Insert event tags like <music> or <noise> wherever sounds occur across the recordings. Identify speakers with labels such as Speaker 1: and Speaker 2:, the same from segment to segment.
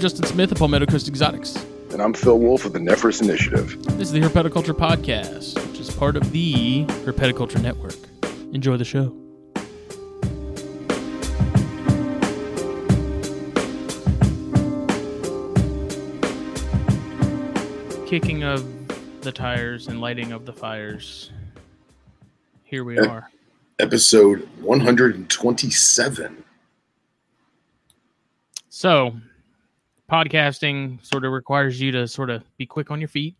Speaker 1: Justin Smith of Palmetto Coast Exotics.
Speaker 2: And I'm Phil Wolf of the Nephrurus Initiative.
Speaker 1: This is the Herpetoculture Podcast, which is part of the Herpetoculture Network. Enjoy the show. Kicking of the tires and lighting of the fires. Here we are.
Speaker 2: Episode 127.
Speaker 1: So, podcasting sort of requires you to sort of be quick on your feet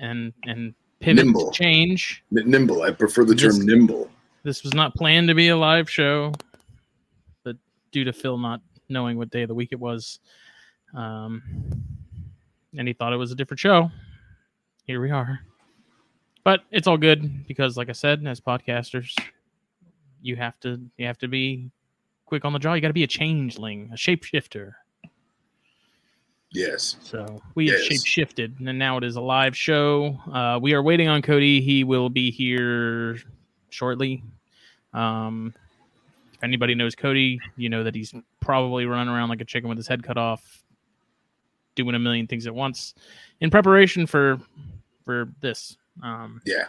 Speaker 1: and and pivot
Speaker 2: Nimble.
Speaker 1: to change.
Speaker 2: N- Nimble. I prefer the term
Speaker 1: This-
Speaker 2: nimble.
Speaker 1: This was not planned to be a live show, but due to Phil not knowing what day of the week it was, um, and he thought it was a different show, here we are. But it's all good because, like I said, as podcasters, you have to you have to be quick on the draw. You got to be a changeling, a shapeshifter.
Speaker 2: Yes.
Speaker 1: So we have
Speaker 2: Yes.
Speaker 1: shape shifted, and now it is a live show. Uh, we are waiting on Cody. He will be here shortly. Um, if anybody knows Cody, you know that he's probably running around like a chicken with his head cut off, doing a million things at once in preparation for for this. Um,
Speaker 2: Yeah.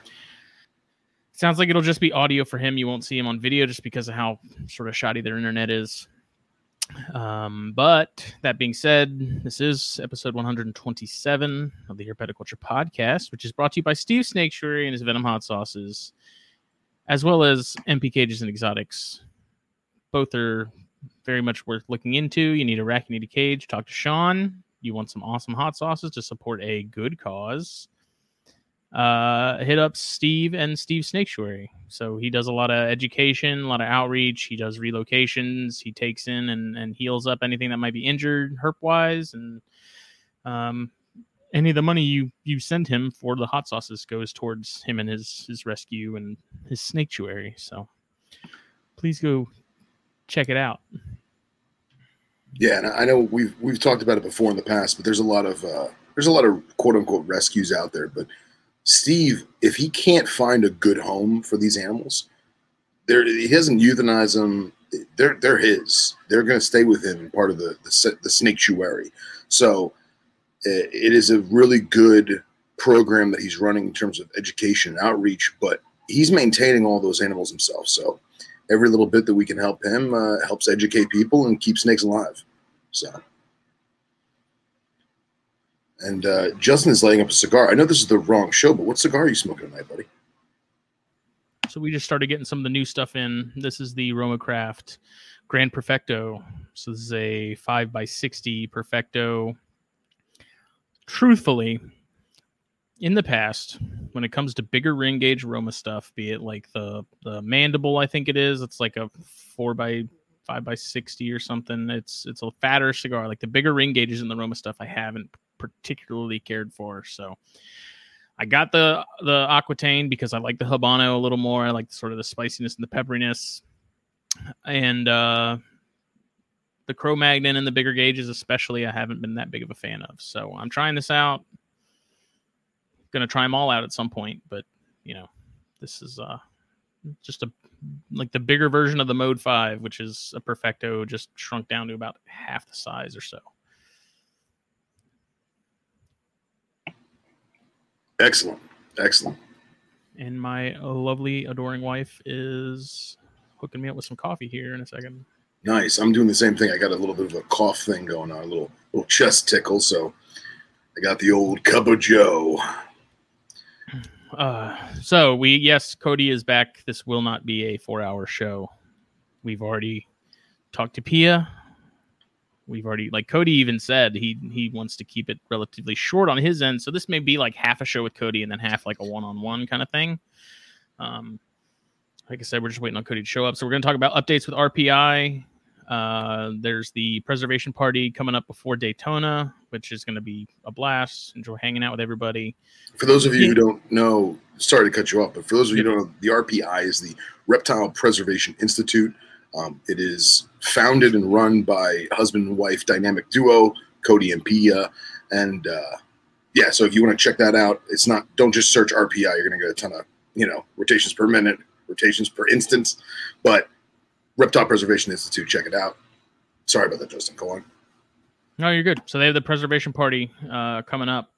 Speaker 1: sounds like it'll just be audio for him. You won't see him on video just because of how sort of shoddy their internet is. Um, but that being said, this is episode 127 of the Herpetoculture Podcast, which is brought to you by Steve Snaketuary and his Venom Hot Sauces, as well as MP Cages and Exotics. Both are very much worth looking into. You need a rack, you need a cage. Talk to Sean. You want some awesome hot sauces to support a good cause uh, hit up Steve and Steve Snaketuary. So he does a lot of education, a lot of outreach. He does relocations. He takes in and, and heals up anything that might be injured herp wise. And um, any of the money you, you send him for the hot sauces goes towards him and his, his rescue and his snaketuary. So please go check it out.
Speaker 2: Yeah, and I know we've we've talked about it before in the past, but there's a lot of uh, there's a lot of quote unquote rescues out there. But Steve, if he can't find a good home for these animals, there he doesn't euthanize them. They're they're his. They're going to stay with him and part of the the, the snaketuary. So it is a really good program that he's running in terms of education and outreach. But he's maintaining all those animals himself. So every little bit that we can help him uh, helps educate people and keep snakes alive. So, and uh, Justin is lighting up a cigar. I know this is the wrong show, but what cigar are you smoking tonight, buddy?
Speaker 1: So we just started getting some of the new stuff in. This is the Roma Craft Grand Perfecto. So this is a five by sixty Perfecto. Truthfully, in the past, when it comes to bigger ring gauge Roma stuff, be it like the the mandible, I think it is, it's like a four by five by sixty or something. It's it's a fatter cigar. Like the bigger ring gauges in the Roma stuff, I haven't particularly cared for. So I got the the Aquitaine because I like the Habano a little more. I like sort of the spiciness and the pepperiness, and uh, the Cro Magnon and the bigger gauges, especially, I haven't been that big of a fan of. So I'm trying this out. Gonna try them all out at some point, but you know, this is uh just a like the bigger version of the Mode Five, which is a Perfecto, just shrunk down to about half the size or so.
Speaker 2: Excellent, excellent.
Speaker 1: And my lovely, adoring wife is hooking me up with some coffee here in a second.
Speaker 2: Nice. I'm doing the same thing. I got a little bit of a cough thing going on, a little little chest tickle. So I got the old cup of Joe.
Speaker 1: Uh, so we yes, Cody is back. This will not be a four-hour show. We've already talked to Pia. We've already like Cody even said he he wants to keep it relatively short on his end. So this may be like half a show with Cody and then half like a one-on-one kind of thing. Um, like I said, we're just waiting on Cody to show up. So we're going to talk about updates with RPI. Uh, there's the preservation party coming up before Daytona, which is going to be a blast. Enjoy hanging out with everybody.
Speaker 2: For those of you who don't know, sorry to cut you off, but for those of you who don't know, the RPI is the Reptile Preservation Institute. Um, it is founded and run by husband and wife dynamic duo Cody and Pia, and uh, yeah. So if you want to check that out, it's not. Don't just search RPI. You're going to get a ton of you know rotations per minute, rotations per instance, but Reptile Preservation Institute. Check it out. Sorry about that, Justin. Go on.
Speaker 1: No, you're good. So they have the preservation party uh, coming up,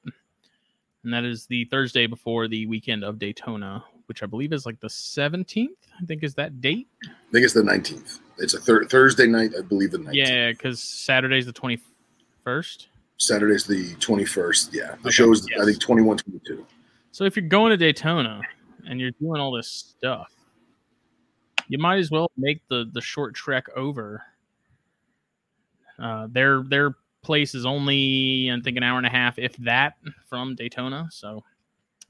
Speaker 1: and that is the Thursday before the weekend of Daytona, which I believe is like the 17th. I think is that date.
Speaker 2: I think it's the 19th. It's a thir- Thursday night, I believe the 19th.
Speaker 1: Yeah, because Saturday's the 21st.
Speaker 2: Saturday's the 21st. Yeah. The
Speaker 1: Okay,
Speaker 2: show is, I think, 21, 22.
Speaker 1: So if you're going to Daytona and you're doing all this stuff, you might as well make the the short trek over. Uh, their their place is only I think an hour and a half, if that, from Daytona. So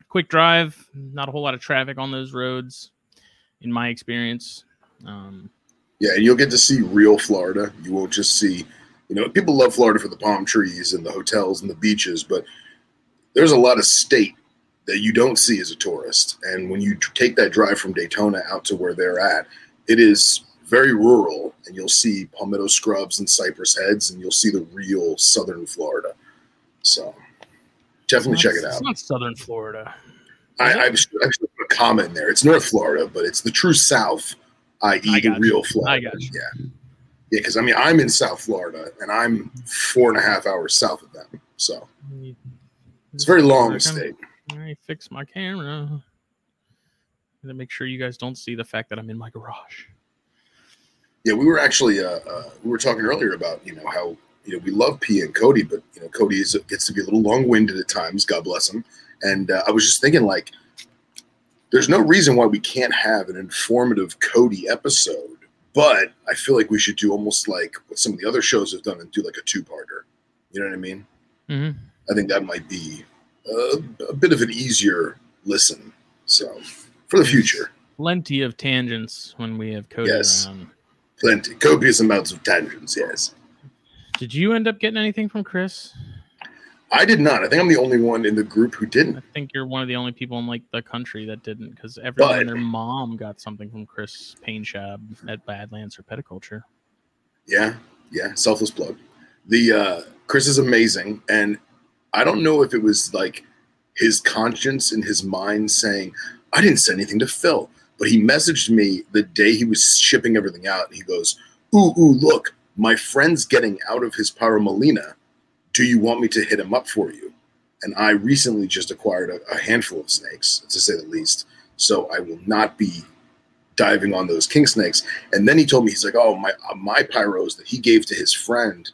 Speaker 1: quick drive, not a whole lot of traffic on those roads, in my experience. Um,
Speaker 2: Yeah, and you'll get to see real Florida. You won't just see, you know, people love Florida for the palm trees and the hotels and the beaches, but there's a lot of state that you don't see as a tourist. And when you take that drive from Daytona out to where they're at, it is very rural, and you'll see palmetto scrubs and cypress heads, and you'll see the real southern Florida. So definitely check it out.
Speaker 1: it's not Southern Florida.
Speaker 2: I? I was actually put a comment in there. It's North Florida, but it's the true South, i.e.,
Speaker 1: I
Speaker 2: the real. Florida.
Speaker 1: I.
Speaker 2: Yeah, yeah. Because I mean, I'm in South Florida, and I'm four and a half hours south of them, so it's a very long state.
Speaker 1: I fix my camera. To make sure you guys don't see the fact that I'm in my garage.
Speaker 2: Yeah, we were actually uh, uh, we were talking earlier about you know how you know we love P and Cody, but you know Cody is gets to be a little long winded at times. God bless him. And uh, I was just thinking like, there's no reason why we can't have an informative Cody episode, but I feel like we should do almost like what some of the other shows have done and do like a two parter. You know what I mean?
Speaker 1: hmm
Speaker 2: I think that might be a, a bit of an easier listen. So for the future,
Speaker 1: Plenty of tangents when we have Cody
Speaker 2: Yes.
Speaker 1: around.
Speaker 2: plenty copious amounts of tangents. Yes.
Speaker 1: Did you end up getting anything from Chris?
Speaker 2: I did not. I think I'm the only one in the group who didn't.
Speaker 1: I think you're one of the only people in like the country that didn't, because everyone and
Speaker 2: But-
Speaker 1: their mom got something from Chris Painshab at Badlands or Peticulture.
Speaker 2: Yeah, yeah. Selfless plug. The uh, Chris is amazing, and I don't know if it was like his conscience in his mind saying, "I didn't send anything to Phil," but he messaged me the day he was shipping everything out. And he goes, "Ooh, ooh, look, my friend's getting out of his pyromelana. Do you want me to hit him up for you?" And I recently just acquired a, a handful of snakes, to say the least. So I will not be diving on those king snakes. And then he told me he's like, "Oh, my uh, my pyros that he gave to his friend,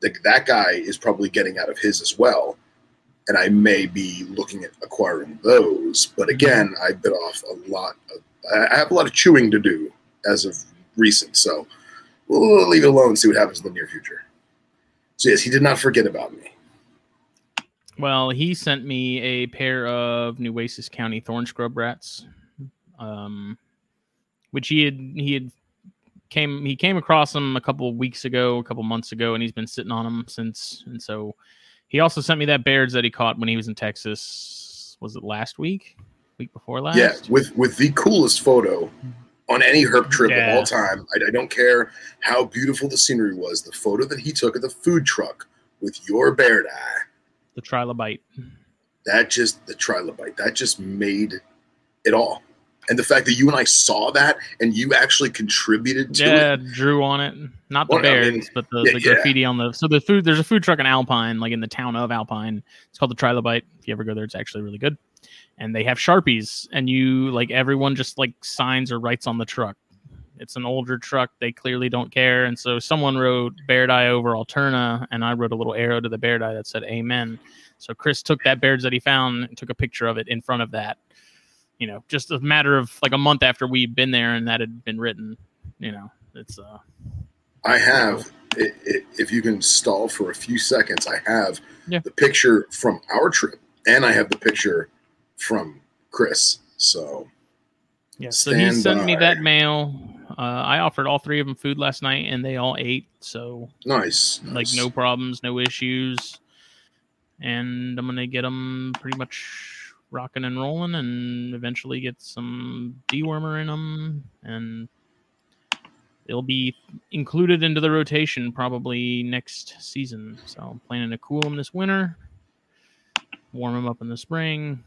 Speaker 2: that that guy is probably getting out of his as well." And I may be looking at acquiring those, but again, I bit off a lot. Of, I have a lot of chewing to do as of recent, so we'll leave it alone and see what happens in the near future. So yes, he did not forget about me.
Speaker 1: Well, he sent me a pair of Nueces County thorn scrub rats, um, which he had he had came he came across them a couple of weeks ago, a couple months ago, and he's been sitting on them since. And so he also sent me that Baird's that he caught when he was in Texas. Was it last week? Week before last?
Speaker 2: Yeah, with with the coolest photo on any herp trip
Speaker 1: Yeah.
Speaker 2: of all time. I, I don't care how beautiful the scenery was. The photo that he took of the food truck with your bairdi,
Speaker 1: the trilobite.
Speaker 2: that just the trilobite, that just made it all. And the fact that you and I saw that and you actually contributed to
Speaker 1: Yeah,
Speaker 2: it.
Speaker 1: drew on it. Not the
Speaker 2: Well, I
Speaker 1: Baird's,
Speaker 2: mean,
Speaker 1: but the,
Speaker 2: yeah,
Speaker 1: the
Speaker 2: yeah.
Speaker 1: graffiti on the. So the food, there's a food truck in Alpine, like in the town of Alpine. It's called the Trilobite. If you ever go there, it's actually really good. And they have sharpies, and you like everyone just like signs or writes on the truck. It's an older truck. They clearly don't care. And so someone wrote bairdi over Alterna, and I wrote a little arrow to the bairdi that said Amen. So Chris took that Baird's that he found and took a picture of it in front of that. You know, just a matter of like a month after we'd been there and that had been written. You know, it's uh
Speaker 2: I have, i i if you can stall for a few seconds, I have
Speaker 1: Yeah.
Speaker 2: the picture from our trip and I have the picture from Chris. So
Speaker 1: Yeah, so he sent me that mail. Uh, I offered all three of them food last night, and they all ate. So
Speaker 2: nice.
Speaker 1: like
Speaker 2: nice.
Speaker 1: no problems, no issues. And I'm gonna get them pretty much rocking and rolling, and eventually get some dewormer in them, and they'll be included into the rotation probably next season. So I'm planning to cool them this winter, warm them up in the spring,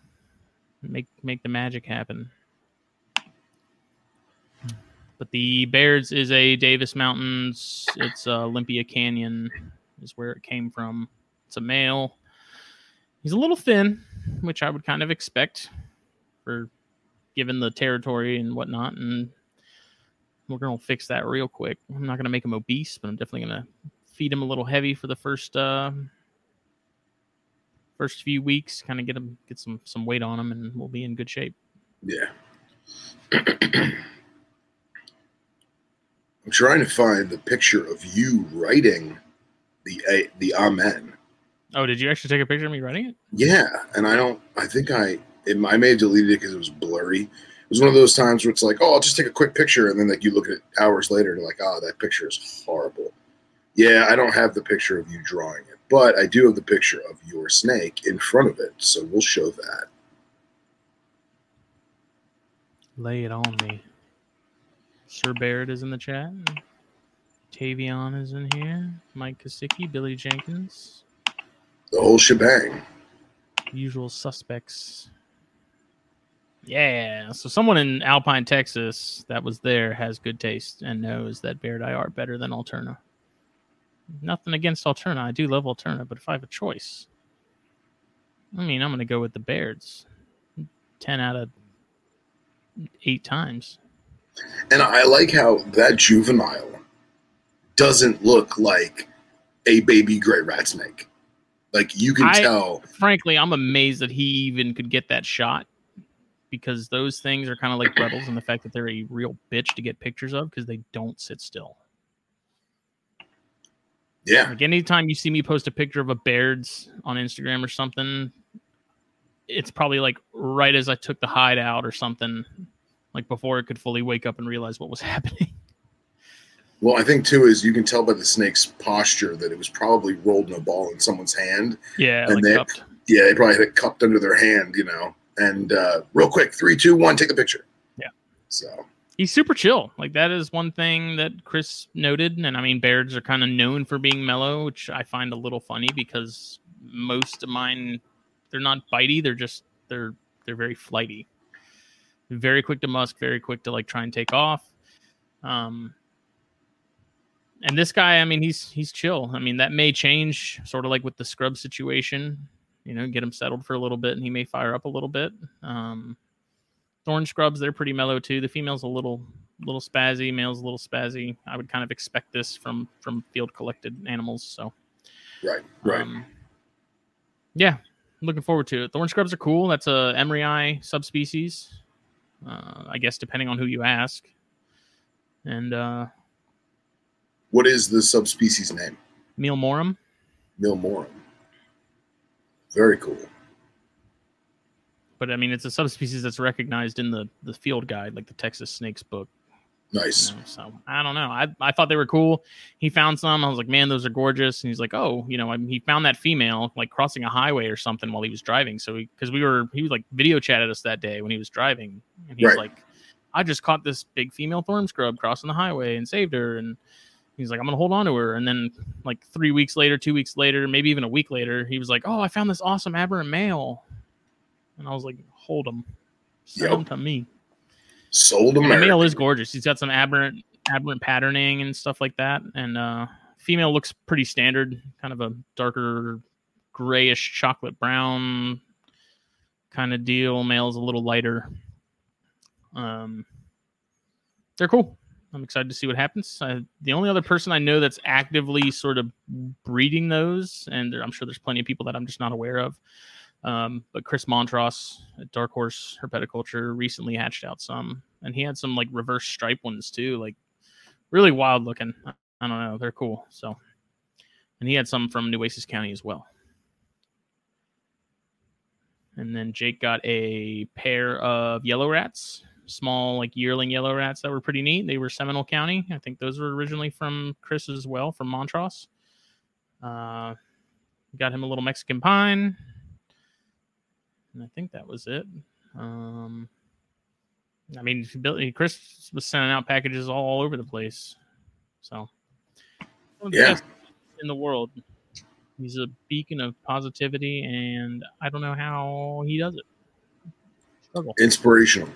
Speaker 1: make make the magic happen. But the Baird's is a Davis Mountains. It's uh, Limpia Canyon is where it came from. It's a male. He's a little thin, which I would kind of expect for given the territory and whatnot. And we're gonna fix that real quick. I'm not gonna make him obese, but I'm definitely gonna feed him a little heavy for the first uh, first few weeks. Kind of get them get some some weight on them, and we'll be in good shape.
Speaker 2: Yeah. <clears throat> I'm trying to find the picture of you writing the uh, the amen.
Speaker 1: Oh, did you actually take a picture of me writing it?
Speaker 2: Yeah, and I don't. I think I it, I may have deleted it because it was blurry. It was one of those times where it's like, oh, I'll just take a quick picture, and then like you look at it hours later, and like, oh, that picture is horrible. Yeah, I don't have the picture of you drawing it, but I do have the picture of your snake in front of it, so we'll show that.
Speaker 1: Lay it on me. Sir Barrett is in the chat. Tavion is in here. Mike Kosicki, Billy Jenkins.
Speaker 2: The whole shebang.
Speaker 1: Usual suspects. Yeah. So someone in Alpine, Texas that was there has good taste and knows that bairdi better than Alterna. Nothing against Alterna. I do love Alterna, but if I have a choice, I mean, I'm going to go with the Bairds. 10 out of 8 times.
Speaker 2: And I like how that juvenile doesn't look like a baby gray rat snake. Like you can
Speaker 1: I-
Speaker 2: tell.
Speaker 1: Frankly, I'm amazed that he even could get that shot because those things are kind of like rebels in the fact that they're a real bitch to get pictures of because they don't sit still.
Speaker 2: Yeah.
Speaker 1: Like anytime you see me post a picture of a Baird's on Instagram or something, it's probably like right as I took the hide out or something, like before it could fully wake up and realize what was <laughs> happening.
Speaker 2: Well, I think too is you can tell by the snake's posture that it was probably rolled in a ball in someone's hand.
Speaker 1: Yeah,
Speaker 2: And
Speaker 1: like
Speaker 2: they-
Speaker 1: cupped.
Speaker 2: Yeah, they probably had it cupped under their hand, you know. And uh, real quick, three, two, one, take the picture.
Speaker 1: Yeah.
Speaker 2: So
Speaker 1: He's super chill. Like that is one thing that Chris noted, and I mean Bairds are kind of known for being mellow, which I find a little funny because most of mine they're not bitey, they're just they're they're very flighty. Very quick to musk, very quick to like try and take off. Um and this guy, I mean, he's he's chill. I mean, that may change sort of like with the scrub situation. You know, get him settled for a little bit and he may fire up a little bit. Um Thorn scrubs, they're pretty mellow too. The female's a little little spazzy, male's a little spazzy. I would kind of expect this from from field collected animals. So
Speaker 2: right, right.
Speaker 1: um, yeah, looking forward to it. Thorn scrubs are cool. That's a Emery subspecies. Uh, I guess depending on who you ask. And uh
Speaker 2: what is the subspecies name?
Speaker 1: meal morum.
Speaker 2: meahllmorum. Very cool.
Speaker 1: But I mean it's a subspecies that's recognized in the the field guide, like the Texas snakes book.
Speaker 2: Nice.
Speaker 1: you know, so I don't know. I, I thought they were cool. He found some. I was like, man, those are gorgeous. And he's like, oh, you know, I mean, he found that female like crossing a highway or something while he was driving. So because we were, he was like video chatted us that day when he was driving, and he's
Speaker 2: Right.
Speaker 1: like, I just caught this big female thorn scrub crossing the highway and saved her. And he's like, I'm gonna hold on to her. And then like three weeks later, two weeks later, maybe even a week later, he was like, oh, I found this awesome aberrant male. And I was like, hold him, send
Speaker 2: Yep.
Speaker 1: him to me.
Speaker 2: Sold
Speaker 1: them.
Speaker 2: The
Speaker 1: male is gorgeous. He's got some aberrant aberrant patterning and stuff like that. And uh female looks pretty standard, kind of a darker grayish chocolate brown kind of deal. Male's a little lighter. Um they're cool. I'm excited to see what happens. Uh, the only other person I know that's actively sort of breeding those, and there, I'm sure there's plenty of people that I'm just not aware of. Um, but Chris Montross at Dark Horse Herpeticulture recently hatched out some, and he had some like reverse stripe ones too, like really wild looking. I don't know, they're cool. So, and he had some from Nueces County as well. And then Jake got a pair of yellow rats, small like yearling yellow rats that were pretty neat. They were Seminole County. I think those were originally from Chris as well, from Montross. Uh, got him a little Mexican pine, and I think that was it. Um, I mean, Chris was sending out packages all over the place, so one of the
Speaker 2: Yeah.
Speaker 1: best in the world. He's a beacon of positivity, and I don't know how he does it. Struggle.
Speaker 2: Inspirational.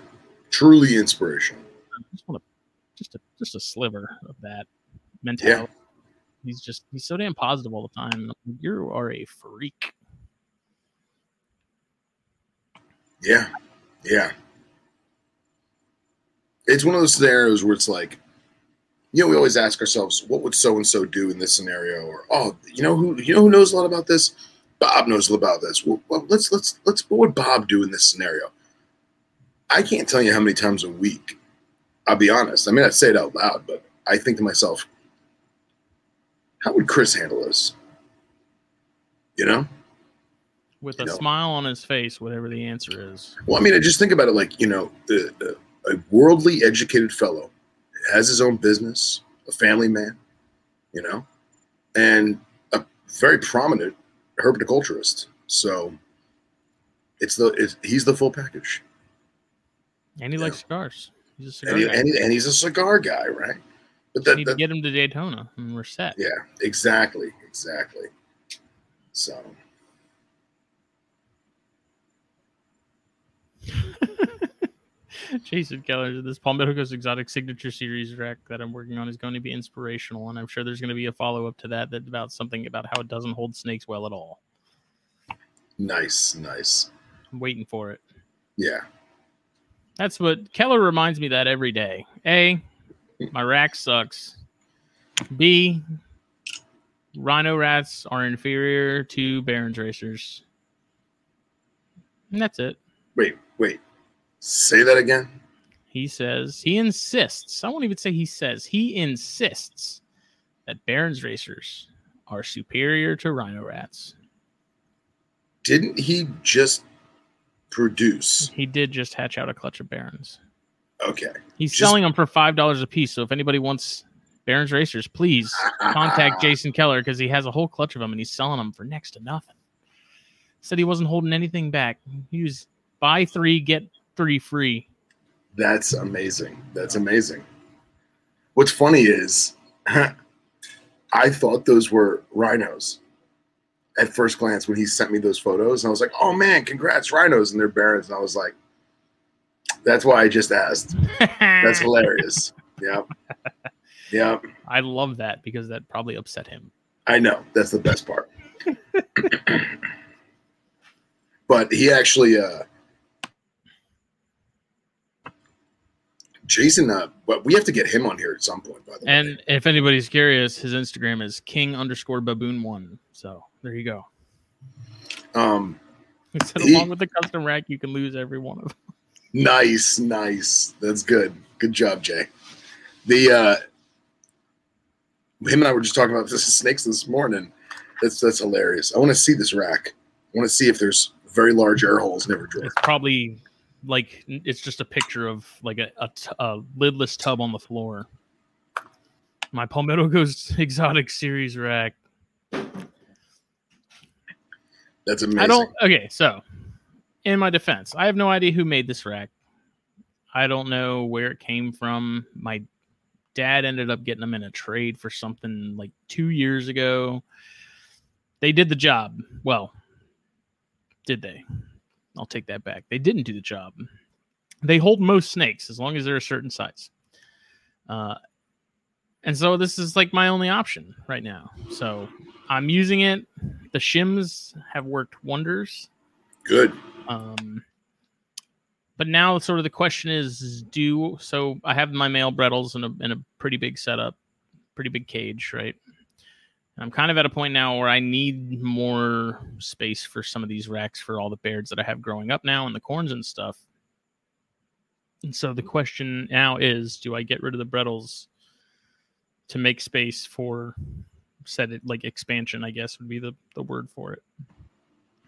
Speaker 2: Truly inspirational.
Speaker 1: I just want to just a just a sliver of that mentality. Yeah. He's just he's so damn positive all the time. You are a freak.
Speaker 2: Yeah, yeah. It's one of those scenarios where it's like, you know, we always ask ourselves, what would so and so do in this scenario? Or oh, you know who you know who knows a lot about this? Bob knows a lot about this. Well, well, let's let's let's what would Bob do in this scenario? I can't tell you how many times a week. I'll be honest. I mean, I say it out loud, but I think to myself, how would Chris handle this? You know,
Speaker 1: with a
Speaker 2: know.
Speaker 1: smile on his face, whatever the answer is.
Speaker 2: Well, I mean, I just think about it like, you know, a, uh, a worldly educated fellow has his own business, a family man, you know, and a very prominent herpetoculturist. So it's the it's, he's the full package,
Speaker 1: And he
Speaker 2: Yeah.
Speaker 1: likes cigars. He's a cigar
Speaker 2: and, he,
Speaker 1: guy.
Speaker 2: and, he- and he's a cigar guy, right? But
Speaker 1: Just
Speaker 2: that,
Speaker 1: need to get him to Daytona and we're set.
Speaker 2: yeah, exactly, exactly. So
Speaker 1: Jason Keller, this Palmetto Coast Exotic Signature Series rack that I'm working on is going to be inspirational, and I'm sure there's going to be a follow up to that that about something about how it doesn't hold snakes well at all.
Speaker 2: nice, nice.
Speaker 1: I'm waiting for it.
Speaker 2: Yeah,
Speaker 1: That's what Keller reminds me that every day. A, my rack sucks. B, rhino rats are inferior to Barons racers. And that's it.
Speaker 2: wait, wait. Say that again.
Speaker 1: He says he insists. I won't even say he says. He insists that Barons racers are superior to rhino rats.
Speaker 2: Didn't he just produce?
Speaker 1: He did just hatch out a clutch of Barons.
Speaker 2: Okay.
Speaker 1: He's
Speaker 2: Just-
Speaker 1: selling them for five dollars a piece. So if anybody wants Barons racers, please <laughs> contact Jason Keller because he has a whole clutch of them and he's selling them for next to nothing. Said he wasn't holding anything back. He was buy three get three free.
Speaker 2: That's amazing. That's amazing. What's funny is <laughs> I thought those were rhinos at first glance when he sent me those photos. And I was like, oh man, congrats, rhinos. And they're barons. And I was like, that's why I just asked. <laughs> That's hilarious. Yeah. Yeah.
Speaker 1: I love that because that probably upset him.
Speaker 2: I know. That's the best part. <clears throat> but he actually, uh, Jason, uh, but we have to get him on here at some point, by the way.
Speaker 1: And if anybody's curious, his Instagram is king underscore baboon one. So there you go.
Speaker 2: Um, <laughs>
Speaker 1: He said
Speaker 2: He-
Speaker 1: along with the custom rack, you can lose every one of them.
Speaker 2: nice, nice. That's good. Good job, Jay. The uh, him and I were just talking about this snakes this morning. That's that's hilarious. I want to see this rack. I want to see if there's very large air holes in every drawer.
Speaker 1: It's probably like it's just a picture of like a, a, t- a lidless tub on the floor. My Palmetto <laughs> Coast Exotic Series rack.
Speaker 2: That's amazing.
Speaker 1: I don't. Okay, so in my defense, I have no idea who made this rack. I don't know where it came from. My dad ended up getting them in a trade for something like two years ago. They did the job. Well, did they? I'll take that back. They didn't do the job. They hold most snakes as long as they're a certain size. Uh, and so this is like my only option right now. So I'm using it. The shims have worked wonders.
Speaker 2: Good.
Speaker 1: Um, but now, sort of the question is, do so? I have my male Bredls in a in a pretty big setup, pretty big cage, right? I'm kind of at a point now where I need more space for some of these racks for all the Baird's that I have growing up now and the corns and stuff. And so the question now is, do I get rid of the Bredls to make space for said it like expansion? I guess would be the the word for it.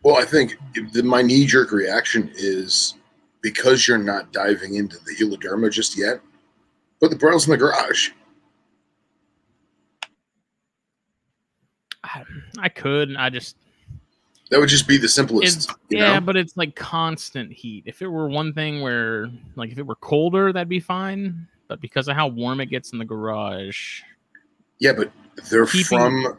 Speaker 2: Well, I think the, my knee jerk reaction is because you're not diving into the heloderma just yet. Put the Bredls in the garage.
Speaker 1: I, I could. I just
Speaker 2: That would just be the simplest. You
Speaker 1: yeah,
Speaker 2: know?
Speaker 1: but it's like constant heat. If it were one thing where, like, if it were colder, that'd be fine. But because of how warm it gets in the garage,
Speaker 2: Yeah, but they're
Speaker 1: Keeping-
Speaker 2: from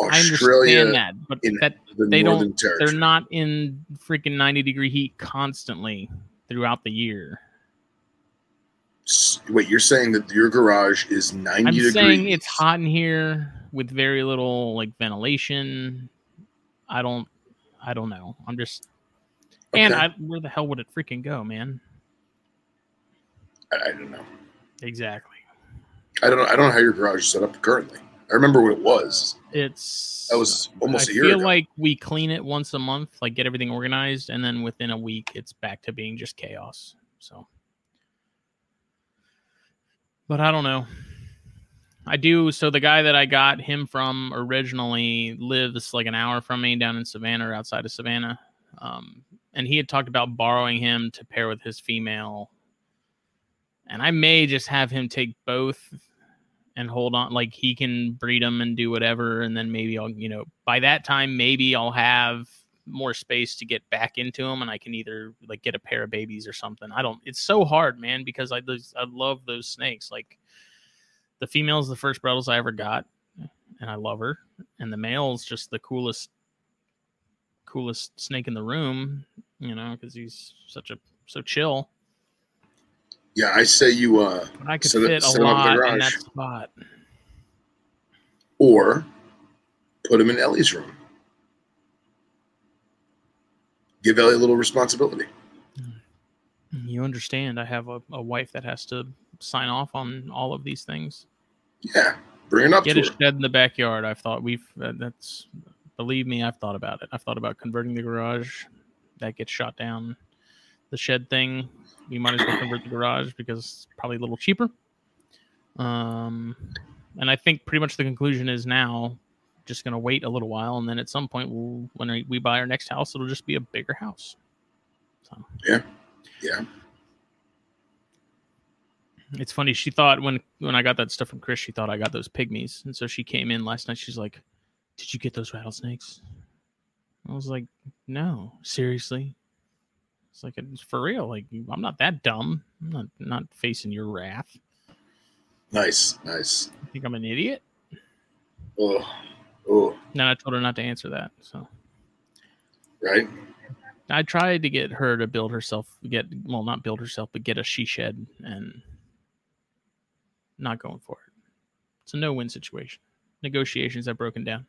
Speaker 1: I
Speaker 2: Australia,
Speaker 1: understand that. But that
Speaker 2: the
Speaker 1: they don't.
Speaker 2: Territory.
Speaker 1: They're not in freaking ninety degree heat constantly throughout the year.
Speaker 2: Wait, you're saying that your garage is 90
Speaker 1: I'm
Speaker 2: degrees?
Speaker 1: saying it's hot in here. with very little like ventilation. I don't I don't know. I'm just and I, where the hell would it freaking go, man?
Speaker 2: I, I don't know.
Speaker 1: Exactly.
Speaker 2: I don't know. I don't know how your garage is set up currently. I remember what it was.
Speaker 1: It's
Speaker 2: That was almost
Speaker 1: I
Speaker 2: a year I
Speaker 1: feel
Speaker 2: ago.
Speaker 1: like we clean it once a month, like get everything organized, and then within a week, it's back to being just chaos. So, but I don't know. I do. So the guy that I got him from originally lives like an hour from me down in Savannah or outside of Savannah, um, and he had talked about borrowing him to pair with his female. And I may just have him take both and hold on like he can breed them and do whatever and then maybe i'll you know by that time maybe i'll have more space to get back into them and i can either like get a pair of babies or something. I don't it's so hard man because i i love those snakes. Like the female's the first Bredls i ever got and i love her and the male's just the coolest coolest snake in the room you know because he's such a so chill.
Speaker 2: Yeah, I say you uh
Speaker 1: but i could
Speaker 2: Set
Speaker 1: fit
Speaker 2: set
Speaker 1: a
Speaker 2: 'em up in the
Speaker 1: lot in that spot.
Speaker 2: Or put him in Ellie's room. Give Ellie a little responsibility.
Speaker 1: You understand, I have a, a wife that has to sign off on all of these things.
Speaker 2: Yeah, bring it up
Speaker 1: Get a
Speaker 2: her.
Speaker 1: shed in the backyard. I've thought we've, uh, that's, believe me, I've thought about it. I've thought about converting the garage. That gets shot down. The shed thing, we might as well convert the garage because it's probably a little cheaper. Um, and I think pretty much the conclusion is now just going to wait a little while. And then at some point, we'll, when we- buy our next house, it'll just be a bigger house. So.
Speaker 2: Yeah.
Speaker 1: It's funny. She thought when when I got that stuff from Chris, she thought I got those pygmies, and so she came in last night. She's like, "Did you get those rattlesnakes?" I was like, "No, seriously." It's like it's for real. Like I'm not that dumb. I'm not not facing your wrath.
Speaker 2: Nice, nice.
Speaker 1: You think I'm an idiot?
Speaker 2: Oh, oh,
Speaker 1: Then I told her not to answer that. So
Speaker 2: right.
Speaker 1: I tried to get her to build herself, get well, not build herself, but get a she shed, and not going for it. It's a no-win situation. Negotiations have broken down.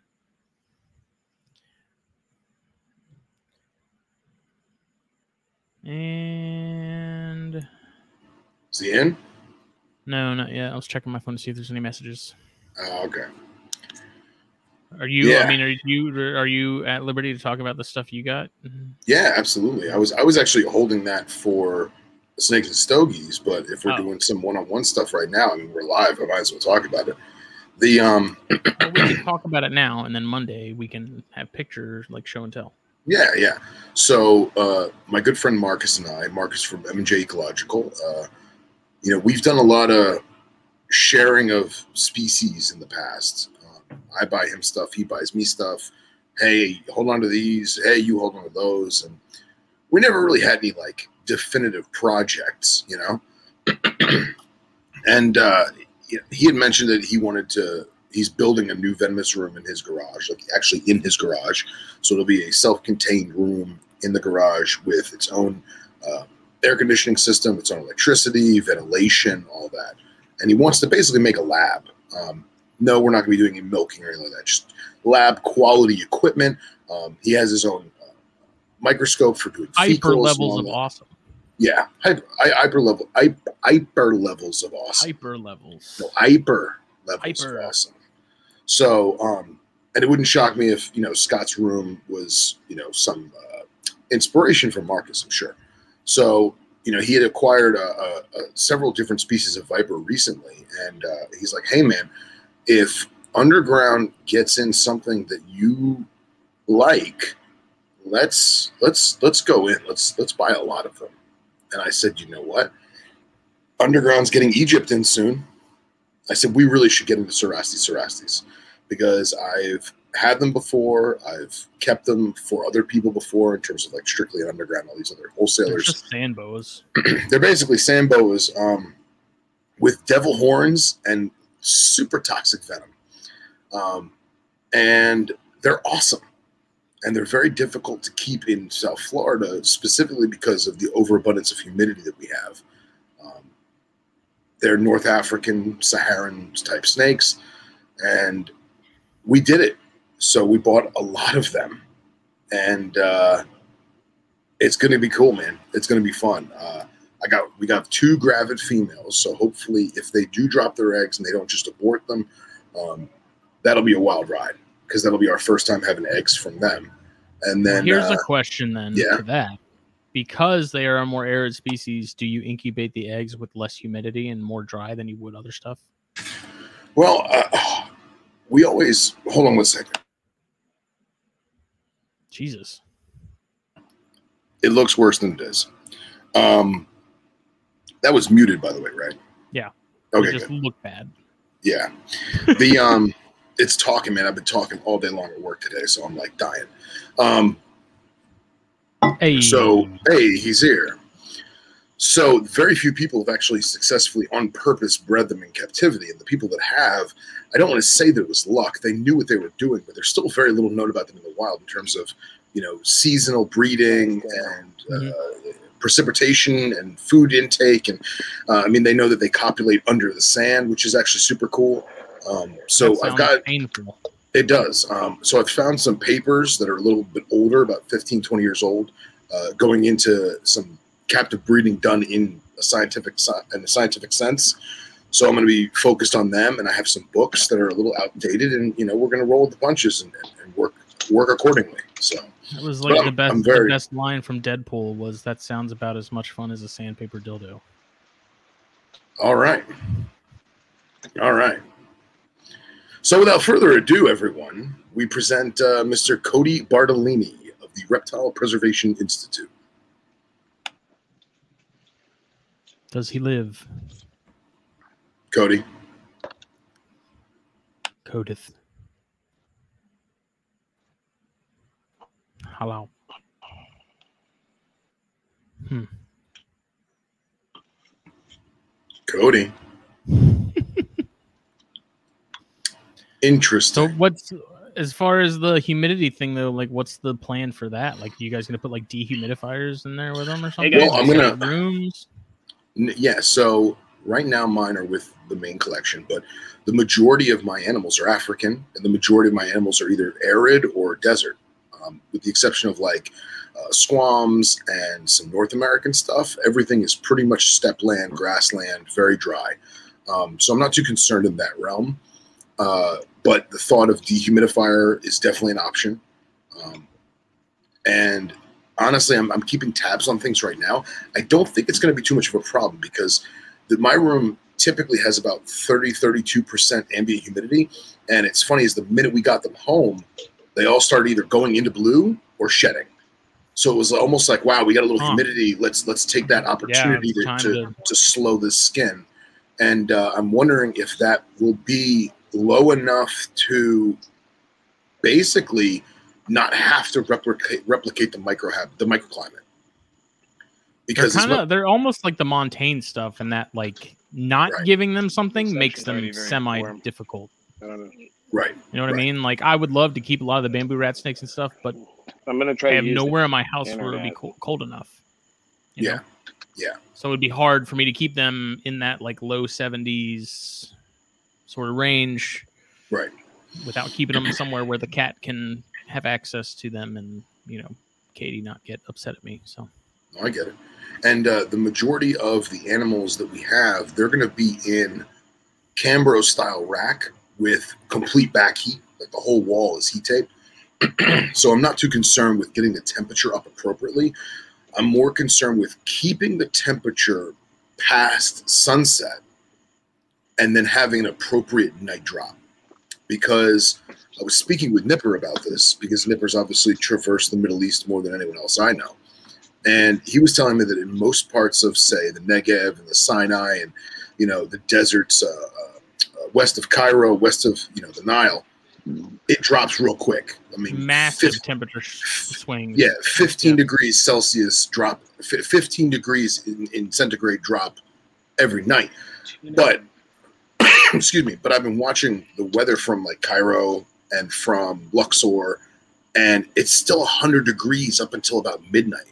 Speaker 1: And
Speaker 2: Is he in?
Speaker 1: no, not yet. I was checking my phone to see if there's any messages.
Speaker 2: Oh, okay.
Speaker 1: Are you?
Speaker 2: Yeah.
Speaker 1: I mean, are you? Are you at liberty to talk about the stuff you got?
Speaker 2: Yeah, absolutely. I was I was actually holding that for snakes and stogies, but if we're
Speaker 1: Oh.
Speaker 2: doing some one-on-one stuff right now, I mean we're live. I might as well talk about it. The um, <clears throat>
Speaker 1: Well, we can talk about it now, and then Monday we can have pictures like show and tell.
Speaker 2: yeah, yeah. So uh, my good friend Marcus and I, Marcus from M and J Ecological, uh, you know, we've done a lot of sharing of species in the past. I buy him stuff, he buys me stuff. Hey, hold on to these. Hey, you hold on to those, and we never really had any like definitive projects, you know. <clears throat> and uh, he had mentioned that he wanted to. He's building a new venomous room in his garage, like actually in his garage. So it'll be a self-contained room in the garage with its own uh, air conditioning system, its own electricity, ventilation, all that. And he wants to basically make a lab. Um, no, we're not going to be doing any milking or anything like that. Just lab quality equipment. Um, he has his own uh, microscope for doing
Speaker 1: Hyper levels of
Speaker 2: that.
Speaker 1: awesome.
Speaker 2: Yeah, hyper, hy- hyper level, hyper, hyper levels of awesome.
Speaker 1: Hyper levels.
Speaker 2: No, hyper levels
Speaker 1: Hyper.
Speaker 2: of awesome. So, um, and it wouldn't shock me if you know Scott's room was you know some uh, inspiration from Marcus. I'm sure. So, you know, he had acquired a, a several different species of viper recently, and uh, he's like, "Hey, man, if underground gets in something that you like, let's let's let's go in. Let's let's buy a lot of them." And I said, "You know what? Underground's getting Egypt in soon." I said we really should get into Cerastes Cerastes because I've had them before. I've kept them for other people before in terms of like strictly underground, all these other
Speaker 1: They're
Speaker 2: wholesalers.
Speaker 1: boas.
Speaker 2: They're basically sand boas um, with devil horns and super toxic venom. Um, and they're awesome. And they're very difficult to keep in South Florida, specifically because of the overabundance of humidity that we have. Um, they're North African, Saharan type snakes. And we did it. So we bought a lot of them, and uh, it's going to be cool, man. It's going to be fun. Uh, I got we got two gravid females, so hopefully, if they do drop their eggs and they don't just abort them, um, that'll be a wild ride because that'll be our first time having eggs from them. And then
Speaker 1: Here's
Speaker 2: uh,
Speaker 1: a question then
Speaker 2: yeah.
Speaker 1: to that. Because they are a more arid species, do you incubate the eggs with less humidity and more dry than you would other stuff?
Speaker 2: well, uh, we always hold on one second.
Speaker 1: Jesus.
Speaker 2: It looks worse than it is. Um, that was muted, by the way, right?
Speaker 1: Yeah.
Speaker 2: Okay.
Speaker 1: it just
Speaker 2: Good.
Speaker 1: look bad.
Speaker 2: Yeah. The <laughs> um, it's talking, man. I've been talking all day long at work today, so I'm like dying. Um,
Speaker 1: Hey.
Speaker 2: So, hey, he's here. So, very few people have actually successfully on purpose bred them in captivity. And the people that have, I don't want to say that it was luck. They knew what they were doing, but there's still very little known about them in the wild in terms of, you know, seasonal breeding and uh, precipitation and food intake. And uh, I mean, they know that they copulate under the sand, which is actually super cool. Um, so, I've got
Speaker 1: painful.
Speaker 2: it does. Um, so I've found some papers that are a little bit older, about 15, 20 years old, uh, going into some captive breeding done in a scientific sci- in a scientific sense. So I'm going to be focused on them, and I have some books that are a little outdated, and you know we're going to roll with the punches and, and work accordingly. So
Speaker 1: That was like the best
Speaker 2: very-
Speaker 1: the best line from Deadpool was that sounds about as much fun as a sandpaper dildo.
Speaker 2: all right, all right. So without further ado, everyone, we present uh, Mr. Cody Bartolini of the Reptile Preservation Institute.
Speaker 1: Does he live?
Speaker 2: Cody.
Speaker 1: Codeth. Hello. Hmm.
Speaker 2: Cody. <laughs> Interesting.
Speaker 1: So what's as far as the humidity thing though? Like, what's the plan for that? Like, you guys gonna put like dehumidifiers in there with them or something?
Speaker 3: guys,
Speaker 2: Well, I'm gonna-
Speaker 1: rooms.
Speaker 2: Yeah, so right now mine are with the main collection, but the majority of my animals are African, and the majority of my animals are either arid or desert, um, with the exception of like uh, squams and some North American stuff. Everything is pretty much steppe land, grassland, very dry. Um, so I'm not too concerned in that realm. Uh, but the thought of dehumidifier is definitely an option. Um, and honestly, I'm, I'm keeping tabs on things right now. I don't think it's going to be too much of a problem because the, my room typically has about 30, 32% ambient humidity. And it's funny is the minute we got them home, they all started either going into blue or shedding. So it was almost like, wow, we got a little
Speaker 1: Huh.
Speaker 2: humidity. Let's let's take that opportunity
Speaker 1: it's
Speaker 2: to, to,
Speaker 1: to-
Speaker 2: to slow the skin. And uh, I'm wondering if that will be low enough to basically not have to replicate replicate the micro the microclimate.
Speaker 1: They're
Speaker 2: Because as
Speaker 1: kind
Speaker 2: mu-
Speaker 1: of they're almost like the montane stuff, and that like not
Speaker 2: Right.
Speaker 1: giving them something
Speaker 3: Perception's
Speaker 1: makes them semi difficult.
Speaker 3: I don't know.
Speaker 2: Right.
Speaker 1: You know what
Speaker 2: Right.
Speaker 1: I mean? Like I would love to keep a lot of the bamboo rat snakes and stuff, but
Speaker 3: I'm gonna try
Speaker 1: I have
Speaker 3: use
Speaker 1: nowhere in my house where it would be cold, cold enough.
Speaker 2: Yeah.
Speaker 1: know?
Speaker 2: Yeah.
Speaker 1: So it would be hard for me to keep them in that like low 70s sort of range
Speaker 2: Right.
Speaker 1: without keeping them somewhere where the cat can have access to them and, you know, Katie not get upset at me. So
Speaker 2: I get it. And uh, the majority of the animals that we have, they're going to be in Cambro style rack with complete back heat. Like the whole wall is heat tape. <clears throat> so I'm not too concerned with getting the temperature up appropriately. I'm more concerned with keeping the temperature past sunset and then having an appropriate night drop. Because I was speaking with Nipper about this because Nipper's obviously traversed the Middle East more than anyone else I know. And he was telling me that in most parts of, say, the Negev and the Sinai and, you know, the deserts uh, uh, west of Cairo, west of, you know, the Nile, mm-hmm. it drops real quick. I mean,
Speaker 1: massive
Speaker 2: 50
Speaker 1: temperature swings.
Speaker 2: yeah, 15
Speaker 1: Yeah.
Speaker 2: degrees Celsius drop, 15 degrees in, in centigrade drop every night. But, <coughs> excuse me, but I've been watching the weather from like Cairo and from Luxor, and it's still 100 degrees up until about midnight.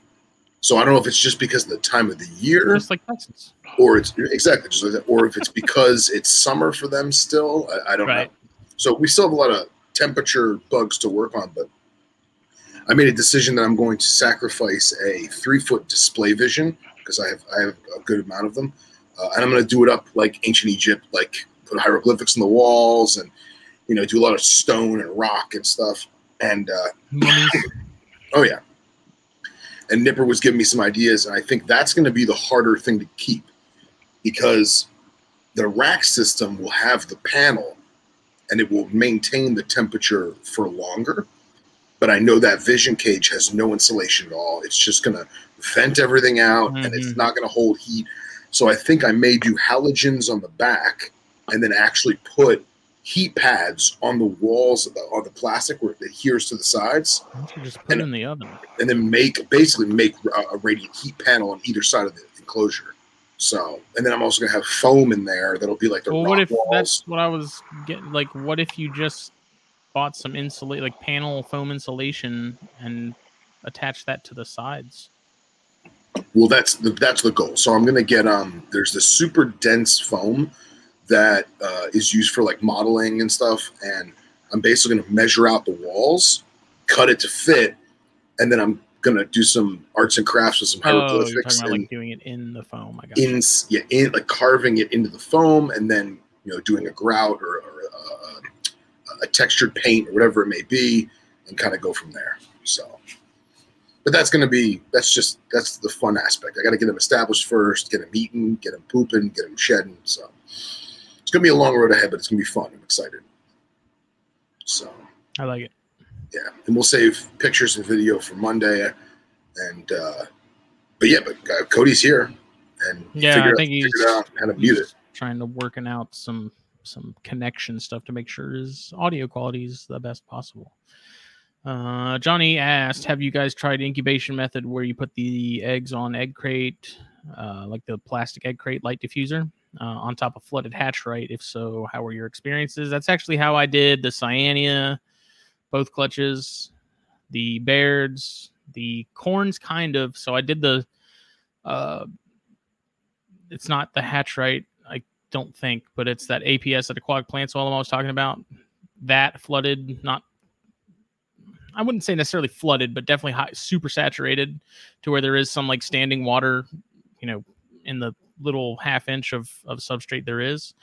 Speaker 2: So I don't know if it's just because of the time of the year,
Speaker 1: Just like Texas.
Speaker 2: or it's exactly just like that, or if it's because it's summer for them still. I, I don't
Speaker 1: Right.
Speaker 2: know. So we still have a lot of temperature bugs to work on, but I made a decision that I'm going to sacrifice a three foot display vision because I have I have a good amount of them, uh, and I'm going to do it up like ancient Egypt, like put hieroglyphics on the walls and you know do a lot of stone and rock and stuff. And uh, <laughs> oh yeah, and Nipper was giving me some ideas, and I think that's going to be the harder thing to keep because the rack system will have the panel and it will maintain the temperature for longer. But I know that vision cage has no insulation at all. It's just going to vent everything out mm-hmm. and it's mm-hmm. not going to hold heat. So I think I may do halogens on the back and then actually put heat pads on the walls of the, on the plastic where it adheres to the sides.
Speaker 1: Just put and, it in the oven.
Speaker 2: And then make basically make a, a radiant heat panel on either side of the enclosure. So, and then I'm also gonna have foam in there that'll be like the. Well,
Speaker 1: what if
Speaker 2: walls.
Speaker 1: that's what I was getting? Like, what if you just bought some insulate, like panel foam insulation, and attach that to the sides?
Speaker 2: Well, that's the, that's the goal. So I'm gonna get um. There's this super dense foam that uh, is used for like modeling and stuff, and I'm basically gonna measure out the walls, cut it to fit, and then I'm gonna do some arts and crafts with some hieroglyphics.
Speaker 1: Oh, about, like doing it in the foam. I
Speaker 2: got in yeah, in like carving it into the foam, and then you know doing a grout or, or a, a textured paint or whatever it may be, and kind of go from there. So, but that's gonna be that's just that's the fun aspect. I got to get them established first, get them eating, get them pooping, get them shedding. So gonna be a long road ahead, but it's gonna be fun. I'm excited. So
Speaker 1: I like it
Speaker 2: yeah, and we'll save pictures and video for Monday. And uh, but yeah, but uh, Cody's here, and
Speaker 1: yeah, I think out, he's
Speaker 2: out how to mute it.
Speaker 1: Trying to working out some some connection stuff to make sure his audio quality is the best possible. Uh, Johnny asked, "Have you guys tried incubation method where you put the eggs on egg crate, uh, like the plastic egg crate light diffuser, uh, on top of flooded HatchRite? If so, how were your experiences? That's actually how I did the Cyanea, both clutches, the Bairds, the corns, kind of. So I did the. Uh, it's not the hatch right, I don't think, but it's that APS at Aquatic Plant Swallow I was talking about. That flooded, not. I wouldn't say necessarily flooded, but definitely high, super saturated to where there is some like standing water, you know, in the little half inch of, of substrate there is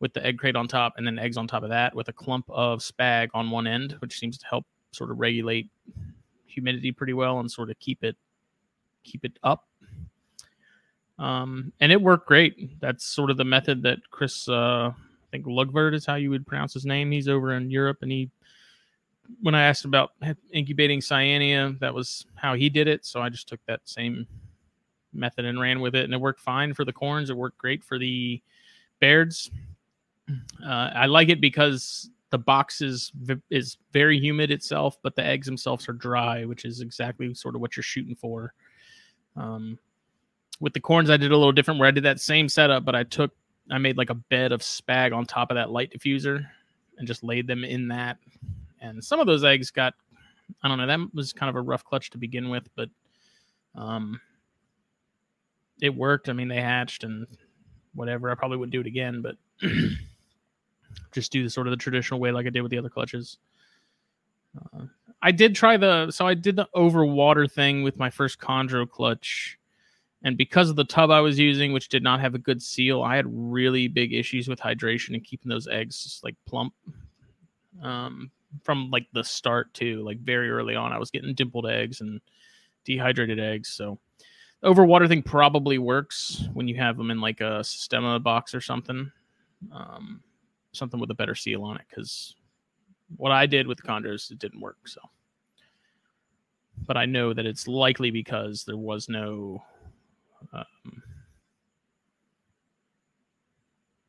Speaker 1: with the egg crate on top and then eggs on top of that with a clump of spag on one end, which seems to help sort of regulate humidity pretty well and sort of keep it keep it up. Um, and it worked great. That's sort of the method that Chris, uh, I think Lugvert is how you would pronounce his name. He's over in Europe, and he, when I asked about incubating cyanea, that was how he did it. So I just took that same method and ran with it, and it worked fine for the corns. It worked great for the Bairds. Uh, I like it because the box is is very humid itself, but the eggs themselves are dry, which is exactly sort of what you're shooting for. Um, with the corns, I did a little different where I did that same setup, but I took I made like a bed of spag on top of that light diffuser and just laid them in that. And some of those eggs got I don't know, that was kind of a rough clutch to begin with, but um it worked. I mean, they hatched and whatever. I probably wouldn't do it again, but <clears throat> just do the sort of the traditional way like I did with the other clutches. Uh, I did try the so I did the over water thing with my first Chondro clutch, and because of the tub I was using, which did not have a good seal, I had really big issues with hydration and keeping those eggs just like plump. Um, from like the start too, like very early on, I was getting dimpled eggs and dehydrated eggs. So over water thing probably works when you have them in like a Sistema box or something. Um, something with a better seal on it because what I did with the Chondros, it didn't work. So, but I know that it's likely because there was no um,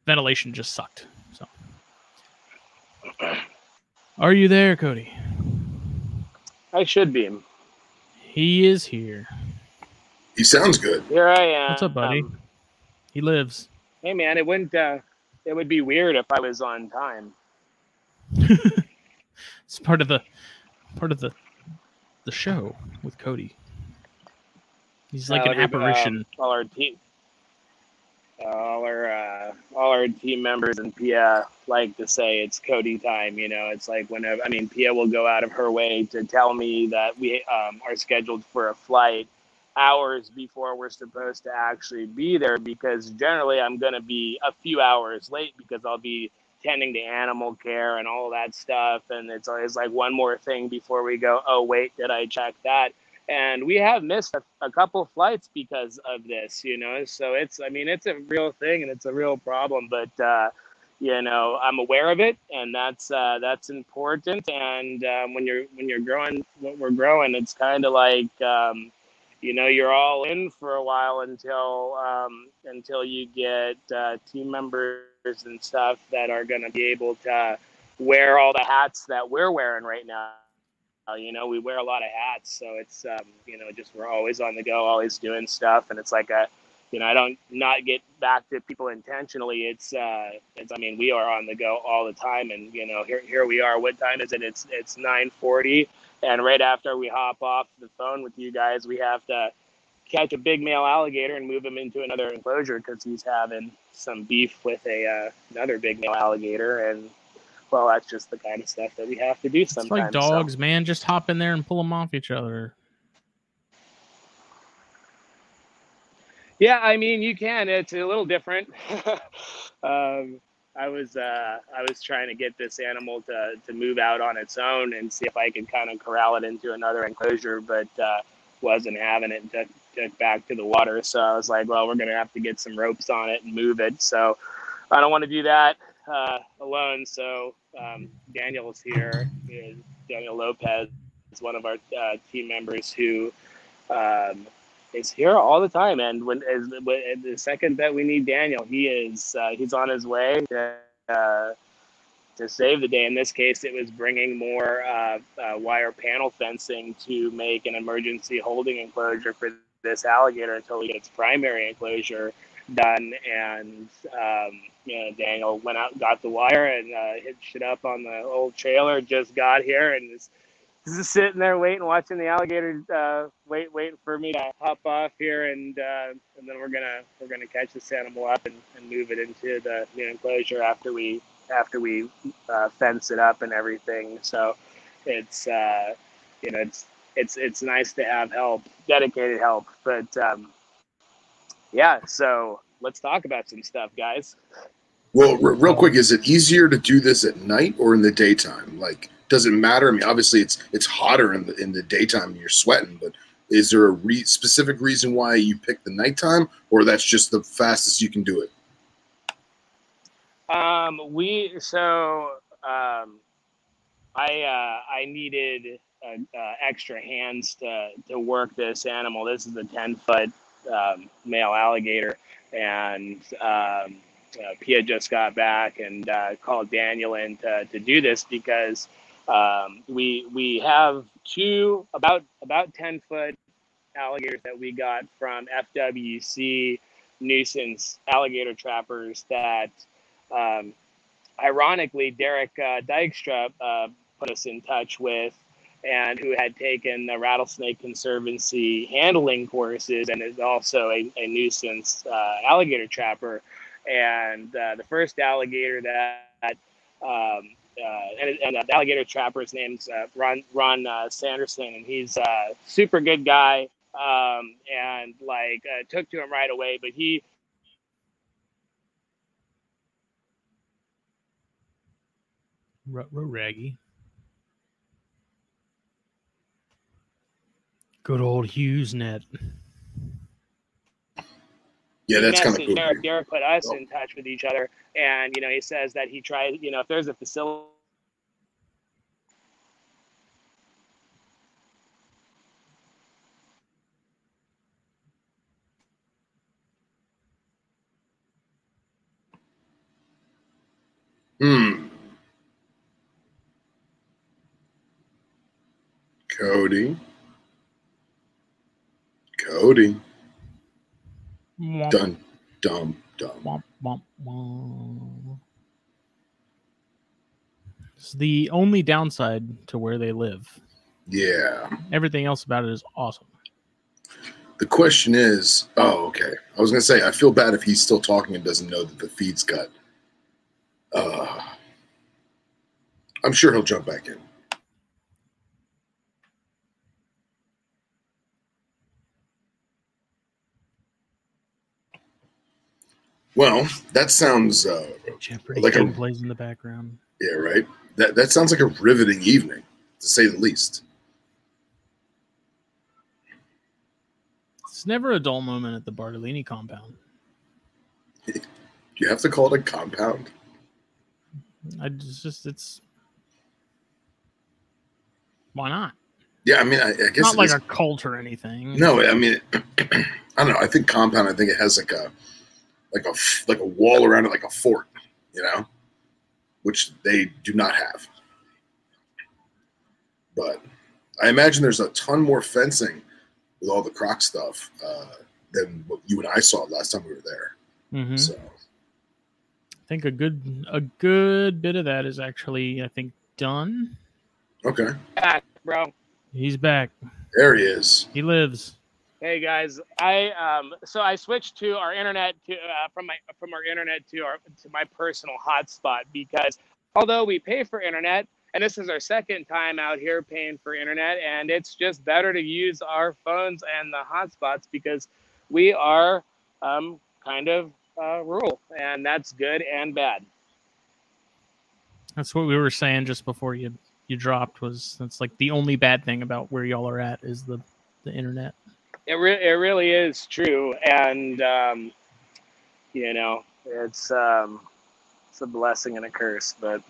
Speaker 1: ventilation; just sucked. So, are you there, Cody?
Speaker 3: I should be.
Speaker 1: He is here.
Speaker 2: He sounds good.
Speaker 3: Here I am.
Speaker 1: What's up, buddy? Um, he lives.
Speaker 3: Hey, man! It went. Uh, it would be weird if I was on time. <laughs>
Speaker 1: it's part of the part of the the show with Cody. He's like uh, an apparition.
Speaker 3: Uh, well, our team, all our uh, all our team members and Pia like to say it's Cody time. You know, it's like whenever I mean Pia will go out of her way to tell me that we um, are scheduled for a flight hours before we're supposed to actually be there because generally I'm going to be a few hours late because I'll be tending to animal care and all that stuff. And it's always like one more thing before we go oh wait did I check that? And we have missed a, a couple flights because of this you know? So it's i mean it's a real thing and it's a real problem but uh, you know i'm aware of it and that's uh, that's important. And um, when you're when you're growing when we're growing it's kind of like um, you know you're all in for a while until um, until you get uh, team members and stuff that are going to be able to wear all the hats that we're wearing right now you know, we wear a lot of hats, so it's um, you know just we're always on the go, always doing stuff, and it's like a, you know, I don't not get back to people intentionally. It's uh, it's I mean we are on the go all the time, and you know here here we are. What time is it? It's it's nine forty, and right after we hop off the phone with you guys, we have to catch a big male alligator and move him into another enclosure because he's having some beef with a uh, another big male alligator, and well, that's just the kind of stuff that we have to do sometimes.
Speaker 1: It's like dogs, so. man. Just hop in there and pull them off each other.
Speaker 3: Yeah, I mean, you can. It's a little different. <laughs> um, I was uh, I was trying to get this animal to, to move out on its own and see if I could kind of corral it into another enclosure, but uh, wasn't having it. Took, took back to the water, so I was like, well, we're gonna have to get some ropes on it and move it. So I don't want to do that uh, alone. So um, Daniel's here. Daniel Lopez is one of our uh, team members who um, is here all the time. And when, as, when the second that we need Daniel, he is uh, he's on his way to, uh, to save the day. In this case, it was bringing more uh, uh, wire panel fencing to make an emergency holding enclosure for this alligator until we get its primary enclosure done. And um, you know, Daniel went out, got the wire, and uh, hitched it up on the old trailer. Just got here and is sitting there waiting, watching the alligator uh, wait, waiting for me to hop off here, and uh, and then we're gonna we're gonna catch this animal up and, and move it into the new enclosure after we after we uh, fence it up and everything. So it's uh, you know it's it's it's nice to have help, dedicated help, but um, yeah. So let's talk about some stuff, guys.
Speaker 2: Well, r- real quick, is it easier to do this at night or in the daytime? Like, does it matter? I mean, obviously, it's it's hotter in the in the daytime and you're sweating, but is there a re- specific reason why you pick the nighttime, or that's just the fastest you can do it?
Speaker 3: Um, we so um, I uh, I needed uh, uh, extra hands to to work this animal. This is a ten foot um, male alligator, and um, uh, Pia just got back and uh, called Daniel in to, to do this because um, we we have two about about ten foot alligators that we got from FWC nuisance alligator trappers that um, ironically Derek uh, Dykstra uh, put us in touch with and who had taken the Rattlesnake Conservancy handling courses and is also a, a nuisance uh, alligator trapper. And uh, the first alligator that, um, and, and the alligator trapper's name's uh, Ron, Ron uh, Sanderson, and he's a super good guy. Um, and like uh, took to him right away, but he
Speaker 1: Raggy. Good old HughesNet.
Speaker 2: Yeah, that's kind of cool.
Speaker 3: Derek, Derek put us in touch with each other, and you know, he says that he tried. You know, if there's a facility.
Speaker 2: Hmm. Cody. Cody. Womp. Dun, dum, dum. Womp, womp,
Speaker 1: womp. It's the only downside to where they live.
Speaker 2: Yeah.
Speaker 1: Everything else about it is awesome.
Speaker 2: The question is, oh, okay. I was gonna say I feel bad if he's still talking and doesn't know that the feed's cut. Uh, I'm sure he'll jump back in. Well, that sounds uh,
Speaker 1: Jeopardy
Speaker 2: Like a-
Speaker 1: plays in the background.
Speaker 2: yeah, right. That that sounds like a riveting evening, to say the least.
Speaker 1: It's never a dull moment at the Bartolini compound.
Speaker 2: Do you have to call it a compound?
Speaker 1: I just, just it's why not?
Speaker 2: Yeah, I mean, I, I guess
Speaker 1: Not like
Speaker 2: is-
Speaker 1: a cult or anything.
Speaker 2: No, I mean, <clears throat> I don't know. I think compound. I think it has like a, like a f- like a wall around it, like a fort, you know, which they do not have. But I imagine there's a ton more fencing with all the croc stuff uh, than what you and I saw last time we were there.
Speaker 1: Mhm.
Speaker 2: So
Speaker 1: I think a good a good bit of that is actually I think done.
Speaker 2: okay,
Speaker 3: Back, bro.
Speaker 1: He's back.
Speaker 2: there he is.
Speaker 1: He lives.
Speaker 3: Hey guys, I um so I switched to our internet to uh, from my from our internet to our to my personal hotspot because although we pay for internet and this is our second time out here paying for internet and it's just better to use our phones and the hotspots because we are um kind of uh, rural and that's good and bad.
Speaker 1: That's what we were saying just before you you dropped was that's like the only bad thing about where y'all are at is the the internet.
Speaker 3: It re- it really is true, and um, you know, it's um, it's a blessing and a curse. But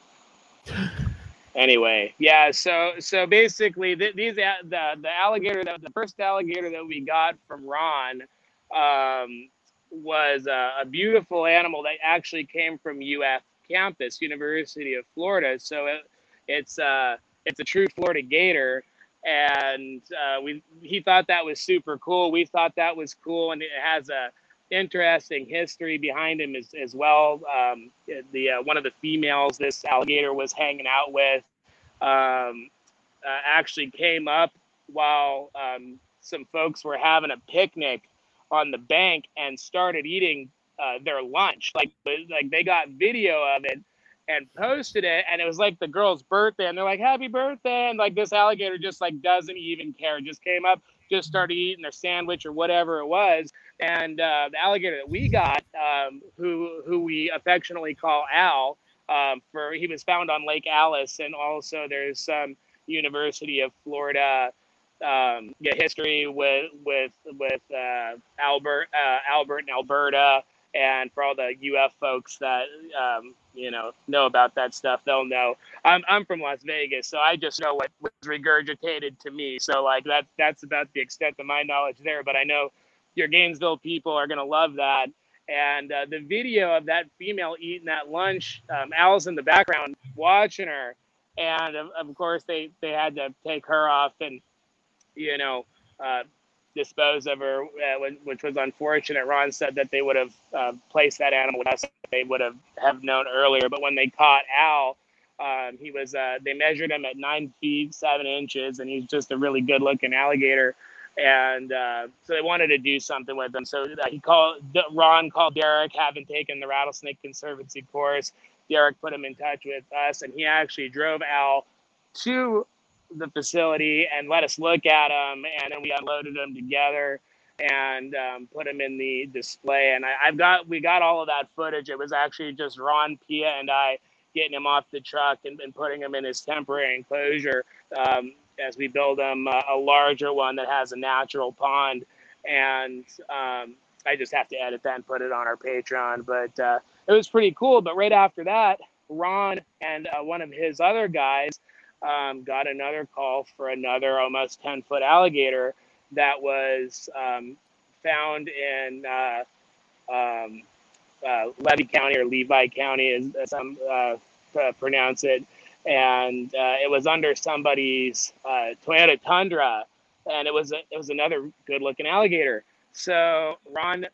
Speaker 3: anyway, yeah. So so basically, th- these the the alligator that the first alligator that we got from Ron um, was a, a beautiful animal that actually came from UF campus, University of Florida. So it, it's uh it's a true Florida gator and uh, we he thought that was super cool. We thought that was cool, and it has a interesting history behind him as, as well. Um, the uh, one of the females this alligator was hanging out with um, uh, actually came up while um, some folks were having a picnic on the bank and started eating uh, their lunch. Like like they got video of it and posted it and it was like the girl's birthday and they're like happy birthday and like this alligator just like doesn't even care just came up just started eating their sandwich or whatever it was and uh, the alligator that we got um, who who we affectionately call al um, for he was found on lake alice and also there's some university of florida um, yeah, history with with with uh, albert uh, albert and alberta and for all the UF folks that um, you know know about that stuff, they'll know. I'm I'm from Las Vegas, so I just know what was regurgitated to me. So like that that's about the extent of my knowledge there. But I know your Gainesville people are gonna love that. And uh, the video of that female eating that lunch, um, Al's in the background watching her, and of, of course they they had to take her off and you know. Uh, dispose of her, uh, which was unfortunate. Ron said that they would have uh, placed that animal with us. They would have have known earlier. But when they caught Al, um, he was uh, they measured him at nine feet seven inches, and he's just a really good looking alligator. And uh, so they wanted to do something with him. So uh, he called Ron called Derek, having taken the rattlesnake conservancy course. Derek put him in touch with us, and he actually drove Al to the facility and let us look at them, and then we unloaded them together and um, put them in the display. And I, I've got we got all of that footage. It was actually just Ron Pia and I getting him off the truck and, and putting him in his temporary enclosure um, as we build him a, a larger one that has a natural pond. And um, I just have to edit that and put it on our Patreon. But uh, it was pretty cool. But right after that, Ron and uh, one of his other guys um, got another call for another almost 10 foot alligator that was um, found in uh, um, uh, Levy County or Levi County, as, as some uh, pronounce it. And uh, it was under somebody's uh, Toyota Tundra, and it was a, it was another good looking alligator. So Ron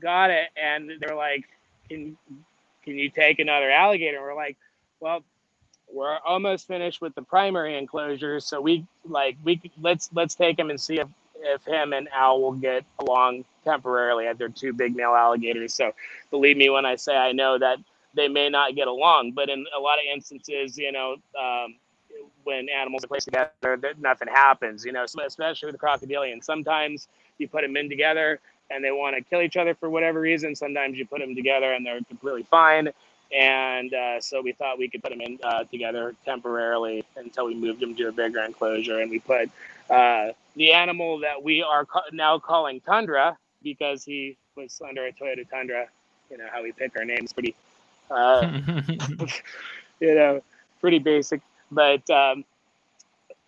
Speaker 3: got it, and they're like, "Can can you take another alligator?" And we're like, "Well, we're almost finished with the primary enclosure, so we like we let's let's take him and see if if him and Al will get along temporarily as they're two big male alligators. So believe me when I say I know that they may not get along, but in a lot of instances, you know, um, when animals are placed together, nothing happens. You know, especially with the crocodilian. Sometimes you put them in together and they want to kill each other for whatever reason. Sometimes you put them together and they're completely fine. And uh, so we thought we could put them in uh, together temporarily until we moved them to a bigger enclosure. And we put uh, the animal that we are ca- now calling Tundra because he was under a Toyota Tundra. You know how we pick our names, pretty, uh, <laughs> <laughs> you know, pretty basic. But um,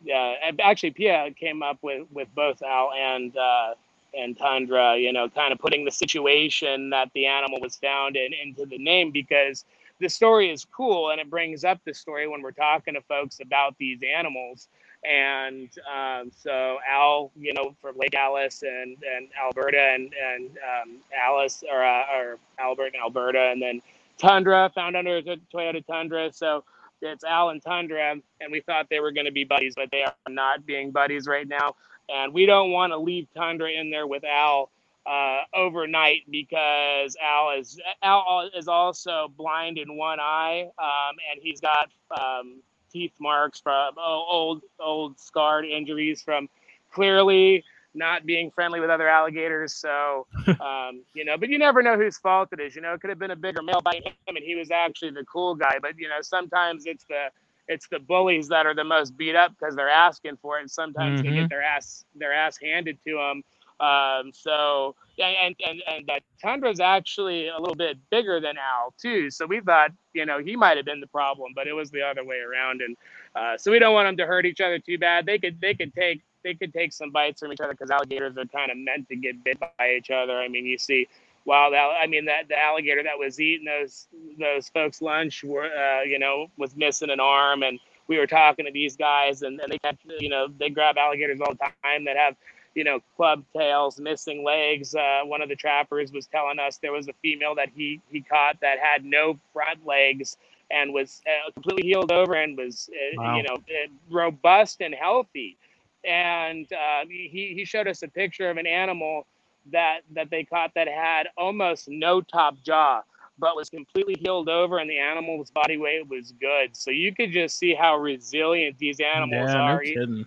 Speaker 3: yeah, actually, Pia came up with with both Al and uh, and Tundra. You know, kind of putting the situation that the animal was found in into the name because the story is cool and it brings up the story when we're talking to folks about these animals. And um, so Al, you know, from Lake Alice and, and Alberta and, and um, Alice or, uh, or Albert and Alberta, and then Tundra found under the Toyota Tundra. So it's Al and Tundra, and we thought they were going to be buddies, but they are not being buddies right now. And we don't want to leave Tundra in there with Al uh, overnight because Al is Al is also blind in one eye, um, and he's got um, teeth marks from oh, old old scarred injuries from clearly not being friendly with other alligators. So, <laughs> um, you know, but you never know whose fault it is. You know, it could have been a bigger male biting him, and he was actually the cool guy. But you know, sometimes it's the it's the bullies that are the most beat up because they're asking for it, and sometimes mm-hmm. they get mm-hmm. their ass their ass handed to them. Um, so and and and that Tundra's actually a little bit bigger than Al too. So we thought you know he might have been the problem, but it was the other way around. And uh, so we don't want them to hurt each other too bad. They could they could take they could take some bites from each other because alligators are kind of meant to get bit by each other. I mean, you see Wow, that, I mean that the alligator that was eating those those folks lunch were uh, you know was missing an arm and we were talking to these guys and, and they catch you know they grab alligators all the time that have you know, club tails, missing legs. Uh, one of the trappers was telling us there was a female that he he caught that had no front legs and was uh, completely healed over and was uh, wow. you know uh, robust and healthy. And uh, he he showed us a picture of an animal that that they caught that had almost no top jaw but was completely healed over and the animal's body weight was good. So you could just see how resilient these animals yeah, are. No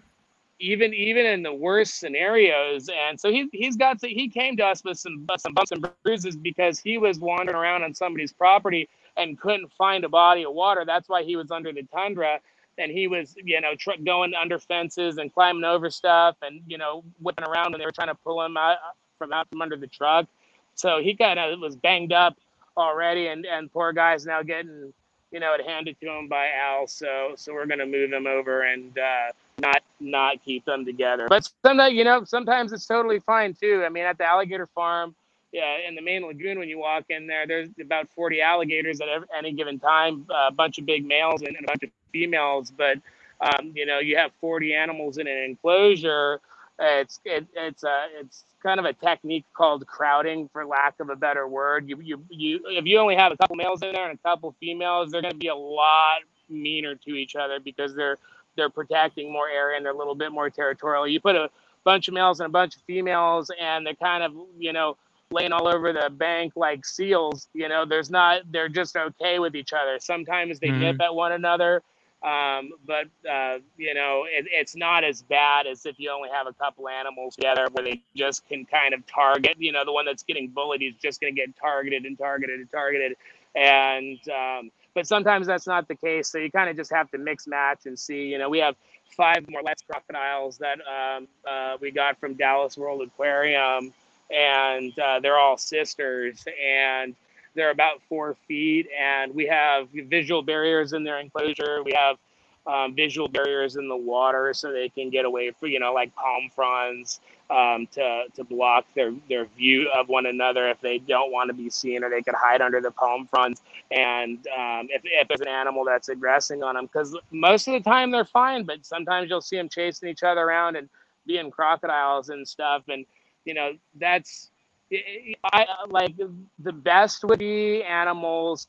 Speaker 3: even even in the worst scenarios. And so he he's got to, he came to us with some some bumps and bruises because he was wandering around on somebody's property and couldn't find a body of water. That's why he was under the tundra. And he was, you know, tr- going under fences and climbing over stuff and, you know, whipping around when they were trying to pull him out from out from under the truck. So he kind of was banged up already, and and poor guy's now getting, you know, it handed to him by Al. So so we're gonna move him over and uh, not not keep them together. But sometimes you know, sometimes it's totally fine too. I mean, at the alligator farm, yeah, in the main lagoon, when you walk in there, there's about 40 alligators at any given time, a bunch of big males and a bunch of females. But um, you know, you have 40 animals in an enclosure. It's it, it's a it's kind of a technique called crowding, for lack of a better word. You you you if you only have a couple males in there and a couple females, they're going to be a lot meaner to each other because they're they're protecting more area and they're a little bit more territorial. You put a bunch of males and a bunch of females, and they're kind of you know laying all over the bank like seals. You know, there's not they're just okay with each other. Sometimes they mm-hmm. nip at one another. Um, but uh, you know, it, it's not as bad as if you only have a couple animals together where they just can kind of target. You know, the one that's getting bullied is just going to get targeted and targeted and targeted, and um, but sometimes that's not the case. So you kind of just have to mix match and see. You know, we have five Morelet's crocodiles that um, uh, we got from Dallas World Aquarium, and uh, they're all sisters, and they're about four feet, and we have visual barriers in their enclosure. We have um, visual barriers in the water so they can get away from, you know, like palm fronds um, to, to block their, their view of one another if they don't want to be seen or they could hide under the palm fronds. And um, if, if there's an animal that's aggressing on them, because most of the time they're fine, but sometimes you'll see them chasing each other around and being crocodiles and stuff. And, you know, that's, I like the best would be animals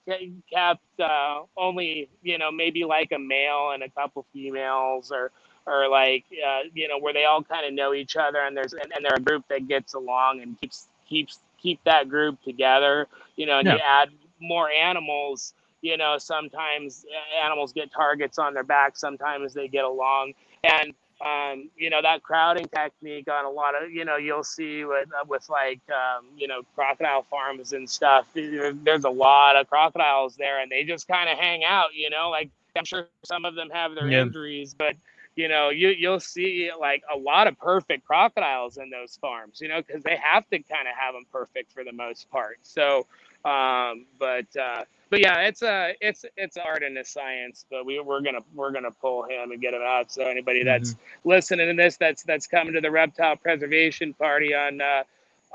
Speaker 3: kept uh, only, you know, maybe like a male and a couple females, or or like uh, you know where they all kind of know each other and there's and, and they're a group that gets along and keeps keeps keep that group together you know and yeah. you add more animals you know sometimes animals get targets on their back sometimes they get along and um, you know that crowding technique on a lot of you know you'll see with uh, with like um, you know crocodile farms and stuff there's a lot of crocodiles there and they just kind of hang out you know like i'm sure some of them have their yeah. injuries but you know you you'll see like a lot of perfect crocodiles in those farms you know because they have to kind of have them perfect for the most part so um, but uh, but yeah, it's a it's it's art and a science. But we we're gonna we're gonna pull him and get him out. So anybody that's mm-hmm. listening to this, that's that's coming to the reptile preservation party on uh,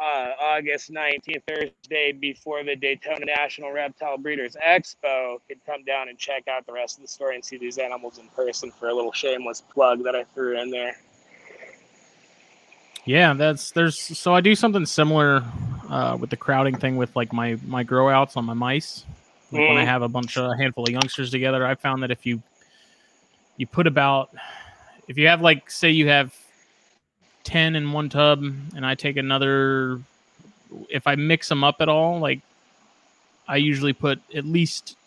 Speaker 3: uh, August 19th, Thursday, before the Daytona National Reptile Breeders Expo, could come down and check out the rest of the story and see these animals in person for a little shameless plug that I threw in there.
Speaker 1: Yeah, that's there's so I do something similar uh, with the crowding thing with like my my grow outs on my mice. Like mm. When I mm. have a bunch of a handful of youngsters together, I found that if you you put about if you have like say you have 10 in one tub and I take another if I mix them up at all, like I usually put at least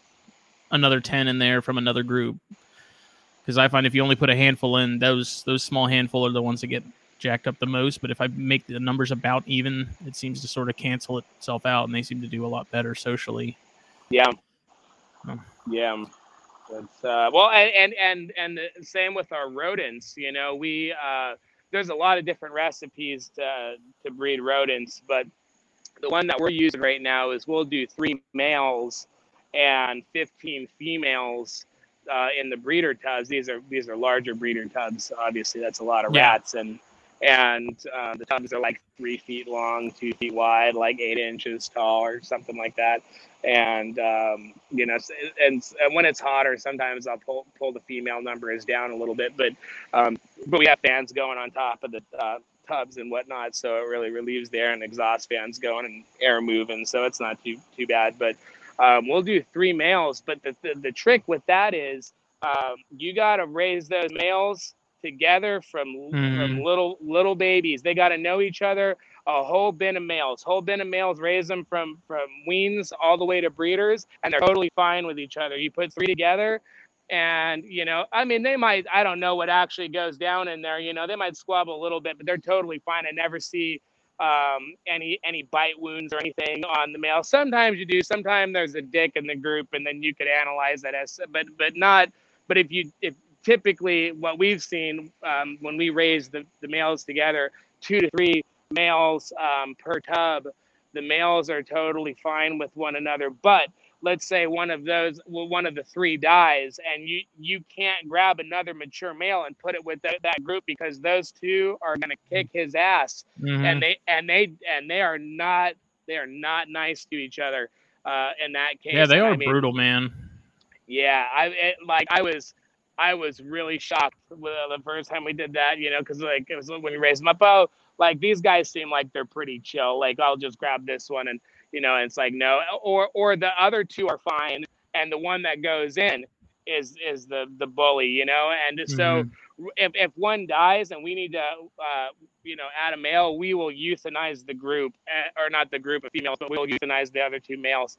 Speaker 1: another 10 in there from another group. Cuz I find if you only put a handful in, those those small handful are the ones that get jacked up the most. But if I make the numbers about even, it seems to sort of cancel itself out, and they seem to do a lot better socially.
Speaker 3: Yeah. Oh. Yeah. Uh, well, and, and and and the same with our rodents. You know, we uh, there's a lot of different recipes to to breed rodents, but the one that we're using right now is we'll do three males and 15 females uh, in the breeder tubs. These are these are larger breeder tubs. Obviously, that's a lot of yeah. rats, and and uh, the tubs are like three feet long, two feet wide, like eight inches tall, or something like that. And um, you know, and, and, when it's hotter, sometimes I'll pull pull the female numbers down a little bit, but um, but we have fans going on top of the uh, tubs and whatnot, so it really relieves the air and exhaust fans going and air moving, so it's not too too bad. But um, we'll do three males, but the, the, the trick with that is um, you got to raise those males together from mm. from little little babies. They got to know each other. A whole bin of males, whole bin of males, raise them from from weans all the way to breeders, and they're totally fine with each other. You put three together, and you know, I mean, they might I don't know what actually goes down in there. You know, they might squabble a little bit, but they're totally fine. I never see um, any any bite wounds or anything on the male. Sometimes you do. Sometimes there's a dick in the group, and then you could analyze that as, but but not. But if you if typically what we've seen um, when we raise the, the males together, two to three males um, per tub, the males are totally fine with one another. But let's say one of those, well, one of the three dies, and you you can't grab another mature male and put it with the, that group because those two are going to kick his ass, mm-hmm. and they and they and they are not they are not nice to each other. Uh, in that case,
Speaker 1: yeah, they are I mean, brutal, man.
Speaker 3: Yeah, I it, like I was I was really shocked the first time we did that, you know, because like it was when we raised them up. Oh, like these guys seem like they're pretty chill. Like I'll just grab this one, and you know, and it's like no, or or the other two are fine, and the one that goes in is is the the bully, you know, and so. Mm-hmm. If, if one dies and we need to, uh, you know, add a male, we will euthanize the group, eh, or not the group of females, but we'll euthanize the other two males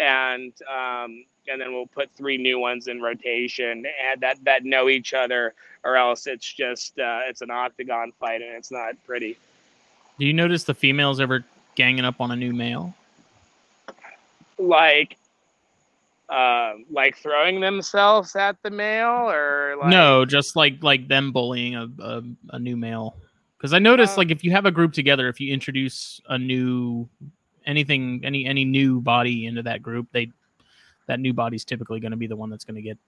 Speaker 3: and um, and then we'll put three new ones in rotation and that that know each other or else it's just uh, it's an octagon fight and it's not pretty.
Speaker 1: Do you notice the females ever ganging up on a new male?
Speaker 3: Like uh, like throwing themselves at the male or like...
Speaker 1: no just like like them bullying a, a, a new male. Because i noticed um, like if you have a group together if you introduce a new anything any any new body into that group, they that new body's typically going to be the one that's going to get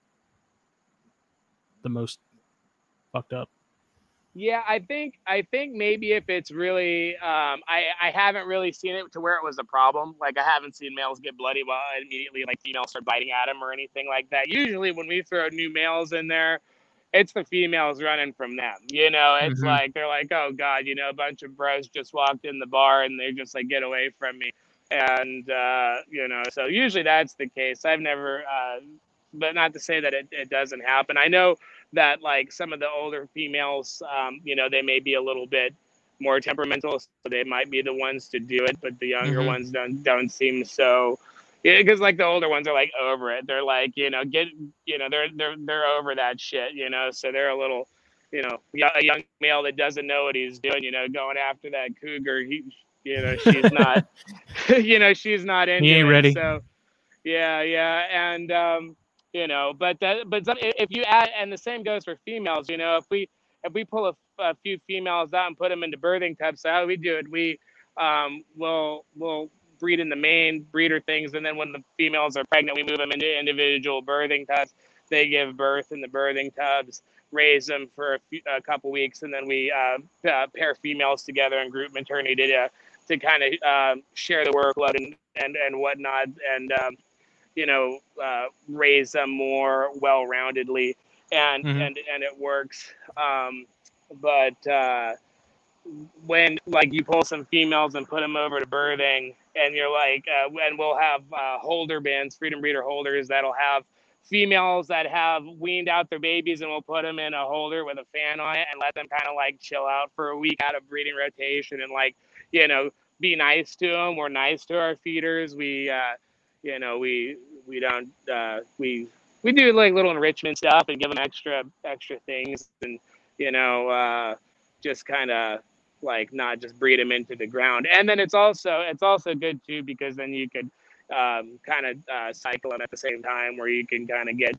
Speaker 1: the most fucked up.
Speaker 3: Yeah, I think I think maybe if it's really um, I I haven't really seen it to where it was a problem. Like I haven't seen males get bloody while immediately like females start biting at them or anything like that. Usually when we throw new males in there, it's the females running from them. You know, it's mm-hmm. like they're like, oh god, you know, a bunch of bros just walked in the bar and they're just like, get away from me. And uh, you know, so usually that's the case. I've never uh, but not to say that it, it doesn't happen. I know that like some of the older females, um, you know, they may be a little bit more temperamental, so they might be the ones to do it, but the younger mm-hmm. ones don't don't seem so. Yeah, because like the older ones are like over it. They're like, you know, get, you know, they're they're they're over that shit, you know. So they're a little, you know, a young male that doesn't know what he's doing, you know, going after that cougar. He, you know, she's not, <laughs> <laughs> you know, she's not in.
Speaker 1: he ain't ready.
Speaker 3: So, yeah, yeah, and um, you know, but that, but if you add, and the same goes for females, you know, if we if we pull a, a few females out and put them into birthing tubs, so how we do it, we um, will will breed in the main breeder things, and then when the females are pregnant, we move them into individual birthing tubs. They give birth in the birthing tubs, raise them for a, few, a couple weeks, and then we uh, uh, pair females together in group maternity to to kind of uh, share the workload and and and whatnot, and um, you know uh, raise them more well-roundedly, and mm-hmm. and and it works. Um, but uh, when like you pull some females and put them over to birthing, and you're like, uh, and we'll have uh, holder bins, freedom breeder holders that'll have females that have weaned out their babies and we'll put them in a holder with a fan on it and let them kind of like chill out for a week out of breeding rotation and like you know be nice to them we're nice to our feeders. We uh you know we we don't uh we we do like little enrichment stuff and give them extra extra things and you know uh just kind of like not just breed them into the ground and then it's also it's also good too because then you could um, kind of uh, cycle them at the same time where you can kind of get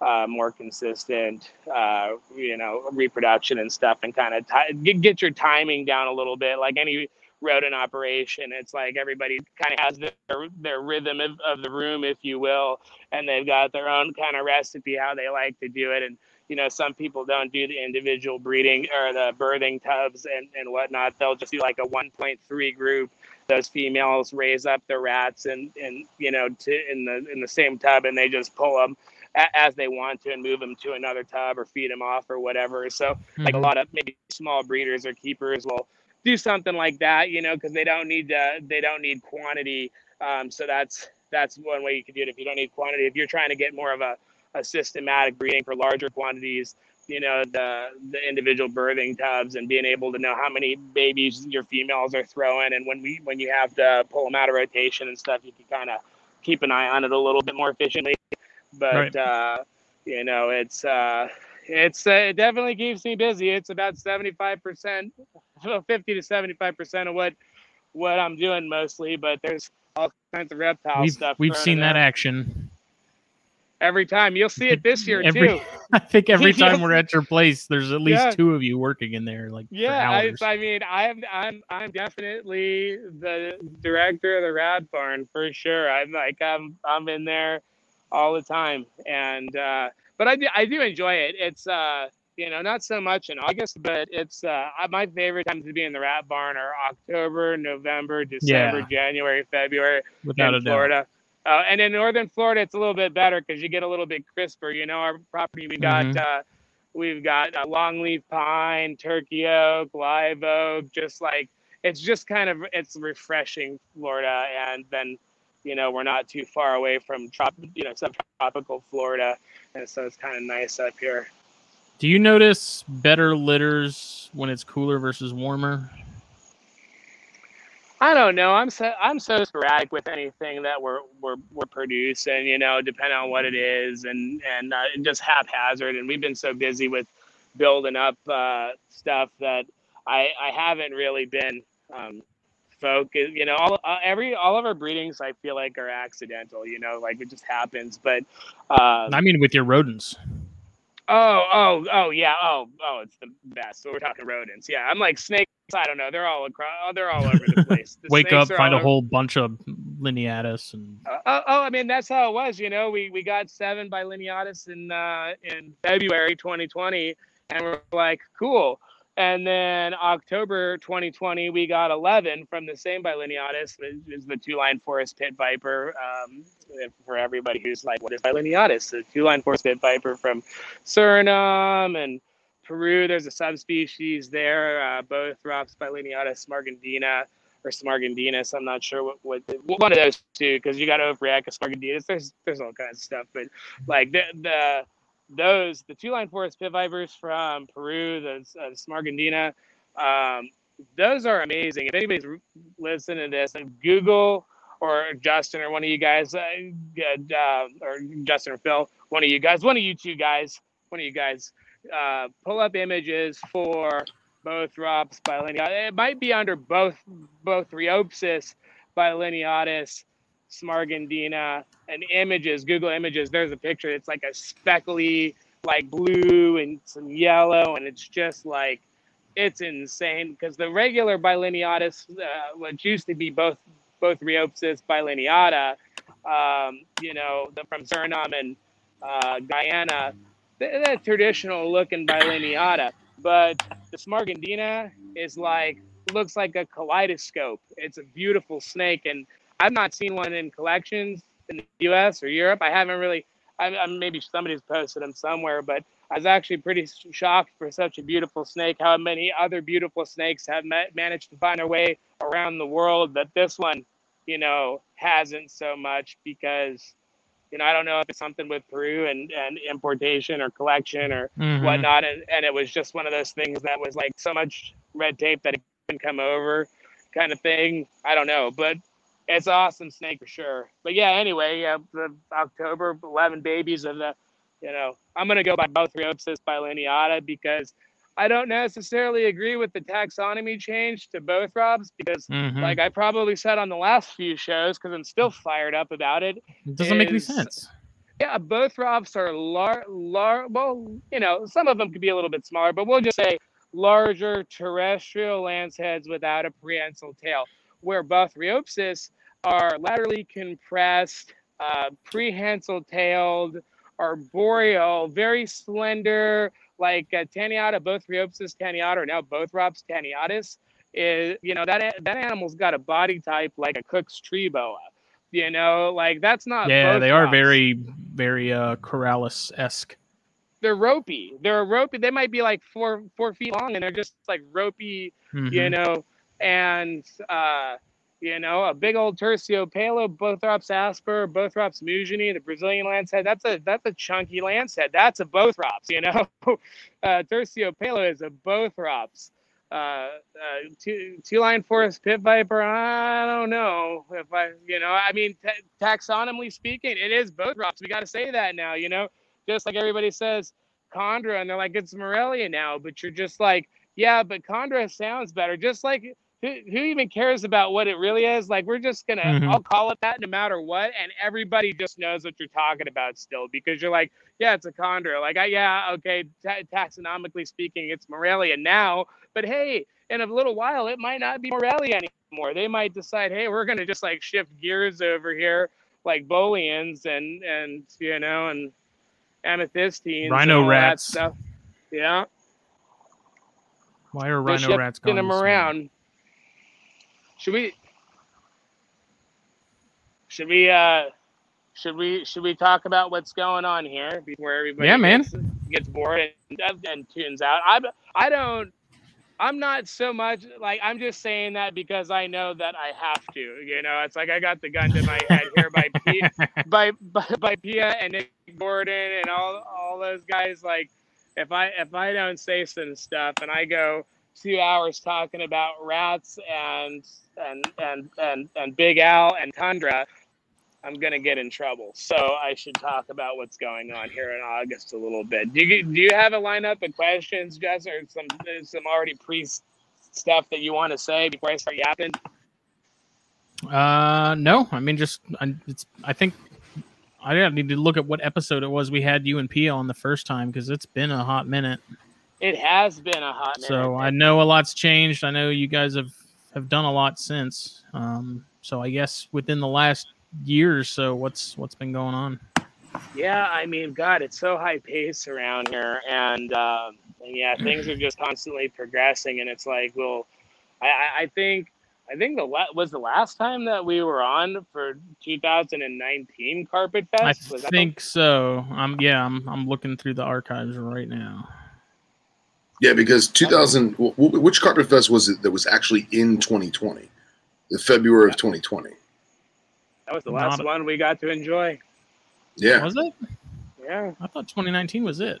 Speaker 3: uh, more consistent, uh, you know, reproduction and stuff, and kind of t- get your timing down a little bit. Like any rodent operation, it's like everybody kind of has their their rhythm of, of the room, if you will, and they've got their own kind of recipe how they like to do it. And you know, some people don't do the individual breeding or the birthing tubs and and whatnot. They'll just do like a 1.3 group those females raise up the rats and and you know to in the in the same tub and they just pull them a, as they want to and move them to another tub or feed them off or whatever so mm-hmm. like a lot of maybe small breeders or keepers will do something like that you know because they don't need to they don't need quantity um, so that's that's one way you can do it if you don't need quantity if you're trying to get more of a, a systematic breeding for larger quantities you know the the individual birthing tubs and being able to know how many babies your females are throwing. And when we when you have to pull them out of rotation and stuff you can kind of keep an eye on it a little bit more efficiently. But right. uh you know it's uh it's uh, it definitely keeps me busy. It's about 75 percent 50 to 75 percent of what what i'm doing mostly but there's all kinds of reptile
Speaker 1: we've,
Speaker 3: stuff
Speaker 1: we've seen that action
Speaker 3: every time. You'll see it this year every, too. <laughs>
Speaker 1: I think every <laughs> time we're at your place, there's at least yeah. two of you working in there. Like
Speaker 3: yeah, I, I, mean, I'm I'm I'm definitely the director of the Rat Barn for sure. I'm like I'm I'm in there all the time, and uh, but I do I do enjoy it. It's uh you know not so much in August, but it's uh my favorite times to be in the Rat Barn are October, November, December, yeah. January, February Without in Florida. Doubt uh, and in northern Florida, it's a little bit better because you get a little bit crisper. You know, our property we got mm-hmm. uh, we've got uh, longleaf pine, turkey oak, live oak. Just like it's just kind of it's refreshing Florida, and then you know we're not too far away from trop you know subtropical Florida, and so it's kind of nice up here.
Speaker 1: Do you notice better litters when it's cooler versus warmer?
Speaker 3: I don't know. I'm so I'm so sporadic with anything that we're we're we're producing. You know, depending on what it is, and and uh, just haphazard. And we've been so busy with building up uh, stuff that I I haven't really been um, focused. You know, all uh, every all of our breedings I feel like are accidental. You know, like it just happens. But uh,
Speaker 1: I mean, with your rodents.
Speaker 3: Oh, oh, oh, yeah. Oh, oh, it's the best. So we're talking rodents. Yeah, I'm like snakes. I don't know. They're all across. Oh, they're all over the place. The <laughs>
Speaker 1: Wake up, find a over... whole bunch of lineatus and.
Speaker 3: Uh, oh, oh, I mean that's how it was. You know, we we got seven bilineatus in uh, in February 2020, and we're like, cool. And then October 2020, we got 11 from the same bilineatus, which is the two-line forest pit viper. Um, for everybody who's like, what is bilineatus? The two-line forest pit viper from Suriname and Peru. There's a subspecies there, uh, Bothrops bilineatus margandina or Smaragdinus. I'm not sure what, what one of those two because you got Ophryacus, Smaragdinus. There's there's all kinds of stuff, but like the the those the two line forest pit vipers from Peru, the uh, Smaragdina, um, those are amazing. If anybody's listening to this, Google or Justin or one of you guys, uh, uh, or Justin or Phil, one of you guys, one of you two guys, one of you guys, uh, pull up images for both Bothrops bilineatus. It might be under both Bothriopsis bilineatus, Smaragdina, and images. Google images. There's a picture. It's like a speckly, like blue and some yellow, and it's just like it's insane because the regular bilineatus, uh, which used to be both Bothriopsis bilineata, um, you know, the, from Suriname and uh, Guyana, the traditional looking bilineata but the Smaragdina is like looks like a kaleidoscope. It's a beautiful snake, and I've not seen one in collections in the U.S. or Europe. I haven't really. I, I maybe somebody's posted them somewhere, but I was actually pretty shocked for such a beautiful snake. How many other beautiful snakes have managed to find their way around the world, but this one, you know, hasn't so much because you know, I don't know if it's something with Peru and, and importation or collection or mm-hmm. whatnot. And, and it was just one of those things that was like so much red tape that it couldn't come over kind of thing. I don't know, but it's awesome snake for sure. But yeah, anyway, yeah, the October 11 babies of the, you know, I'm going to go by Bothriopsis bilineata because – I don't necessarily agree with the taxonomy change to Bothrops because, mm-hmm. like I probably said on the last few shows, because I'm still fired up about it.
Speaker 1: It doesn't is, make any sense.
Speaker 3: Yeah, Bothrops are lar- lar- well, you know, some of them could be a little bit smaller, but we'll just say larger terrestrial lance heads without a prehensile tail, where Bothriopsis are laterally compressed, uh, prehensile tailed, arboreal, very slender, like uh, Taeniata, Bothriopsis Taeniata, or now Bothrops Taeniatus, is you know that that animal's got a body type like a Cook's tree boa. You know, like that's not.
Speaker 1: Yeah, they are very, very uh Corallus esque.
Speaker 3: They're ropey. They're ropey. They might be like four four feet long, and they're just like ropey. Mm-hmm. You know, and uh you know, a big old Terciopelo, Bothrops asper, Bothrops moojeni, the Brazilian lancehead. That's a that's a chunky lancehead. That's a Bothrops, you know. <laughs> uh, Terciopelo is a Bothrops. Uh, uh, two two line forest pit viper. I don't know if I, you know, I mean, t- taxonomically speaking, it is Bothrops. We got to say that now, you know, just like everybody says Chondro, and they're like it's Morelia now, but you're just like, yeah, but Chondro sounds better. Just like who, who even cares about what it really is? Like, we're just gonna, mm-hmm. I'll call it that no matter what, and everybody just knows what you're talking about still because you're like, yeah, it's a chondro. Like, I, yeah, okay, t- taxonomically speaking, it's Morelia now, but hey, in a little while, it might not be Morelia anymore. They might decide, hey, we're gonna just like shift gears over here, like Boelens and and you know and amethystines,
Speaker 1: rhino rats
Speaker 3: stuff. Yeah.
Speaker 1: Why are rhino rats going
Speaker 3: them around? Should we? Should we? uh Should we? Should we talk about what's going on here before everybody?
Speaker 1: Yeah, man.
Speaker 3: Gets, gets bored and, and tunes out. I I don't. I'm not so much like I'm just saying that because I know that I have to. You know, it's like I got the gun to my head here by <laughs> P, by, by by Pia and Nick Gordon and all all those guys. Like, if I if I don't say some stuff and I go two hours talking about rats and and and and and Big Al and Tundra, I'm gonna get in trouble. So I should talk about what's going on here in August a little bit. Do you do you have a lineup of questions, Jess, or some some already pre stuff that you want to say before I start yapping?
Speaker 1: Uh, no. I mean, just I, it's. I think I need to look at what episode it was we had you and Pia on the first time because it's been a hot minute.
Speaker 3: It has been a hot minute.
Speaker 1: So I know a lot's changed. I know you guys have have done a lot since. Um, so I guess within the last year or so, what's what's been going on?
Speaker 3: Yeah, I mean, God, it's so high pace around here, and, um, and yeah, <clears throat> things are just constantly progressing, and it's like, well, I, I think. I think the was the last time that we were on for 2019 Carpet Fest.
Speaker 1: I think the- so. I'm yeah. I'm I'm looking through the archives right now.
Speaker 2: Yeah, because 2000, which Carpet Fest was it that was actually in 2020? the February of 2020.
Speaker 3: That was the last
Speaker 1: a-
Speaker 3: one we got to enjoy.
Speaker 2: Yeah,
Speaker 1: Was it?
Speaker 3: Yeah.
Speaker 1: I thought 2019 was it.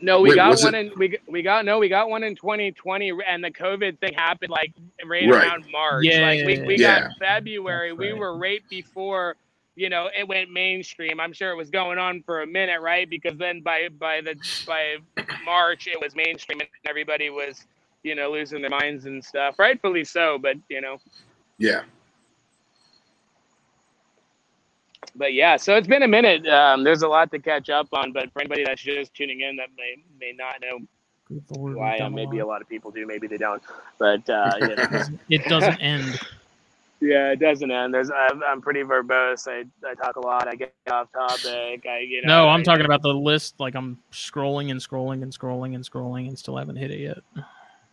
Speaker 3: No, we
Speaker 2: Wait,
Speaker 3: got one
Speaker 2: it-
Speaker 3: in we we got no, we got one in 2020, and the COVID thing happened like right,
Speaker 2: Right.
Speaker 3: around March.
Speaker 1: Yeah,
Speaker 3: like we, we
Speaker 2: yeah.
Speaker 3: got February.
Speaker 1: That's
Speaker 3: We were right before you know it went mainstream. I'm sure it was going on for a minute, right? Because then by by the by March it was mainstream, and everybody was you know losing their minds and stuff. Rightfully so, but you know.
Speaker 2: yeah.
Speaker 3: But yeah, so it's been a minute. Um, there's a lot to catch up on, but for anybody that's just tuning in that may may not know
Speaker 1: Good lord,
Speaker 3: who I am, maybe a
Speaker 1: lot.
Speaker 3: lot of people do, maybe they don't. But uh, you know. <laughs>
Speaker 1: It doesn't end.
Speaker 3: Yeah, it doesn't end. There's I'm, I'm pretty verbose. I, I talk a lot. I get off topic. I you know.
Speaker 1: No, I'm
Speaker 3: I-
Speaker 1: talking about the list. Like I'm scrolling and scrolling and scrolling and scrolling and still haven't hit it yet.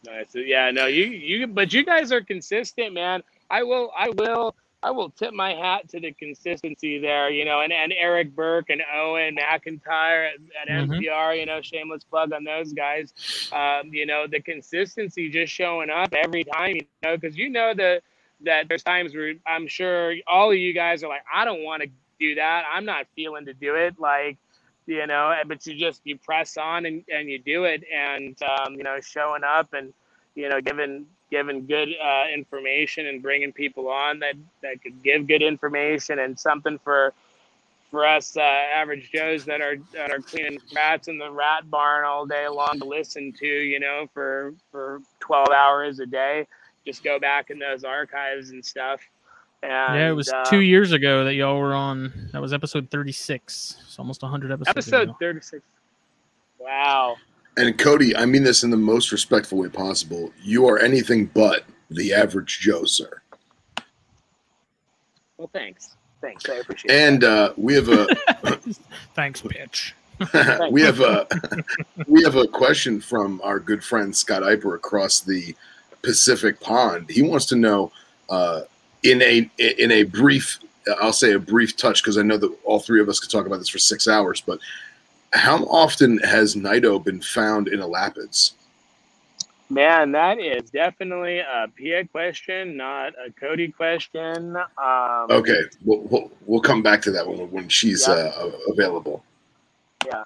Speaker 3: Nice. Yeah, no, you you but you guys are consistent, man. I will I will I will tip my hat to the consistency there, you know, and, and Eric Burke and Owen McIntyre at, at
Speaker 1: Mhm.
Speaker 3: NPR, you know, shameless plug on those guys. Um, you know, the consistency just showing up every time, you know, because you know the that there's times where I'm sure all of you guys are like, I don't want to do that. I'm not feeling to do it. Like, you know, but you just you press on and, and you do it and um, you know, showing up and you know, giving giving good uh, information and bringing people on that that could give good information and something for for us uh, average Joes that are that are cleaning rats in the rat barn all day long to listen to, you know, for for 12 hours a day. Just go back in those archives and stuff. And,
Speaker 1: yeah, it was
Speaker 3: uh,
Speaker 1: two years ago that y'all were on. That was episode 36. It's almost 100 episodes.
Speaker 3: episode
Speaker 1: ago.
Speaker 3: 36. Wow.
Speaker 2: And Cody, I mean this in the most respectful way possible. You are anything but the average Joe, sir.
Speaker 3: Well, thanks. Thanks. I appreciate it.
Speaker 2: And uh, we have a <laughs>
Speaker 1: Thanks, bitch. <laughs>
Speaker 2: we have a <laughs> we have a question from our good friend Scott Eiper across the Pacific Pond. He wants to know uh, in a in a brief, I'll say a brief touch because I know that all three of us could talk about this for six hours. But how often has Naito been found in elapids?
Speaker 3: Man, that is definitely a Pia question, not a Cody question. Um,
Speaker 2: Okay, we'll, we'll, we'll come back to that when when she's
Speaker 3: Yeah.
Speaker 2: uh, available. Yeah.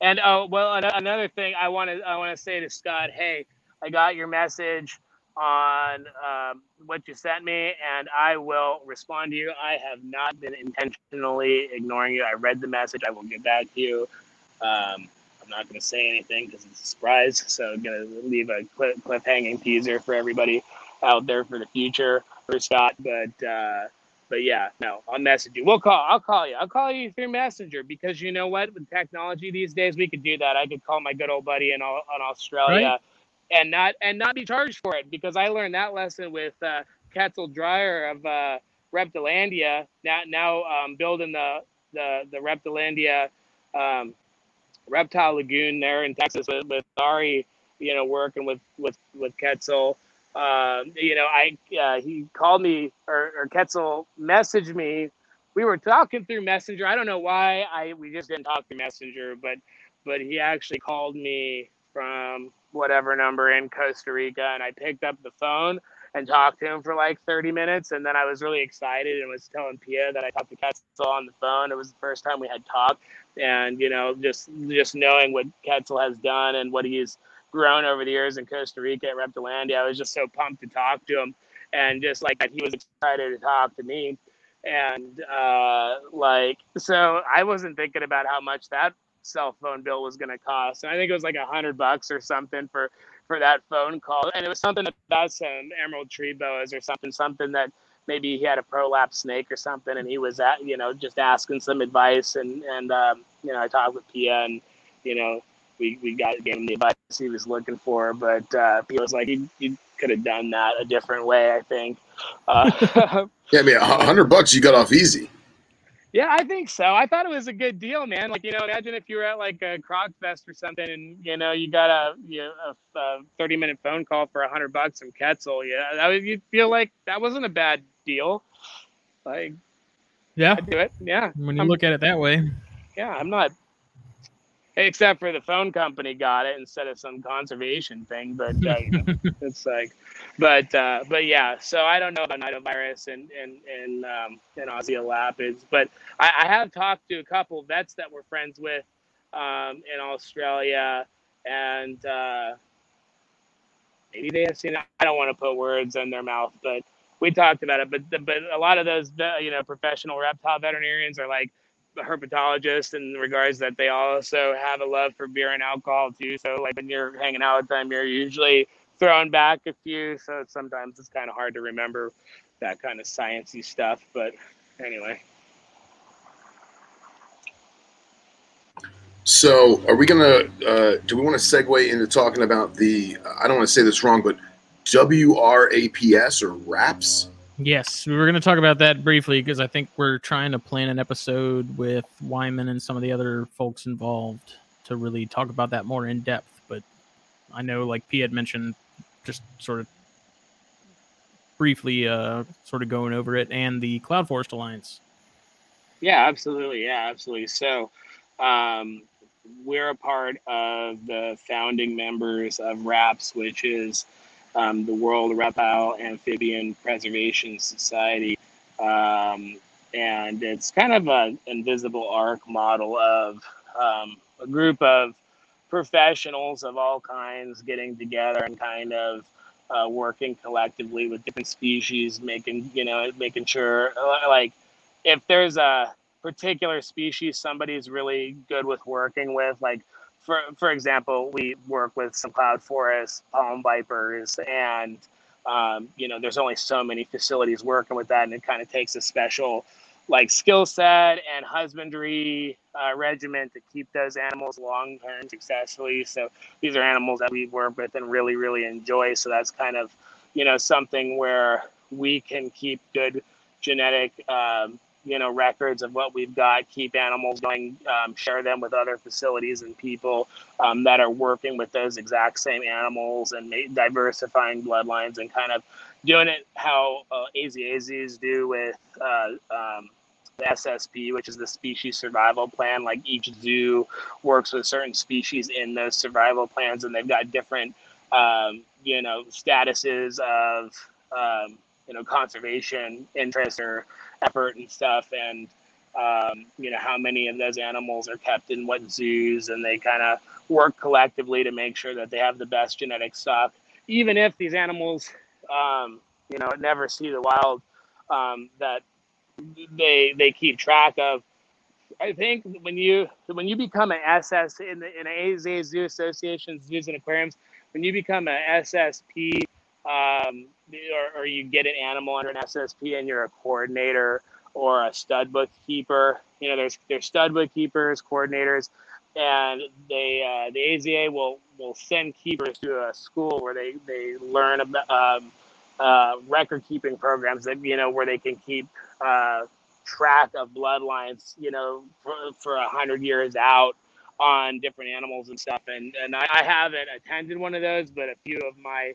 Speaker 3: And oh well, another thing I want to I want to say to Scott, hey, I got your message on um, what you sent me, and I will respond to you. I have not been intentionally ignoring you. I read the message. I will get back to you. Um, I'm not going to say anything because it's a surprise. <laughs> So I'm going to leave a cliff, cliffhanging teaser for everybody out there for the future for Scott. But uh, but yeah, no, I'll message you. We'll call. I'll call you. I'll call you through Messenger because you know what? With technology these days, we could do that. I could call my good old buddy in, in Australia, and not and not be charged for it because I learned that lesson with uh, Ketzel Dreyer of uh, Reptilandia. Now now um, building the the the Reptilandia um, reptile lagoon there in Texas with, with Ari. You know, working with with with Ketzel um, you know, I uh, he called me or, or Ketzel messaged me. We were talking through Messenger. I don't know why I we just didn't talk through Messenger, but but he actually called me from whatever number in Costa Rica, and I picked up the phone and talked to him for like 30 minutes, and then I was really excited and was telling Pia that I talked to Ketzel on the phone. It was the first time we had talked, and you know, just just knowing what Ketzel has done and what he's grown over the years in Costa Rica at Reptilandia. I was just so pumped to talk to him and just like that he was excited to talk to me. And uh, like, so I wasn't thinking about how much that cell phone bill was going to cost. And I think it was like a hundred bucks or something for, for that phone call. And it was something about some emerald tree boas or something, something that maybe he had a prolapse snake or something. And he was at, you know, just asking some advice. And, and, um, you know, I talked with Pia and, you know, we, we got gave him the advice he was looking for, but uh, he was like he, he could have done that a different way. I think. Uh, <laughs>
Speaker 2: Yeah, I mean, a hundred bucks you got off easy.
Speaker 3: Yeah, I think so. I thought it was a good deal, man. Like you know, imagine if you were at like a Croc Fest or something, and you know you got a you know, a, a thirty minute phone call for a hundred bucks from Ketzel. Yeah, that would you'd feel like that wasn't a bad deal. Like
Speaker 1: Yeah,
Speaker 3: I'd do it. Yeah,
Speaker 1: when you
Speaker 3: I'm-
Speaker 1: look at it that way.
Speaker 3: yeah. I'm not. Except for the phone company got it instead of some conservation thing. But uh, you know, <laughs> it's like, but uh, but yeah. So I don't know about nidovirus and and and um, and Aussie elapids, but I, I have talked to a couple vets that we're friends with um, in Australia, and uh, maybe they have seen. It. I don't want to put words in their mouth, but we talked about it. But but a lot of those you know professional reptile veterinarians are like herpetologists in regards that they also have a love for beer and alcohol too. So like when you're hanging out with them, you're usually throwing back a few. So sometimes it's kind of hard to remember that kind of sciency stuff. But anyway.
Speaker 2: So, are we gonna? Uh, do we want to segue into talking about the? I don't want to say this wrong, but WRAPS or RAPS?
Speaker 1: Yes, we were going to talk about that briefly because I think we're trying to plan an episode with Wyman and some of the other folks involved to really talk about that more in depth. But I know, like P had mentioned, just sort of briefly, uh, sort of going over it and the Cloud Forest Alliance.
Speaker 3: Yeah, absolutely. Yeah, absolutely. So, um, we're a part of the founding members of RAPS, which is um, the World Reptile Amphibian Preservation Society. Um, and it's kind of an invisible arc model of um, a group of professionals of all kinds getting together and kind of uh, working collectively with different species, making you know making sure uh, like if there's a particular species somebody's really good with working with, like for for example, we work with some cloud forests, palm vipers, and um, you know, there's only so many facilities working with that, and it kind of takes a special like skill set and husbandry uh, regimen to keep those animals long term successfully. So these are animals that we work with and really really enjoy. So that's kind of you know something where we can keep good genetic um, you know records of what we've got keep animals going um, share them with other facilities and people um, that are working with those exact same animals and diversifying bloodlines and kind of doing it how uh, AZA zoos do with uh, um, the SSP, which is the species survival plan. Like each zoo works with certain species in those survival plans, and they've got different, um, you know, statuses of, um, you know, conservation interest or effort and stuff, and um, you know how many of those animals are kept in what zoos, and they kind of work collectively to make sure that they have the best genetic stock, even if these animals, um, you know, never see the wild, um, that they they keep track of. I think when you when you become an SS in the in AZ Zoo Association, zoos and aquariums, when you become an SSP um, or, or you get an animal under an SSP and you're a coordinator or a stud bookkeeper. You know, there's there's stud bookkeepers, coordinators, and they uh, the AZA will will send keepers to a school where they they learn about um, uh, record keeping programs that you know where they can keep uh, track of bloodlines. You know, for a hundred years out on different animals and stuff. And and I, I haven't attended one of those, but a few of my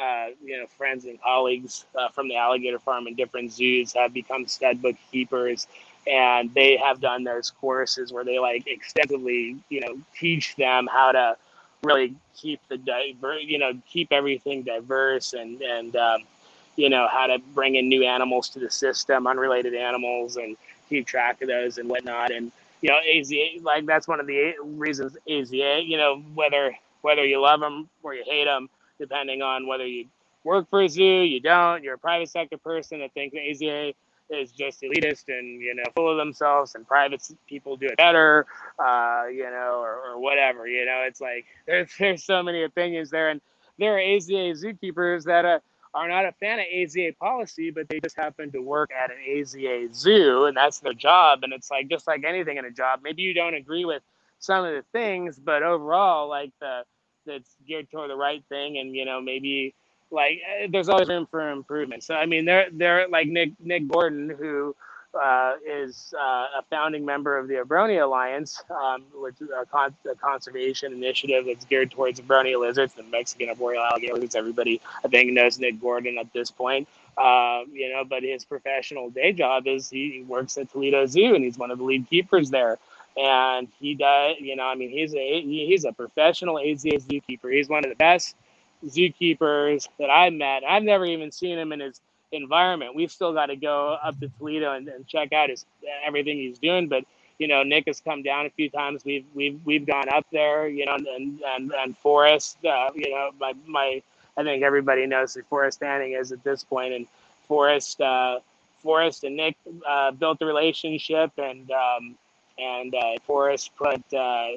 Speaker 3: uh, you know, friends and colleagues uh, from the alligator farm and different zoos have become stud book keepers, and they have done those courses where they like extensively, you know, teach them how to really keep the diver, you know, keep everything diverse and and um, you know how to bring in new animals to the system, unrelated animals, and keep track of those and whatnot. And you know, AZA like that's one of the reasons AZA, you know, whether whether you love them or you hate them depending on whether you work for a zoo, you don't, you're a private sector person that thinks the AZA is just elitist and you know full of themselves and private people do it better uh, you know or, or whatever you know it's like <laughs> there's there's so many opinions there. And there are AZA zookeepers that uh, are not a fan of AZA policy but they just happen to work at an AZA zoo and that's their job. And it's like just like anything in a job maybe you don't agree with some of the things but overall like the that's geared toward the right thing, and you know maybe like eh, there's always room for improvement. So I mean, they're they're like Nick Nick Gordon who uh, is uh, a founding member of the Abronia Alliance, um, which is a, con- a, conservation initiative that's geared towards Abronia lizards, the Mexican arboreal lizards. Everybody, I think, knows Nick Gordon at this point. Uh, you know, but his professional day job is he works at Toledo Zoo and he's one of the lead keepers there and he does. You know, I mean, he's a he's a professional AZA zookeeper. He's one of the best zookeepers that I've met. I've never even seen him in his environment. We've still got to go up to Toledo and, and check out his everything he's doing, but you know, Nick has come down a few times. We've we've we've gone up there, you know, and and and Forrest, uh, you know, my my I think everybody knows who Forrest Fanning is at this point, and Forrest uh, and Nick uh, built the relationship, and um, and uh, Forrest put uh,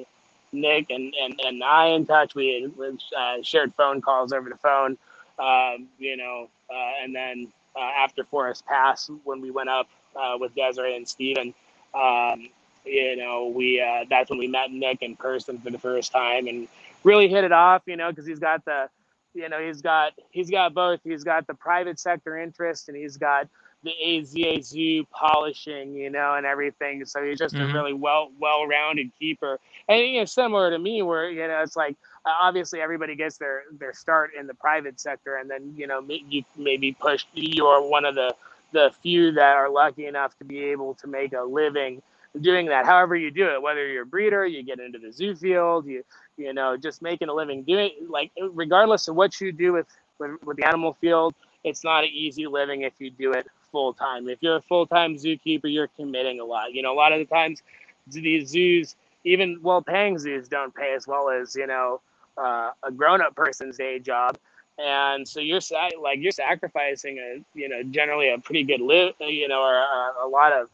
Speaker 3: Nick and, and and I in touch. We had uh, shared phone calls over the phone, um, you know, uh, and then uh, after Forrest passed, when we went up uh, with Desiree and Steven, um, you know, we that's when we met Nick in person for the first time and really hit it off, you know, because he's got the, you know, he's got he's got both. He's got the private sector interest and he's got the AZA zoo polishing, you know, and everything. So he's just mm-hmm. a really well well rounded keeper, and you know, similar to me, where you know it's like obviously everybody gets their their start in the private sector, and then you know you maybe push you're one of the the few that are lucky enough to be able to make a living doing that however you do it whether you're a breeder you get into the zoo field you you know just making a living doing like regardless of what you do with with, with the animal field it's not an easy living if you do it full time if you're a full-time zookeeper you're committing a lot. You know a lot of the times these zoos even well paying zoos don't pay as well as you know uh, a grown-up person's day job. And so you're like you're sacrificing a you know generally a pretty good live you know or a, a lot of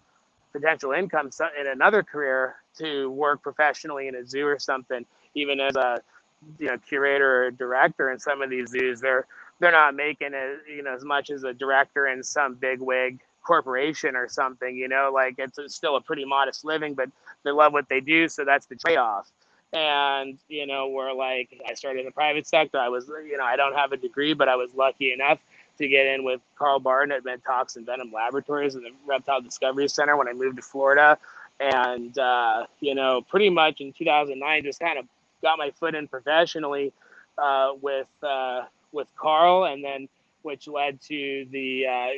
Speaker 3: potential income in another career to work professionally in a zoo or something, even as a you know curator or director in some of these zoos, they're they're not making as you know as much as a director in some big wig corporation or something. You know, like it's still a pretty modest living, but they love what they do, so that's the trade off. And you know, we're like I started in the private sector. I was you know I don't have a degree, but I was lucky enough to get in with Carl Barton at Ventox and Venom Laboratories and the Reptile Discovery Center when I moved to Florida. And, uh, you know, pretty much in 2009, just kind of got my foot in professionally uh, with, uh, with Carl and then which led to the uh,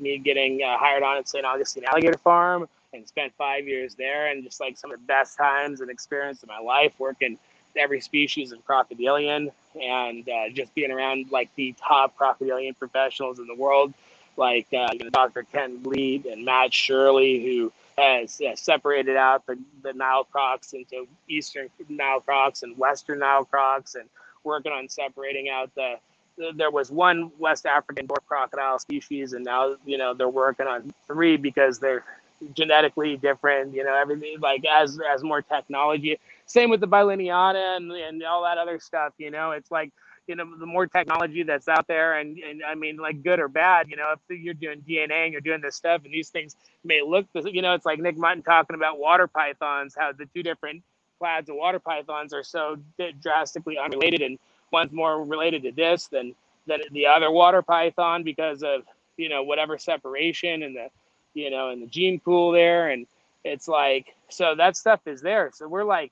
Speaker 3: me getting uh, hired on at St. Augustine Alligator Farm and spent five years there and just like some of the best times and experience of my life working every species of crocodilian and uh, just being around like the top crocodilian professionals in the world, like uh, Dr. Kent Vliet and Matt Shirley, who has uh, separated out the, the Nile crocs into Eastern Nile crocs and Western Nile crocs, and working on separating out the. There was one West African dwarf crocodile species, and now you know they're working on three because they're genetically different. You know, everything like as as more technology same with the bilineata and, and all that other stuff. You know, it's like you know the more technology that's out there, and and I mean like good or bad. You know, if you're doing DNA and you're doing this stuff, and these things may look, you know, it's like Nick Mutton talking about water pythons, how the two different clades and water pythons are so drastically unrelated, and one's more related to this than than the other water python because of you know whatever separation and the you know and the gene pool there and it's like so that stuff is there so we're like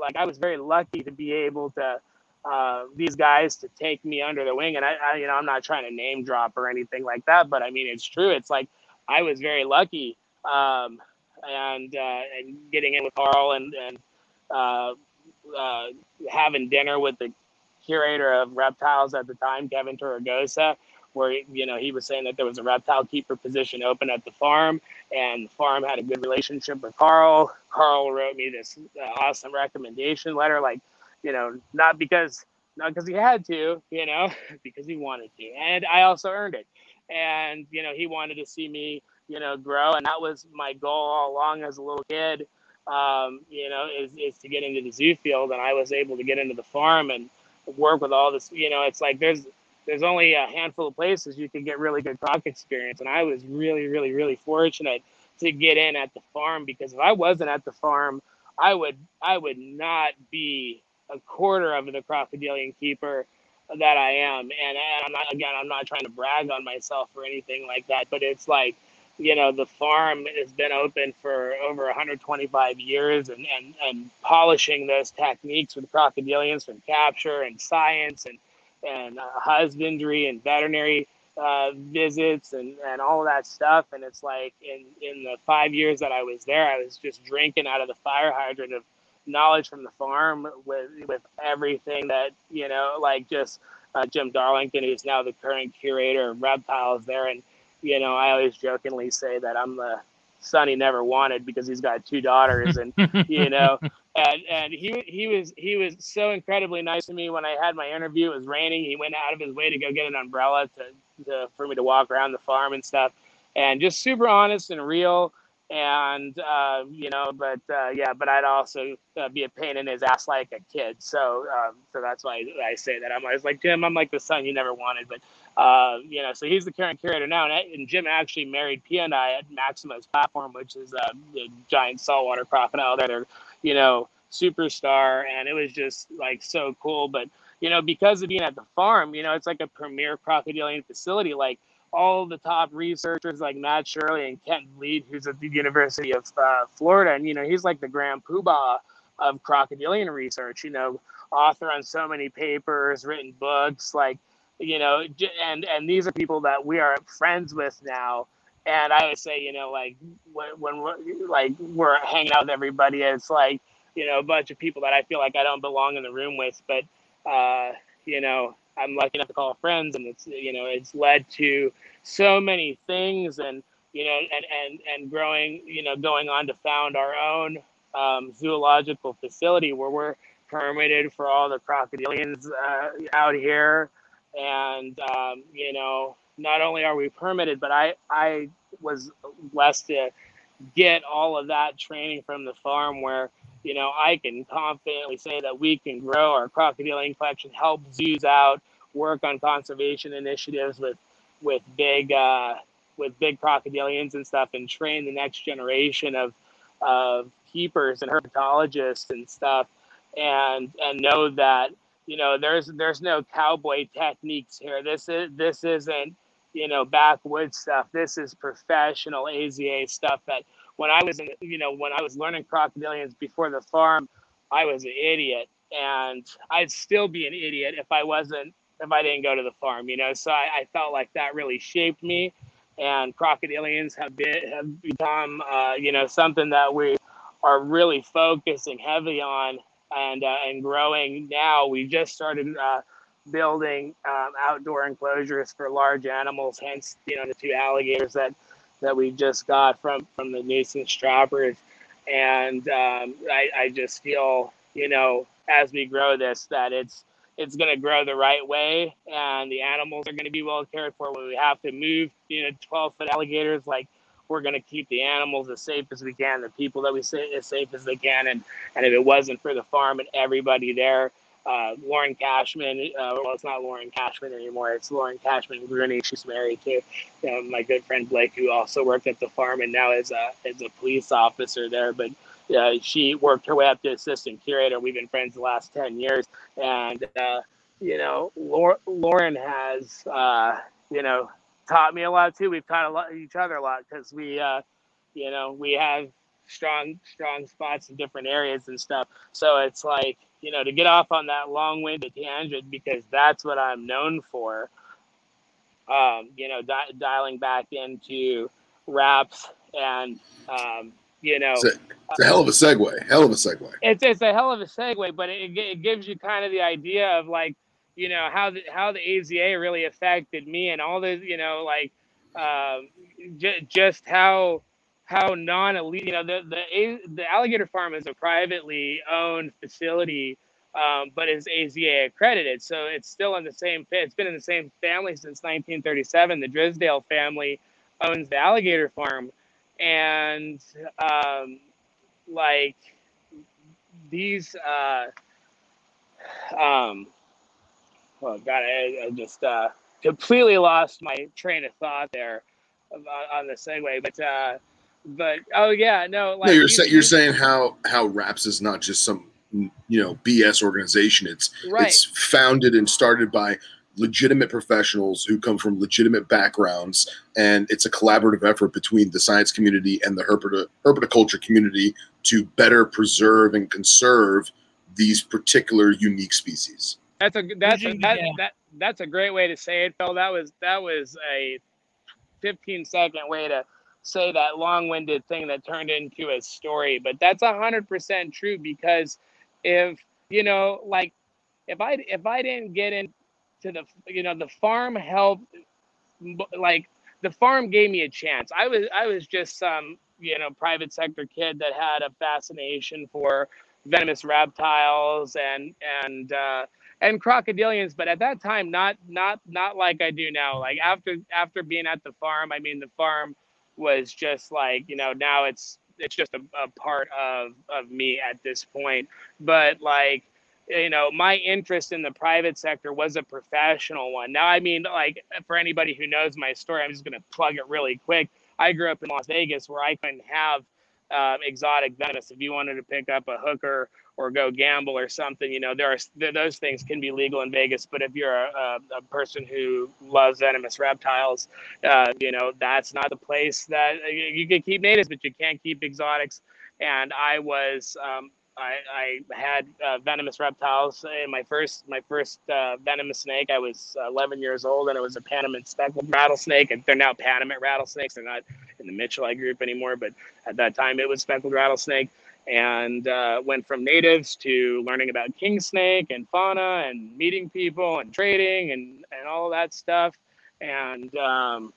Speaker 3: like I was very lucky to be able to uh, these guys to take me under the wing. And I, I, you know, I'm not trying to name drop or anything like that, but I mean, it's true. It's like I was very lucky, um, and uh, and getting in with Carl and and uh, uh, having dinner with the curator of reptiles at the time, Kevin Torregrosa, where you know he was saying that there was a reptile keeper position open at the farm, and the farm had a good relationship with Carl. Carl wrote me this uh, awesome recommendation letter, like you know, not because not because he had to, you know, <laughs> because he wanted to, and I also earned it. And you know, he wanted to see me, you know, grow, and that was my goal all along as a little kid. Um, you know, is, is to get into the zoo field, and I was able to get into the farm and work with all this. You know, it's like there's there's only a handful of places you can get really good croc experience. And I was really, really, really fortunate to get in at the farm because if I wasn't at the farm, I would I would not be a quarter of the crocodilian keeper that I am. And, and I'm not again I'm not trying to brag on myself or anything like that, but it's like you know the farm has been open for over 125 years and, and, and polishing those techniques with crocodilians from capture and science and and uh, husbandry and veterinary uh, visits and, and all that stuff. And it's like in, in the five years that I was there, I was just drinking out of the fire hydrant of knowledge from the farm with, with everything that, you know, like just uh, Jim Darlington, who's now the current curator of reptiles there. And, you know, I always jokingly say that I'm the son he never wanted because he's got two daughters and, <laughs> you know, and and he he was he was so incredibly nice to me when I had my interview. It was raining. He went out of his way to go get an umbrella to, to for me to walk around the farm and stuff, and just super honest and real. And uh, you know, but uh, yeah, but I'd also uh, be a pain in his ass like a kid. So um, so that's why I say that. I'm always like Jim. I'm like the son you never wanted, but uh, you know, so he's the current curator now. And, and Jim actually married Pia and I at Maximo's platform, which is uh, the giant saltwater crocodile that are you know, superstar. And it was just like so cool. But, you know, because of being at the farm, you know, it's like a premier crocodilian facility. Like all the top researchers like Matt Shirley and Kent Vliet, who's at the University of uh, Florida. And, you know, he's like the grand poobah of crocodilian research, you know, author on so many papers, written books, like, you know, and, and these are people that we are friends with now. And I would say, you know, like when, when we're like we're hanging out with everybody, it's like, you know, a bunch of people that I feel like I don't belong in the room with. But uh, you know, I'm lucky enough to call friends, and it's you know, it's led to so many things, and you know, and and and growing, you know, going on to found our own um, zoological facility where we're permitted for all the crocodilians uh, out here, and um, you know, not only are we permitted, but I I was blessed to get all of that training from the farm where you know I can confidently say that we can grow our crocodilian collection, help zoos out, work on conservation initiatives with with big uh, with big crocodilians and stuff, and train the next generation of of keepers and herpetologists and stuff, and and know that you know there's there's no cowboy techniques here. This is this isn't you know, backwoods stuff. This is professional AZA stuff that when I was in, you know, when I was learning crocodilians before the farm, I was an idiot and I'd still be an idiot if I wasn't, if I didn't go to the farm, you know? So I, I felt like that really shaped me and crocodilians have been, have become, uh, you know, something that we are really focusing heavy on and, uh, and growing now. We just started, uh, building um, outdoor enclosures for large animals. Hence, you know, the two alligators that that we just got from from the nuisance trappers. And um, I, I just feel, you know, as we grow this, that it's it's going to grow the right way, and the animals are going to be well cared for. When we have to move, you know, 12 foot alligators, like we're going to keep the animals as safe as we can, the people that we say as safe as they can, and and if it wasn't for the farm and everybody there, uh, Lauren Cashman. Uh, well, it's not Lauren Cashman anymore. It's Lauren Cashman Rooney. She's married to uh, my good friend Blake, who also worked at the farm and now is a is a police officer there. But uh, she worked her way up to assistant curator. We've been friends the last ten years, and uh, you know, Lauren has uh, you know taught me a lot too. We've taught a lot, each other a lot because we, uh, you know, we have strong strong spots in different areas and stuff. So it's like you know, to get off on that long-winded tangent because that's what I'm known for. Um, you know, di- dialing back into raps and um, you know,
Speaker 2: it's a, it's a, hell of a segue. Hell of a segue.
Speaker 3: It's it's a hell of a segue, but it, it gives you kind of the idea of like, you know, how the how the AZA really affected me and all the you know, like um, j- just how how non-elite, you know, the the the alligator farm is a privately owned facility, um, but is AZA accredited, so it's still in the same. It's been in the same family since 1937. The Drysdale family owns the alligator farm, and um, like these. Uh, um, oh God, I, I just uh, completely lost my train of thought there on, on the segue, but. Uh, but oh yeah, no.
Speaker 2: Like, no, you're saying you're saying how how Raps is not just some you know BS organization. It's right. it's founded and started by legitimate professionals who come from legitimate backgrounds, and it's a collaborative effort between the science community and the herpet- herpetoculture community to better preserve and conserve these particular unique species.
Speaker 3: That's a that's a, that, that that's a great way to say it, Phil. That was that was a 15 second way to say that long-winded thing that turned into a story. But that's a hundred percent true because if you know, like if I if I didn't get into the you know the farm helped like the farm gave me a chance. I was I was just some you know private sector kid that had a fascination for venomous reptiles and and uh, and crocodilians, but at that time not not not like I do now. Like after after being at the farm, I mean the farm was just like you know now it's it's just a, a part of of me at this point. But like you know my interest in the private sector was a professional one now i mean like for anybody who knows my story i'm just going to plug it really quick i grew up in las vegas where i couldn't have um, exotic venomous if you wanted to pick up a hooker or go gamble or something you know there are those things can be legal in vegas but if you're a, a, a person who loves venomous reptiles uh, you know that's not the place that you can keep natives but you can't keep exotics and i was um, I, I had uh, venomous reptiles in my first my first uh, venomous snake. I was 11 years old, and it was a Panamint speckled rattlesnake. And they're now Panamint rattlesnakes. They're not in the Mitchellii group anymore, but at that time it was speckled rattlesnake. And uh, went from natives to learning about king snake and fauna and meeting people and trading and and all that stuff. And um,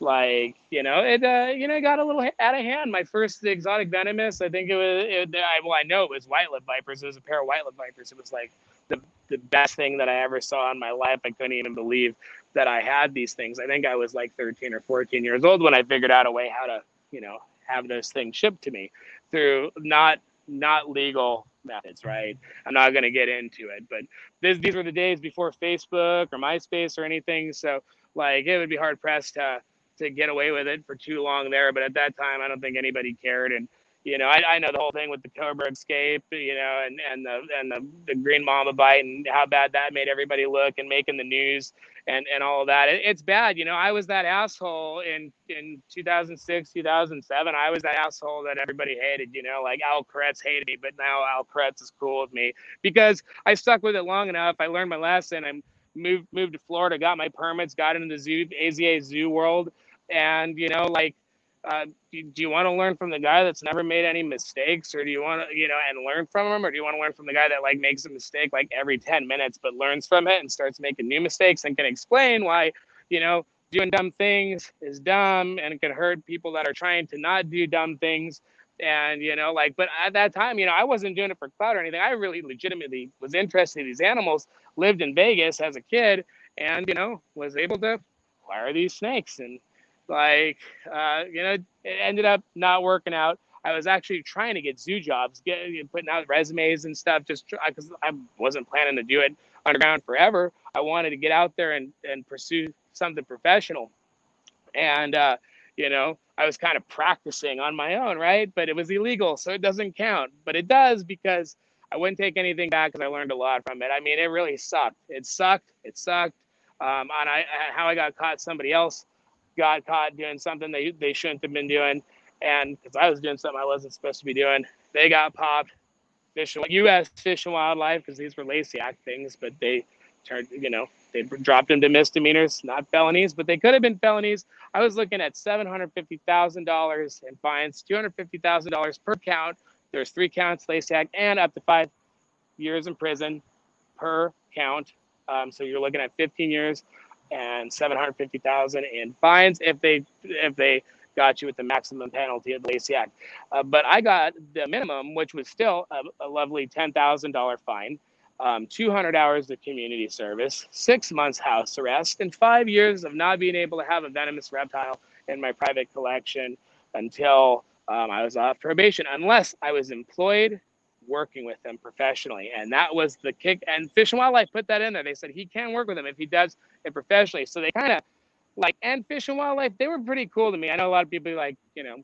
Speaker 3: like you know it uh, you know got a little out of hand. My first exotic venomous i think it was it, I, well i know it was white lip vipers. It was a pair of white lip vipers. It was like the, the best thing that i ever saw in my life. I couldn't even believe that i had these things. I think i was like 13 or 14 years old when i figured out a way how to you know have those things shipped to me through not not legal methods right i'm not going to get into it but this, these were the days before facebook or myspace or anything so like it would be hard pressed to to get away with it for too long there. But at that time, I don't think anybody cared. And you know, I, I know the whole thing with the Cobra escape, you know, and and the and the, the green mama bite and how bad that made everybody look and making the news and and all that. It, it's bad, you know. I was that asshole in in 2006, 2007. I was that asshole that everybody hated, you know. Like Al Kretz hated me, but now Al Kretz is cool with me because I stuck with it long enough. I learned my lesson. I moved moved to Florida, got my permits, got into the zoo AZA zoo world and you know like uh, do, do, you want to learn from the guy that's never made any mistakes or do you want to you know and learn from him or do you want to learn from the guy that like makes a mistake like every 10 minutes but learns from it and starts making new mistakes and can explain why you know doing dumb things is dumb and can hurt people that are trying to not do dumb things? And you know like but at that time you know i wasn't doing it for clout or anything. I really legitimately was interested in these animals lived in vegas as a kid and you know was able to acquire these snakes and like uh, you know it ended up not working out. I was actually trying to get zoo jobs get putting out resumes and stuff just because i wasn't planning to do it underground forever. I wanted to get out there and, and pursue something professional. And uh, you know i was kind of practicing on my own right? But it was illegal so it doesn't count. But it does because i wouldn't take anything back because i learned a lot from it. I mean it really sucked. It sucked. It sucked. Um, and I, how i got caught somebody else got caught doing something they, they shouldn't have been doing. And because I was doing something I wasn't supposed to be doing, they got popped. Fish, U.S. Fish and Wildlife, because these were Lacey Act things, but they turned, you know, they dropped them to misdemeanors, not felonies, but they could have been felonies. I was looking at $750,000 in fines, $250,000 per count. There's three counts, Lacey Act, and up to five years in prison per count. Um, so you're looking at 15 years and 750,000 in fines if they if they got you with the maximum penalty of the Lacey Act. Uh, but I got the minimum, which was still a, a lovely $10,000 fine, um, 200 hours of community service, six months house arrest, and five years of not being able to have a venomous reptile in my private collection until um, I was off probation, unless I was employed working with them professionally. And that was the kick. And Fish and Wildlife put that in there. They said he can work with them if he does it professionally. So they kind of like, and Fish and Wildlife, they were pretty cool to me. I know a lot of people be like, you know,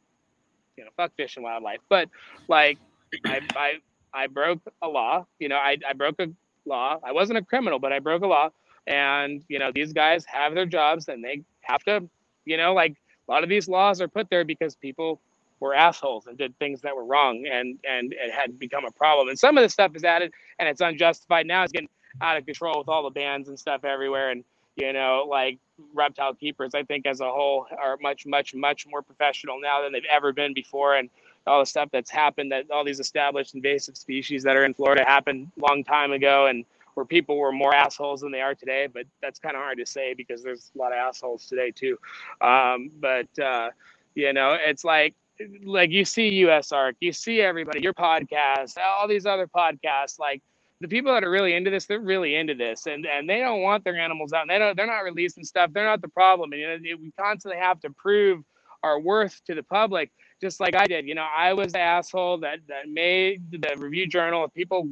Speaker 3: you know, fuck Fish and Wildlife, but like, I, I, I broke a law. You know, I, I broke a law. I wasn't a criminal, but I broke a law. And you know, these guys have their jobs, and they have to, you know, like a lot of these laws are put there because people were assholes and did things that were wrong and and it had become a problem. And some of the stuff is added and it's unjustified now. It's getting out of control with all the bans and stuff everywhere. And you know, like reptile keepers, I think as a whole are much, much, much more professional now than they've ever been before. And all the stuff that's happened, that all these established invasive species that are in Florida happened long time ago, and where people were more assholes than they are today. But that's kind of hard to say because there's a lot of assholes today too. Um, but uh, you know, it's like like you see USARK, you see everybody, your podcast, all these other podcasts, like the people that are really into this, they're really into this, and and they don't want their animals out. And they don't, they're not releasing stuff. They're not the problem, and you know, we constantly have to prove our worth to the public, just like I did. You know, I was the asshole that that made the review journal. If people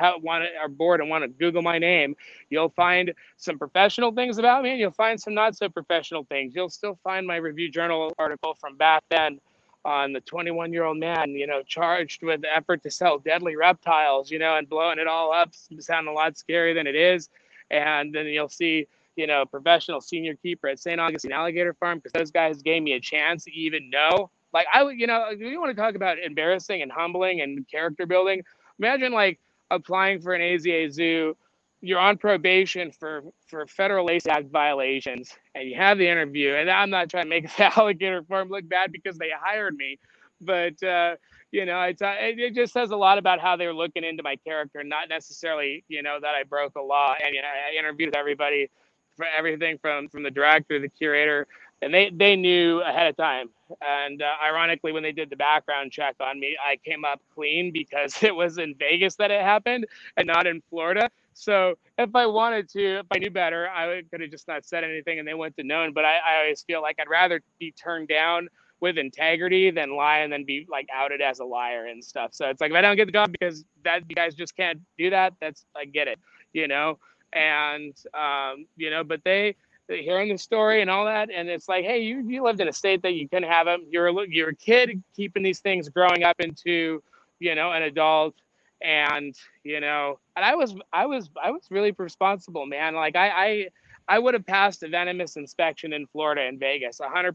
Speaker 3: want to, are bored and want to Google my name, you'll find some professional things about me, and you'll find some not so professional things. You'll still find my review journal article from back then on the 21 year old man, you know, charged with the effort to sell deadly reptiles, you know, and blowing it all up, sound a lot scarier than it is. And then you'll see, you know, professional senior keeper at St. Augustine Alligator Farm because those guys gave me a chance to even know. Like I would, you know, you want to talk about embarrassing and humbling and character building. Imagine like applying for an AZA zoo you're on probation for for federal Lacey Act violations, and you have the interview. And I'm not trying to make <laughs> the alligator farm look bad because they hired me, but uh, you know, it's uh, it, just says a lot about how they were looking into my character, not necessarily you know that I broke a law. And you know, I interviewed everybody for everything from from the director, to the curator, and they they knew ahead of time. And uh, ironically, when they did the background check on me, I came up clean because <laughs> it was in Vegas that it happened and not in Florida. So if I wanted to, if I knew better, I could have just not said anything and they wouldn't have known. But I, I always feel like I'd rather be turned down with integrity than lie and then be like outed as a liar and stuff. So it's like if I don't get the job because that you guys just can't do that, that's I get it, you know. And um, you know, but they hearing the story and all that, and it's like, hey, you you lived in a state that you couldn't have them. You're a you're a kid keeping these things growing up into you know an adult and you know and i was i was i was really responsible man like i i i would have passed a venomous inspection in florida and vegas 100%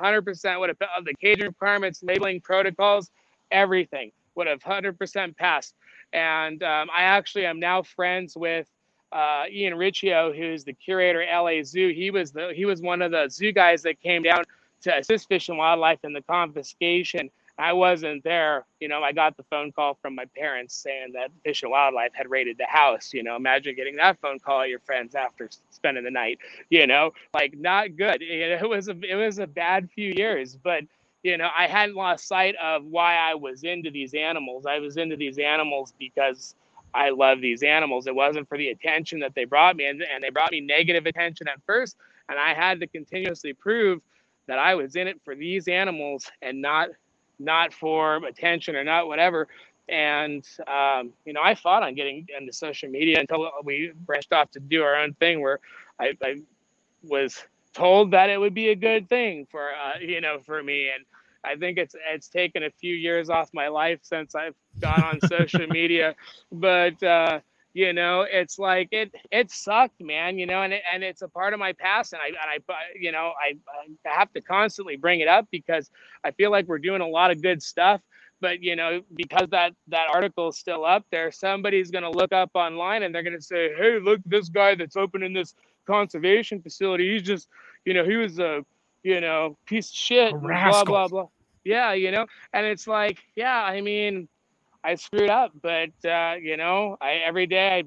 Speaker 3: 100% would have of the cage requirements labeling protocols everything would have 100% passed and um, i actually am now friends with uh, Ian Recchio, who's the curator at LA Zoo. He was the he was one of the zoo guys that came down to assist Fish and Wildlife in the confiscation I wasn't there. You know, I got the phone call from my parents saying that Fish and Wildlife had raided the house. You know, imagine getting that phone call at your friends after spending the night. You know, like not good. <laughs> It was a it was a bad few years, but you know, I hadn't lost sight of why I was into these animals. I was into these animals because I love these animals. It wasn't for the attention that they brought me, and, and they brought me negative attention at first, and I had to continuously prove that I was in it for these animals and not not for attention or not whatever. And um, you know, I fought on getting into social media until we branched off to do our own thing, where I, I was told that it would be a good thing for uh, you know for me and I think it's it's taken a few years off my life since I've gone on <laughs> social media, but uh, you know it's like it it sucked man you know and it, and it's a part of my past and i and i you know I, I have to constantly bring it up because i feel like we're doing a lot of good stuff but you know because that that article is still up there somebody's going to look up online and they're going to say hey look this guy that's opening this conservation facility he's just you know he was a you know piece of shit blah blah blah. Yeah you know and it's like yeah i mean I screwed up, but uh, you know, I every day I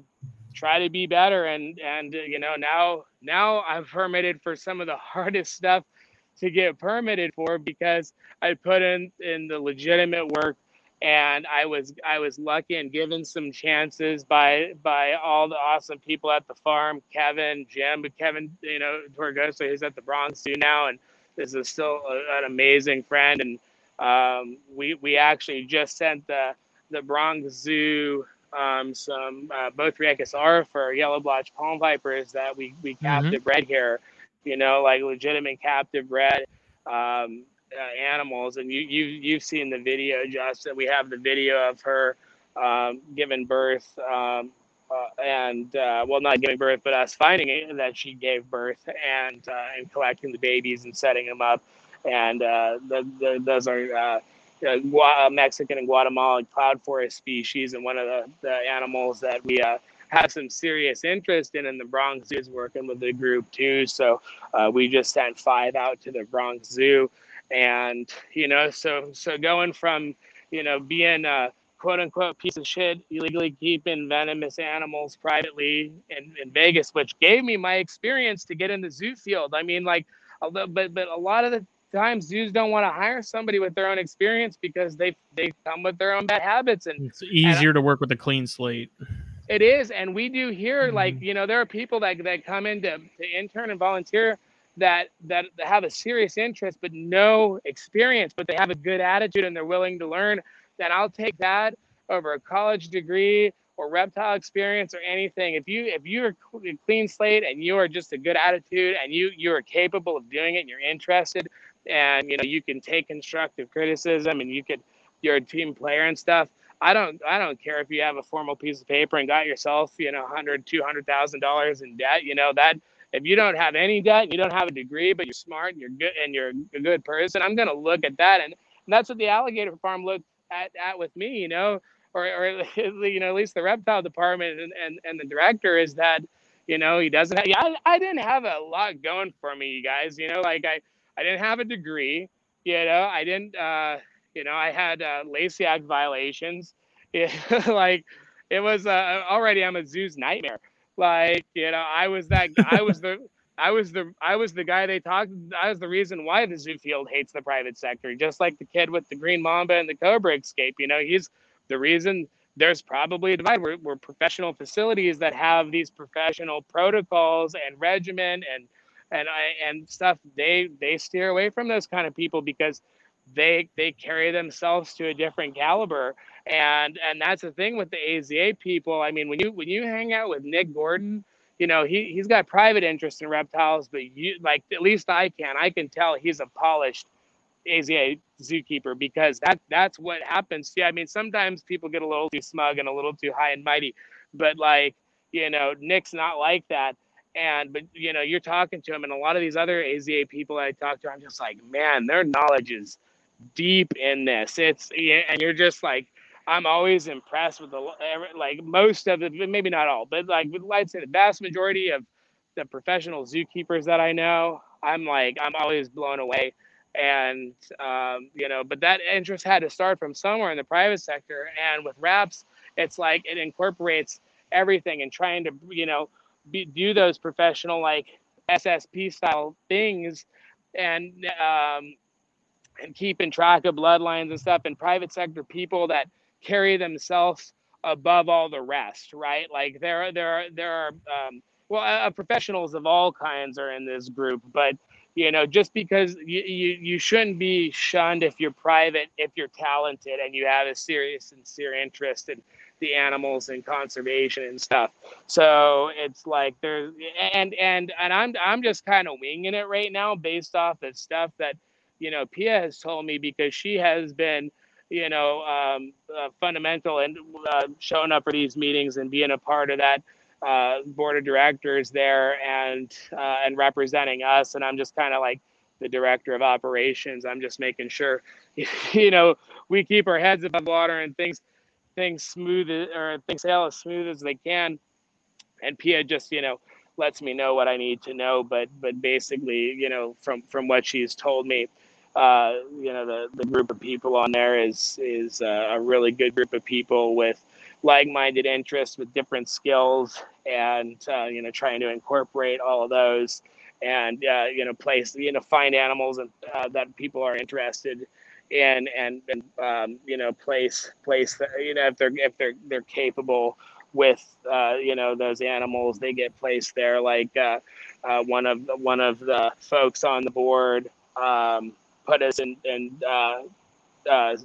Speaker 3: try to be better, and and uh, you know now now I've permitted for some of the <laughs> hardest stuff to get permitted for because I put in in the legitimate work and I was I was lucky and given some chances by by all the awesome people at the farm, Kevin, Jim, but Kevin, you know, Torregrosa, who's at the Bronx Zoo now, and this is still a, an amazing friend. And um, we we actually just sent the the Bronx Zoo um, some uh, Bothriechis aurifer yellow blotch palm vipers that we we mm-hmm. captive mm-hmm. bred here, you know, like legitimate captive bred um, uh, animals. And you you you've seen the video, Justin. We have the video of her um, giving birth. Um, uh, and uh, well, not giving birth, but us finding it, that she gave birth and uh, and collecting the babies and setting them up, and uh, the, the, those are uh, uh, Mexican and Guatemalan cloud forest species, and one of the, the animals that we uh, have some serious interest in. And the Bronx Zoo is working with the group too. So uh, we just sent five out to the Bronx Zoo, and you know, so so going from you know being a quote unquote piece of shit illegally keeping venomous animals privately in, in Vegas, which gave me my experience to get in the zoo field. I mean, like, but but a lot of the times zoos don't want to hire somebody with their own experience because they they come with their own bad habits and
Speaker 1: it's easier and, to work with a clean slate
Speaker 3: it is and we do here mm-hmm. like you know there are people that, that come in to, to intern and volunteer that, that that have a serious interest but no experience but they have a good attitude and they're willing to learn then i'll take that over a college degree or reptile experience or anything if you if you're a clean slate and you are just a good attitude and you you are capable of doing it and you're interested and you know you can take constructive criticism and you could you're a team player and stuff. I don't i don't care if you have a formal piece of paper and got yourself you know 100 200000 dollars in debt you know that if you don't have any debt and you don't have a degree but you're smart and you're good and you're a good person i'm going to look at that. And, and that's what the alligator farm looked at, at with me you know or, or <laughs> you know at least the reptile department and, and, and the director is that you know he doesn't have, yeah, I, I didn't have a lot going for me you guys you know like i I didn't have a degree. You know, I didn't. Uh, you know, I had uh, Lacey Act violations. <laughs> Like it was uh, already. I'm a zoo's nightmare. Like you know, I was that. I was the. <laughs> I was the I was the guy they talked. I was the reason why the zoo field hates the private sector, just like the kid with the green mamba and the cobra escape. You know, he's the reason there's probably a divide. We're, we're professional facilities that have these professional protocols and regimen and and I and stuff they they steer away from those kind of people because they they carry themselves to a different caliber. And and that's the thing with the AZA people. I mean when you when you hang out with Nick Gordon you know he he's got private interest in reptiles but you like at least I can. I can tell he's a polished AZA zookeeper because that that's what happens. Yeah I mean sometimes people get a little too smug and a little too high and mighty but like you know Nick's not like that and but you know, you're talking to him, and a lot of these other AZA people I talk to, I'm just like, man, their knowledge is deep in this. It's and you're just like, I'm always impressed with the like most of the maybe not all, but like I'd say the vast majority of the professional zookeepers that I know, I'm like I'm always blown away. And um, you know, but that interest had to start from somewhere in the private sector. And with RAPS, it's like it incorporates everything and trying to you know be, do those professional like SSP style things and um, and keeping track of bloodlines and stuff and private sector people that carry themselves above all the rest, right? Like there there are there are um, well uh, professionals of all kinds are in this group, but you know just because you, you you shouldn't be shunned if you're private if you're talented and you have a serious sincere interest in the animals and conservation and stuff. So it's like there's and and and I'm I'm just kind of winging it right now based off the stuff that you know Pia has told me because she has been you know um, uh, fundamental and uh, showing up for these meetings and being a part of that uh, board of directors there and uh, and representing us. And I'm just kind of like the director of operations. I'm just making sure <laughs> you know we keep our heads above water and things things smooth or things sail as smooth as they can. And Pia just, you know, lets me know what I need to know. But but basically, you know, from from what she's told me, uh, you know, the, the group of people on there is is uh, a really good group of people with like-minded interests, with different skills, and uh, you know, trying to incorporate all of those, and uh, you know, place you know, find animals and, uh, that people are interested and and and um, you know place place you know if they're if they're they're capable with uh, you know those animals they get placed there. Like uh, uh, one of the, one of the folks on the board um, put us in and uh, uh,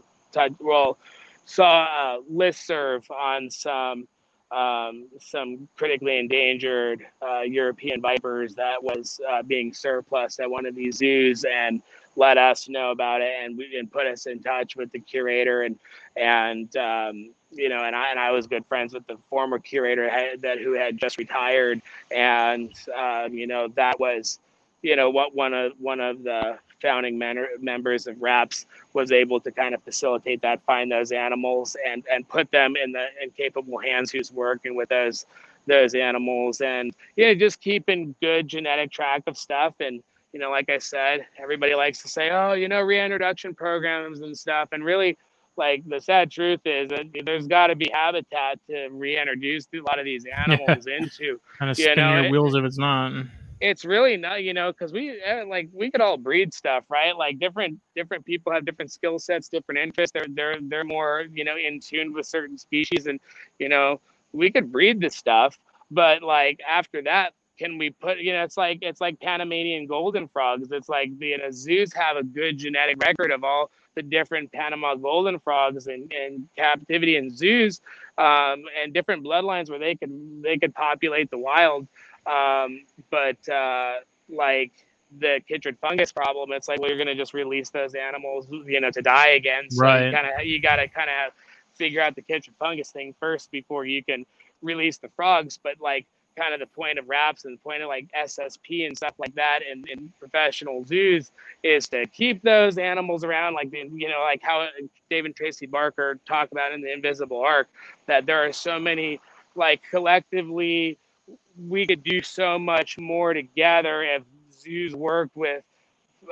Speaker 3: well saw a list serve on some um, some critically endangered uh, European vipers that was uh, being surplus at one of these zoos. And let us know about it and we and put us in touch with the curator and and um, you know and I and I was good friends with the former curator that who had just retired and um, you know that was you know what one of one of the founding men- members of RAPS was able to kind of facilitate that, find those animals and and put them in the in capable hands who's working with those those animals and yeah just keeping good genetic track of stuff and you know like i said everybody likes to say oh you know reintroduction programs and stuff and really like the sad truth is that there's got to be habitat to reintroduce a lot of these <laughs> animals yeah. into
Speaker 1: kind of spinning know, your wheels if it's not.
Speaker 3: It's really not you know because we eh, like we could all breed stuff right? Like different different people have different skill sets different interests. They're they're they're more you know in tune with certain species and you know we could breed this stuff but like after that can we put you know it's like it's like panamanian golden frogs it's like you know zoos have a good genetic record of all the different panama golden frogs and in captivity in zoos um, and different bloodlines where they could they could populate the wild um, but uh, like the chytrid fungus problem, it's like well, you're going to just release those animals, you know, to die again. So right. you kind of you got to kind of figure out the chytrid fungus thing first before you can release the frogs. But like kind of the point of RAPS and the point of like SSP and stuff like that in, in professional zoos is to keep those animals around, like you know, like how Dave and Tracy Barker talk about in the Invisible Ark, that there are so many like collectively we could do so much more together if zoos worked with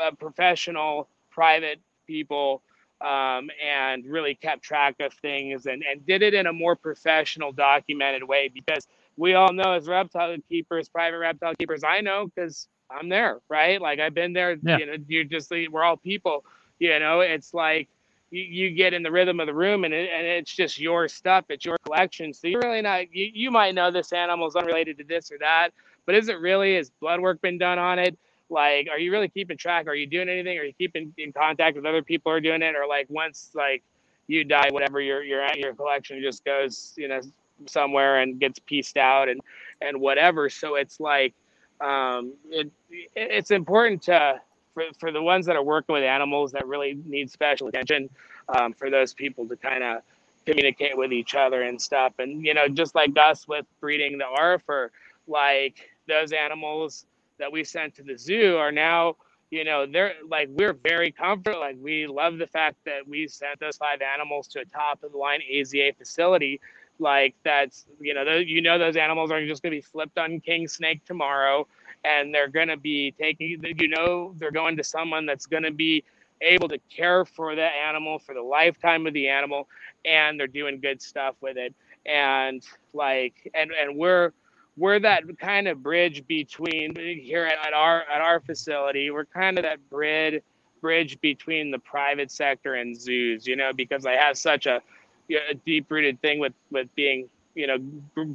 Speaker 3: uh, professional private people um, and really kept track of things and, and did it in a more professional documented way because we all know as reptile keepers private reptile keepers i know because i'm there right? Like i've been there yeah. you know you're just we're all people you know? It's like you, you get in the rhythm of the room and, it, and it's just your stuff it's your collection. So you're really not you, you might know this animal is unrelated to this or that but is it really has blood work been done on it? Like are you really keeping track? Are you doing anything? Are you keeping in contact with other people who are doing it? Or like once like you die whatever your your at your collection just goes you know somewhere and gets pieced out and and whatever so it's like um it it's important to for, for the ones that are working with animals that really need special attention, um, for those people to kind of communicate with each other and stuff. And, you know, just like us with breeding the aurifer, like those animals that we sent to the zoo are now, you know, they're like, we're very comfortable. Like, we love the fact that we sent those five animals to a top of the line AZA facility. Like, that's, you know, those, you know, those animals are just going to be flipped on king snake tomorrow and they're going to be taking you know they're going to someone that's going to be able to care for the animal for the lifetime of the animal and they're doing good stuff with it. And like and and we're we're that kind of bridge between here at, at our at our facility we're kind of that bridge bridge between the private sector and zoos you know because i have such a, a deep rooted thing with with being you know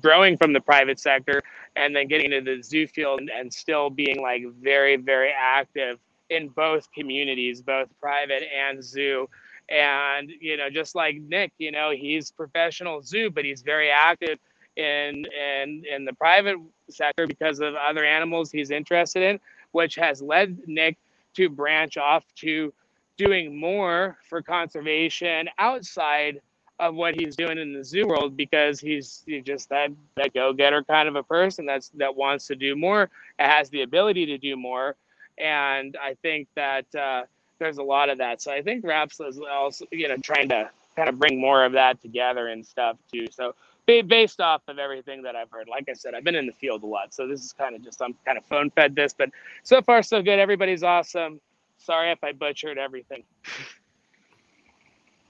Speaker 3: growing from the private sector and then getting into the zoo field and, and still being like very very active in both communities both private and zoo. And you know just like nick you know he's professional zoo but he's very active in in in the private sector because of other animals he's interested in which has led nick to branch off to doing more for conservation outside of what he's doing in the zoo world because he's, just that that go-getter kind of a person that's that wants to do more has the ability to do more. And i think that uh, there's a lot of that. So i think raps is also you know trying to kind of bring more of that together and stuff too. So based off of everything that i've heard like i said i've been in the field a lot. So this is kind of just i'm kind of phone fed this but so far so good. Everybody's awesome. Sorry if i butchered everything <laughs>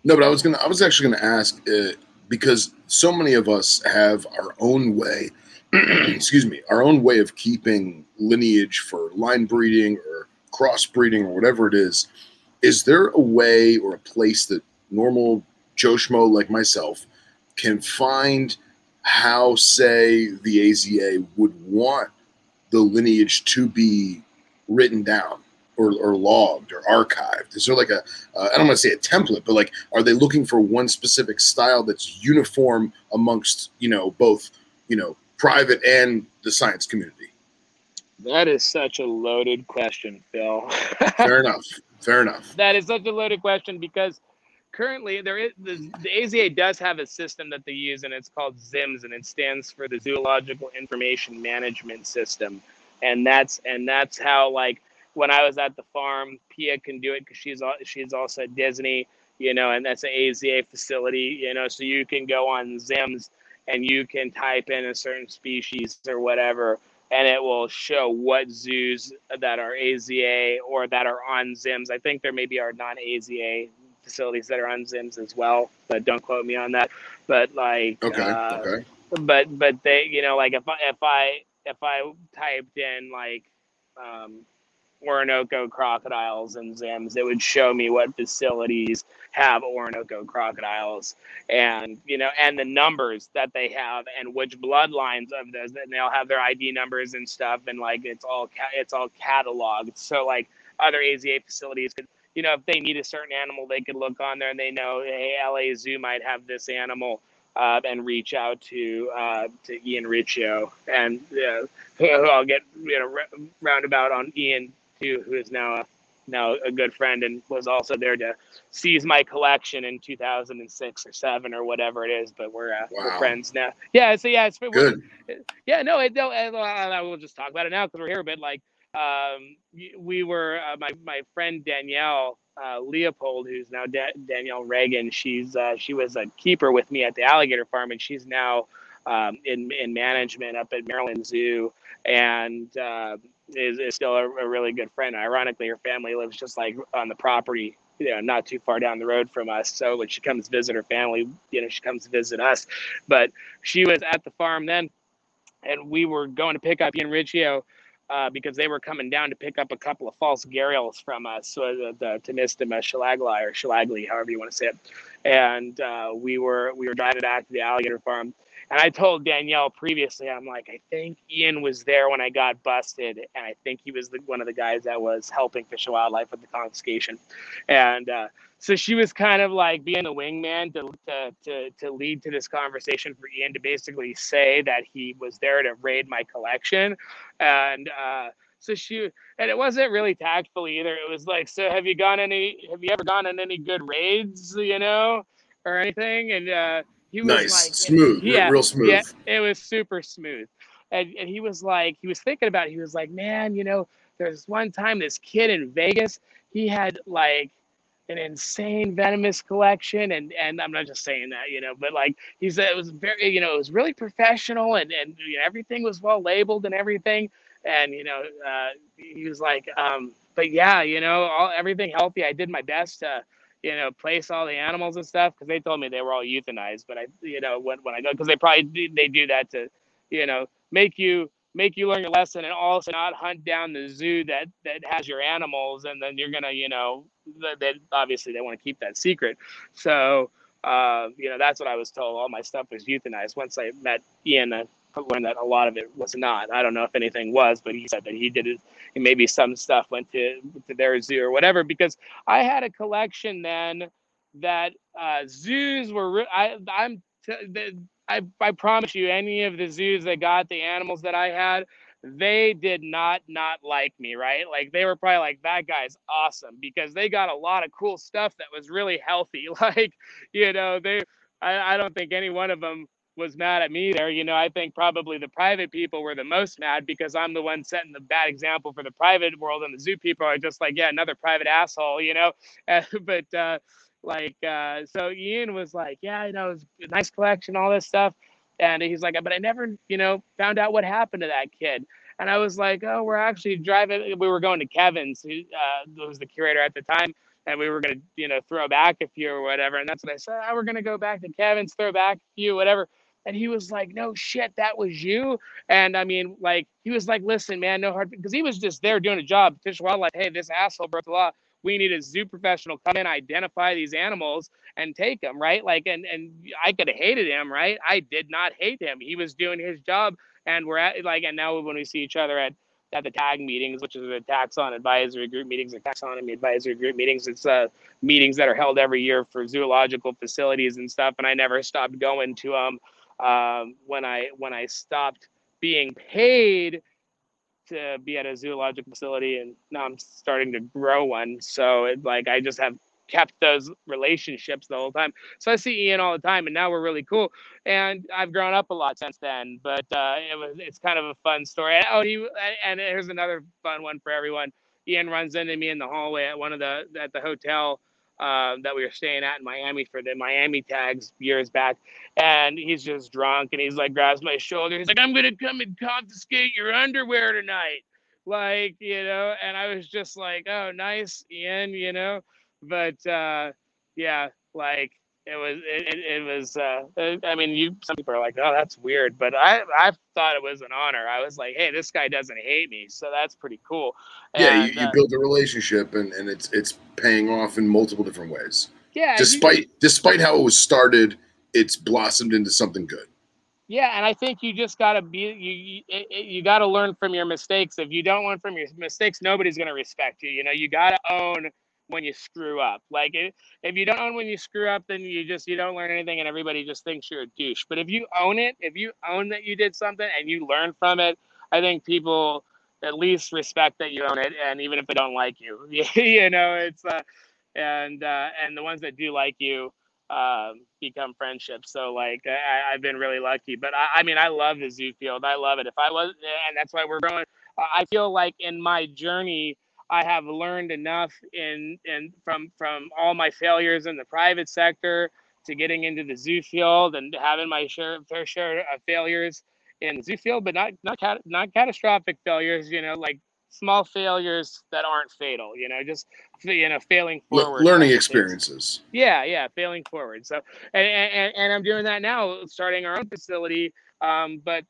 Speaker 2: No, but I was gonna. I was actually gonna ask uh, because so many of us have our own way. <clears throat> excuse me, our own way of keeping lineage for line breeding or crossbreeding or whatever it is. Is there a way or a place that normal Joe Schmo like myself can find how, say, the AZA would want the lineage to be written down? Or, or logged or archived? Is there like a uh, I don't want to say a template, but like, are they looking for one specific style that's uniform amongst you know both you know private and the science community?
Speaker 3: That is such a loaded question, Phil. <laughs>
Speaker 2: Fair enough. Fair enough.
Speaker 3: That is such a loaded question because currently there is the, the AZA does have a system that they use and it's called ZIMS and it stands for the Zoological Information Management System. And that's and that's how like when I was at the farm, Pia can do it because she's she's also at Disney, you know, and that's an AZA facility, you know, so you can go on Zims and you can type in a certain species or whatever, and it will show what zoos that are AZA or that are on ZIMS. I think there maybe are non AZA facilities that are on ZIMS as well, but don't quote me on that. But like,
Speaker 2: Okay.
Speaker 3: uh,
Speaker 2: okay.
Speaker 3: but but they, you know, like if I if I if I typed in like um, Orinoco crocodiles and ZIMS, it would show me what facilities have Orinoco crocodiles. And you know and the numbers that they have and which bloodlines of those and they'll have their ID numbers and stuff and like it's all it's all cataloged. So like other AZA facilities could you know if they need a certain animal they could look on there and they know hey LA Zoo might have this animal uh, and reach out to uh, to Ian Recchio. And uh, who, I'll get you know roundabout on Ian too who is now a, now a good friend and was also there to seize my collection in 2006 or seven or whatever it is. But we're uh, we're friends now. Yeah, so yeah, it's
Speaker 2: Good.
Speaker 3: yeah, no, it, no, I, I will just talk about it now because we're here. But like, um, we were uh, my my friend Danielle uh, Leopold, who's now da- Danielle Reagan. She's uh, she was a keeper with me at the alligator farm, and she's now um, in in management up at Maryland Zoo, and uh, is, is still a, a really good friend. Ironically, her family lives just like on the property. You know, not too far down the road from us. So when she comes visit her family, you know, she comes visit us. But she was at the farm then, and we were going to pick up Ian Recchio uh, because they were coming down to pick up a couple of false gharials from us, so the, the Tomistoma schlegelii or schlegelii, however you want to say it. And uh, we were we were driving back to the alligator farm, and I told Danielle previously, I'm like, I think Ian was there when I got busted, and I think he was the, one of the guys that was helping Fish and Wildlife with the confiscation, and. Uh, so she was kind of like being the wingman to, to to to lead to this conversation for Ian to basically say that he was there to raid my collection, and uh, so she and it wasn't really tactful either. It was like, so have you gone any? Have you ever gone on any good raids? You know, or anything? And uh, he was
Speaker 2: Nice.
Speaker 3: like,
Speaker 2: smooth.
Speaker 3: yeah,
Speaker 2: Real smooth.
Speaker 3: yeah, it was super smooth. And, and he was like, he was thinking about it. He was like, man, you know, there's one time this kid in Vegas, he had like an insane venomous collection. And, and I'm not just saying that, you know, but like he said, it was very, you know, it was really professional and, and you know, everything was well labeled and everything. And, you know, uh, he was like, um, but yeah, you know, all everything healthy. I did my best to, you know, place all the animals and stuff because they told me they were all euthanized. But I, you know, when, when I go, because they probably they do that to, you know, make you make you learn your lesson and also not hunt down the zoo that that has your animals and then you're gonna, you know, they, obviously they want to keep that secret. So, uh, you know, that's what I was told. All my stuff was euthanized. Once I met Ian, I learned that a lot of it was not. I don't know if anything was, but he said that he did it. Maybe some stuff went to to their zoo or whatever. Because I had a collection then that uh, zoos were. I I'm I promise you, any of the zoos that got the animals that I had, they did not not like me, right? Like they were probably like that guy's awesome because they got a lot of cool stuff that was really healthy. <laughs> Like you know they. I, I don't think any one of them was mad at me there. You know, I think probably the private people were the most mad because I'm the one setting the bad example for the private world, and the zoo people are just like, yeah, another private asshole, you know. <laughs> but uh, like, uh, so Ian was like, yeah, you know, it was a nice collection, all this stuff, and he's like, but I never, you know, found out what happened to that kid. And I was like, oh, we're actually driving. We were going to Kevin's, who uh, was the curator at the time, and we were gonna, you know, throw back a few or whatever. And that's what I said. Oh, we're gonna go back to Kevin's, throw back a few, whatever. And he was like, no shit, that was you. And I mean, like, he was like, listen, man, no hard, because he was just there doing a job. Fish and Wildlife, hey, this asshole broke the law. We need a zoo professional come in, identify these animals, and take them, right? Like, and and I could have hated him, right? I did not hate him. He was doing his job, and we're at like, and now when we see each other at at the tag meetings, which is the taxon advisory group meetings or taxonomy advisory group meetings. It's uh, meetings that are held every year for zoological facilities and stuff. And I never stopped going to them um, when I when I stopped being paid to be at a zoological facility, and now I'm starting to grow one. So it, like I just have kept those relationships the whole time. So I see Ian all the time, and now we're really cool. And I've grown up a lot since then. But uh, it was it's kind of a fun story. Oh, he and here's another fun one for everyone. Ian runs into me in the hallway at one of the at the hotel um, that we were staying at in Miami for the Miami tags years back. And he's just drunk and he's like, grabs my shoulder. He's like, I'm going to come and confiscate your underwear tonight. Like, you know, and I was just like, oh, nice, Ian, you know. But uh, yeah, like, it was it, it, was uh, i mean you some people are like oh that's weird but i i thought it was an honor. I was like hey this guy doesn't hate me so that's pretty cool.
Speaker 2: Yeah you, you uh, build a relationship and and it's it's paying off in multiple different ways.
Speaker 3: Yeah
Speaker 2: despite you, despite how it was started it's blossomed into something good.
Speaker 3: Yeah and i think you just got to be you you, you got to learn from your mistakes. If you don't learn from your mistakes nobody's going to respect you you know? You got to own when you screw up. Like if you don't own when you screw up, then you just you don't learn anything, and everybody just thinks you're a douche. But if you own it, if you own that you did something and you learn from it, I think people at least respect that you own it, and even if they don't like you, <laughs> you know, it's uh, and uh, and the ones that do like you um, become friendships. So like I, have been really lucky. But I, I mean, I love the zoo field. I love it. If I was, and that's why we're growing. I feel like in my journey I have learned enough in in from from all my failures in the private sector to getting into the zoo field and having my share fair share of failures in the zoo field, but not not cat, not catastrophic failures. You know, like small failures that aren't fatal. You know, just you know, failing forward.
Speaker 2: learning experiences.
Speaker 3: Yeah, yeah, failing forward. So, and, and and I'm doing that now, starting our own facility. Um, but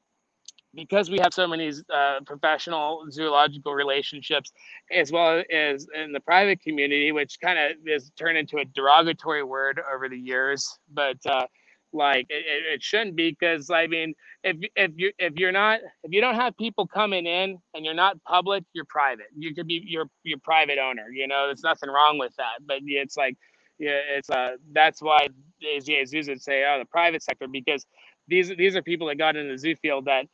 Speaker 3: because we have so many uh, professional zoological relationships, as well as in the private community, which kind of is turned into a derogatory word over the years, but uh, like it, it shouldn't be because I mean, if if you if you're not if you don't have people coming in and you're not public, you're private. You could be your your private owner. You know, there's nothing wrong with that, but it's like yeah, it's uh that's why AZA zoos would say oh the private sector because these these are people that got in the zoo field that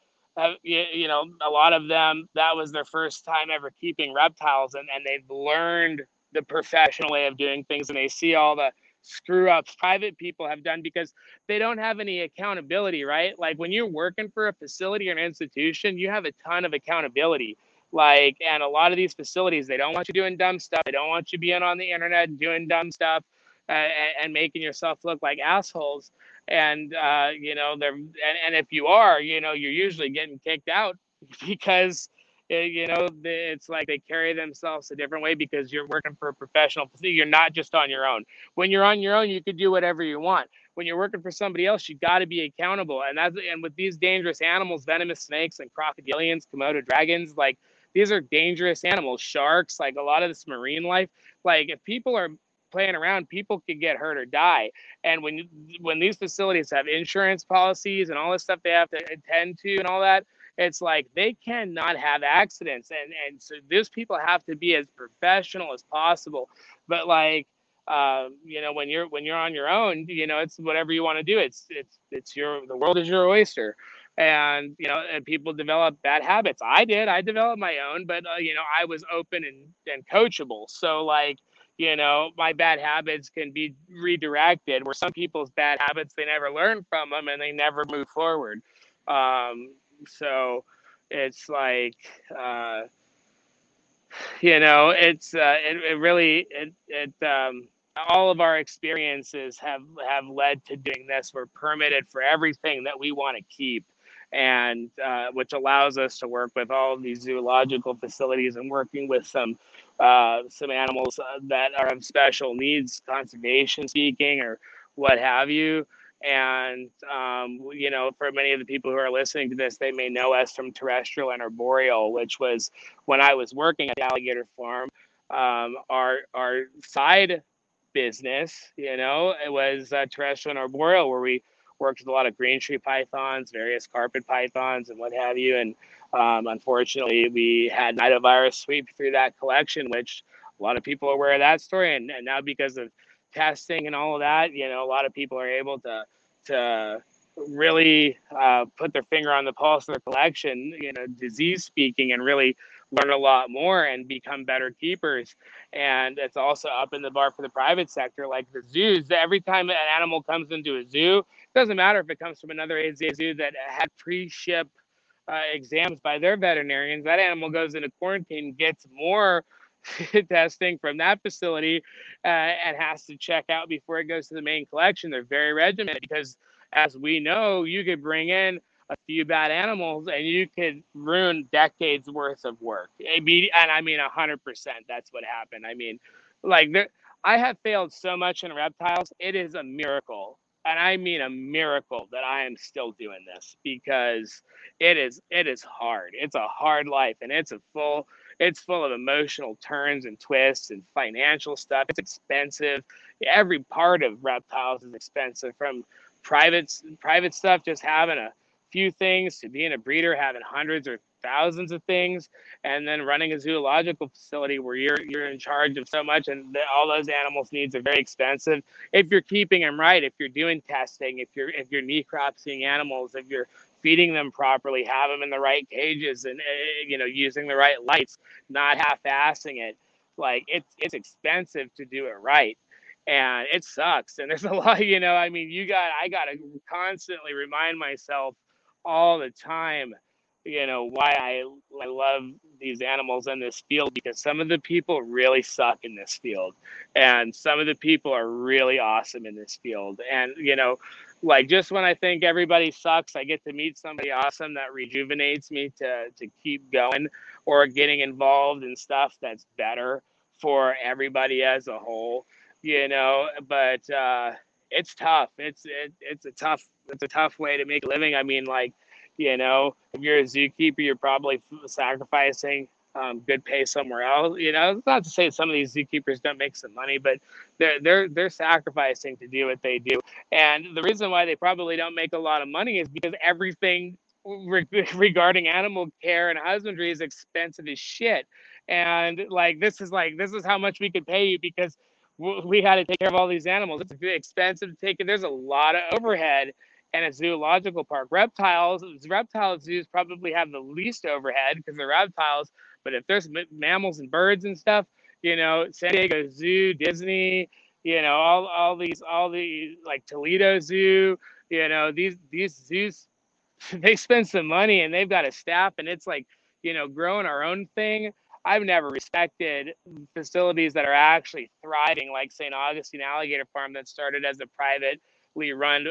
Speaker 3: you, know, a lot of them, that was their first time ever keeping reptiles and, and they've learned the professional way of doing things and they see all the screw ups private people have done because they don't have any accountability, right? Like when you're working for a facility or an institution, you have a ton of accountability. Like, and a lot of these facilities, they don't want you doing dumb stuff. They don't want you being on the internet doing dumb stuff uh, and, and making yourself look like assholes and uh, you know they're and, and if you are you know you're usually getting kicked out <laughs> because eh, you know it's like they carry themselves a different way because you're working for a professional <laughs> you're not just on your own. When you're on your own you could do whatever you want. When you're working for somebody else you got to be accountable and that's and with these dangerous animals venomous snakes and crocodilians komodo dragons like these are dangerous animals sharks like a lot of this marine life like if people are playing around, people could get hurt or die. And when when these facilities have insurance policies and all this stuff they have to attend to and all that, it's like they cannot have accidents. And and so these people have to be as professional as possible. But like uh, you know, when you're when you're on your own, you know, it's whatever you want to do. It's it's it's your the world is your oyster and you know and people develop bad habits i did i developed my own but uh, you know i was open and and coachable so like you know my bad habits can be redirected where some people's bad habits they never learn from them and they never move forward. Um, so it's like uh, you know it's uh, it, it really it, it um, all of our experiences have have led to doing this. We're permitted for everything that we want to keep and uh, which allows us to work with all these zoological facilities and working with some uh, some animals uh, that are of special needs, conservation speaking, or what have you. And um, you know, for many of the people who are listening to this, they may know us from terrestrial and arboreal, which was when I was working at the alligator farm. Um, our our side business, you know, it was uh, terrestrial and arboreal, where we worked with a lot of green tree pythons, various carpet pythons, and what have you. And um, unfortunately, we had nidovirus sweep through that collection, which a lot of people are aware of that story. And, and now because of testing and all of that, you know, a lot of people are able to to really uh, put their finger on the pulse of their collection, you know, disease speaking, and really learn a lot more and become better keepers. And it's also up in the bar for the private sector, like the zoos. Every time an animal comes into a zoo, it doesn't matter if it comes from another AZA zoo that had pre-ship uh, exams by their veterinarians. That animal goes into quarantine, gets more <laughs> testing from that facility uh, and has to check out before it goes to the main collection. They're very regimented because, as we know, you could bring in a few bad animals and you could ruin decades worth of work. And I mean, 100% that's what happened. I mean, like, there, I have failed so much in reptiles. It is a miracle. And I mean a miracle that I am still doing this because it is it is hard. It's a hard life and it's a full it's full of emotional turns and twists and financial stuff. It's expensive. Every part of reptiles is expensive from private private stuff just having a few things to being a breeder having hundreds or thousands of things and then running a zoological facility where you're you're in charge of so much and the, all those animals needs are very expensive. If you're keeping them right if you're doing testing if you're if you're necropsying animals if you're feeding them properly have them in the right cages and uh, you know using the right lights not half-assing it like it's it's expensive to do it right and it sucks and there's <laughs> a lot you know i mean you got i got to constantly remind myself all the time you know why I I love these animals in this field because some of the people really suck in this field and some of the people are really awesome in this field. And you know like just when I think everybody sucks I get to meet somebody awesome that rejuvenates me to to keep going or getting involved in stuff that's better for everybody as a whole you know but uh it's tough it's it, it's a tough it's a tough way to make a living I mean like you know, if you're a zookeeper, you're probably sacrificing um, good pay somewhere else. You know, it's not to say some of these zookeepers don't make some money, but they're they're they're sacrificing to do what they do. And the reason why they probably don't make a lot of money is because everything re- <laughs> regarding animal care and husbandry is expensive as shit. And like this is like this is how much we could pay you because we had to take care of all these animals. It's expensive to take it. There's a lot of overhead and a zoological park. Reptiles, reptile zoos probably have the least overhead because they're reptiles. But if there's mammals and birds and stuff, you know, San Diego Zoo, Disney, you know, all, all these, all the like Toledo Zoo, you know, these these zoos, <laughs> they spend some money and they've got a staff, and it's like, you know, growing our own thing. I've never respected facilities that are actually thriving, like St. Augustine Alligator Farm that started as a privately run,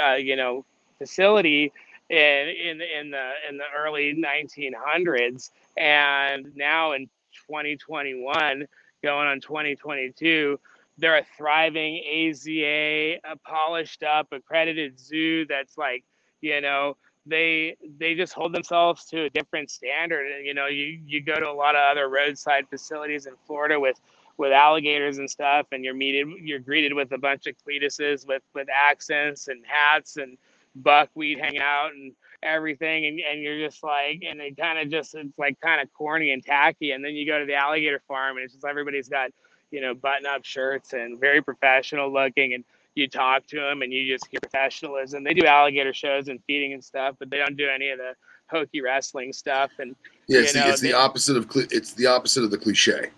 Speaker 3: uh, you know, facility in in in the in the early 1900s, and now in 2021, going on 2022, they're a thriving AZA, a polished up, accredited zoo that's like, you know, they they just hold themselves to a different standard. And you know, you you go to a lot of other roadside facilities in Florida with with alligators and stuff, and you're meeted, you're greeted with a bunch of cletuses with with accents and hats and buckwheat hang out and everything, and, and you're just like, and it kind of just it's like kind of corny and tacky, and then you go to the alligator farm, and it's just everybody's got you know button up shirts and very professional looking, and you talk to them and you just hear professionalism. They do alligator shows and feeding and stuff, but they don't do any of the hokey wrestling stuff. And
Speaker 2: yeah, it's, know, the, it's they, the opposite of it's the opposite of the cliche.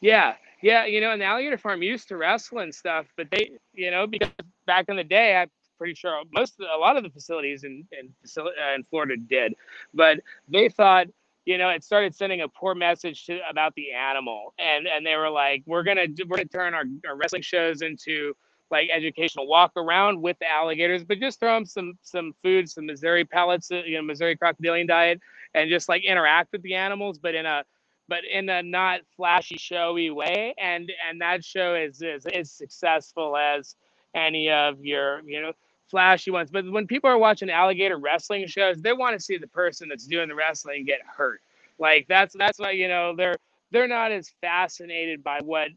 Speaker 3: Yeah, yeah, you know, and the alligator farm used to wrestle and stuff, but they, you know, because back in the day, I'm pretty sure most, a lot of the facilities in in, uh, in Florida did, but they thought, you know, it started sending a poor message to about the animal, and and they were like, we're gonna we're gonna turn our, our wrestling shows into like educational walk around with the alligators, but just throw them some some food, some Mazuri pellets, uh, you know, Mazuri crocodilian diet, and just like interact with the animals, but in a but in a not flashy, showy way. And and that show is is as successful as any of your you know flashy ones. But when people are watching alligator wrestling shows, they want to see the person that's doing the wrestling get hurt. Like that's that's why you know they're they're not as fascinated by what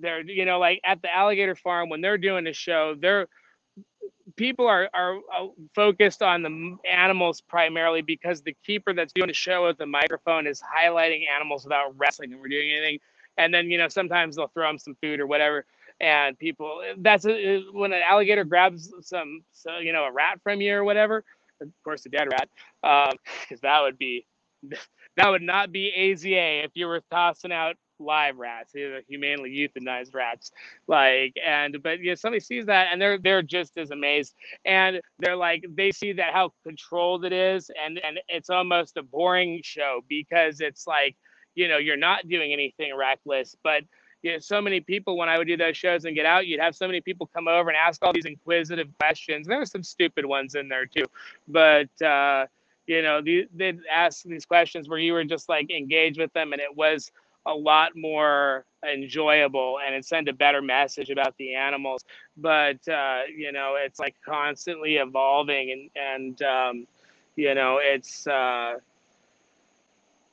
Speaker 3: they're you know like at the alligator farm when they're doing the show they're people are, are uh, focused on the animals primarily because the keeper that's doing the show with the microphone is highlighting animals without wrestling and we're doing anything. And then, you know, sometimes they'll throw them some food or whatever. And people, that's a, when an alligator grabs some, so, you know, a rat from you or whatever, of course, a dead rat, <laughs> because um, that would be, <laughs> that would not be AZA if you were tossing out live rats. These are humanely euthanized rats. Like, and but you know, somebody sees that and they're they're just as amazed. And they're like, they see that how controlled it is, and and it's almost a boring show because it's like you know you're not doing anything reckless but you know, so many people when I would do those shows and get out, you'd have so many people come over and ask all these inquisitive questions. There were some stupid ones in there too, but uh, you know, the, they'd ask these questions where you were just like engaged with them, and it was a lot more enjoyable and it sent a better message about the animals. But uh, you know, it's like constantly evolving, and and um, you know, it's. Uh,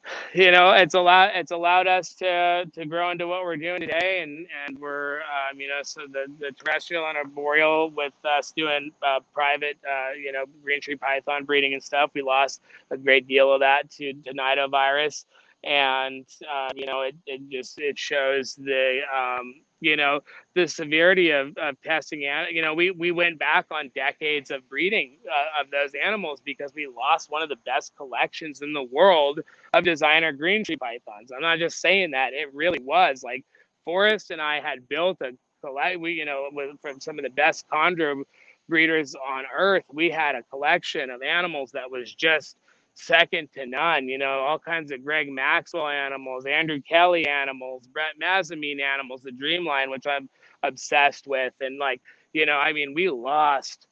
Speaker 3: <sighs> you know it's allowed it's allowed us to to grow into what we're doing today and and we're um, you know so the the terrestrial and arboreal with us doing uh, private uh, you know green tree python breeding and stuff we lost a great deal of that to to nidovirus and uh, you know it, it just it shows the um, you know the severity of, of testing you know we, we went back on decades of breeding uh, of those animals because we lost one of the best collections in the world of designer green tree pythons. I'm not just saying that it really was. Like forrest and i had built a collect we you know with, from some of the best chondro breeders on earth we had a collection of animals that was just second to none. You know, all kinds of Greg Maxwell animals, Andrew Kelly animals, Brett Mazamine animals, the Dreamline, which I'm obsessed with. And like, you know, I mean, we lost,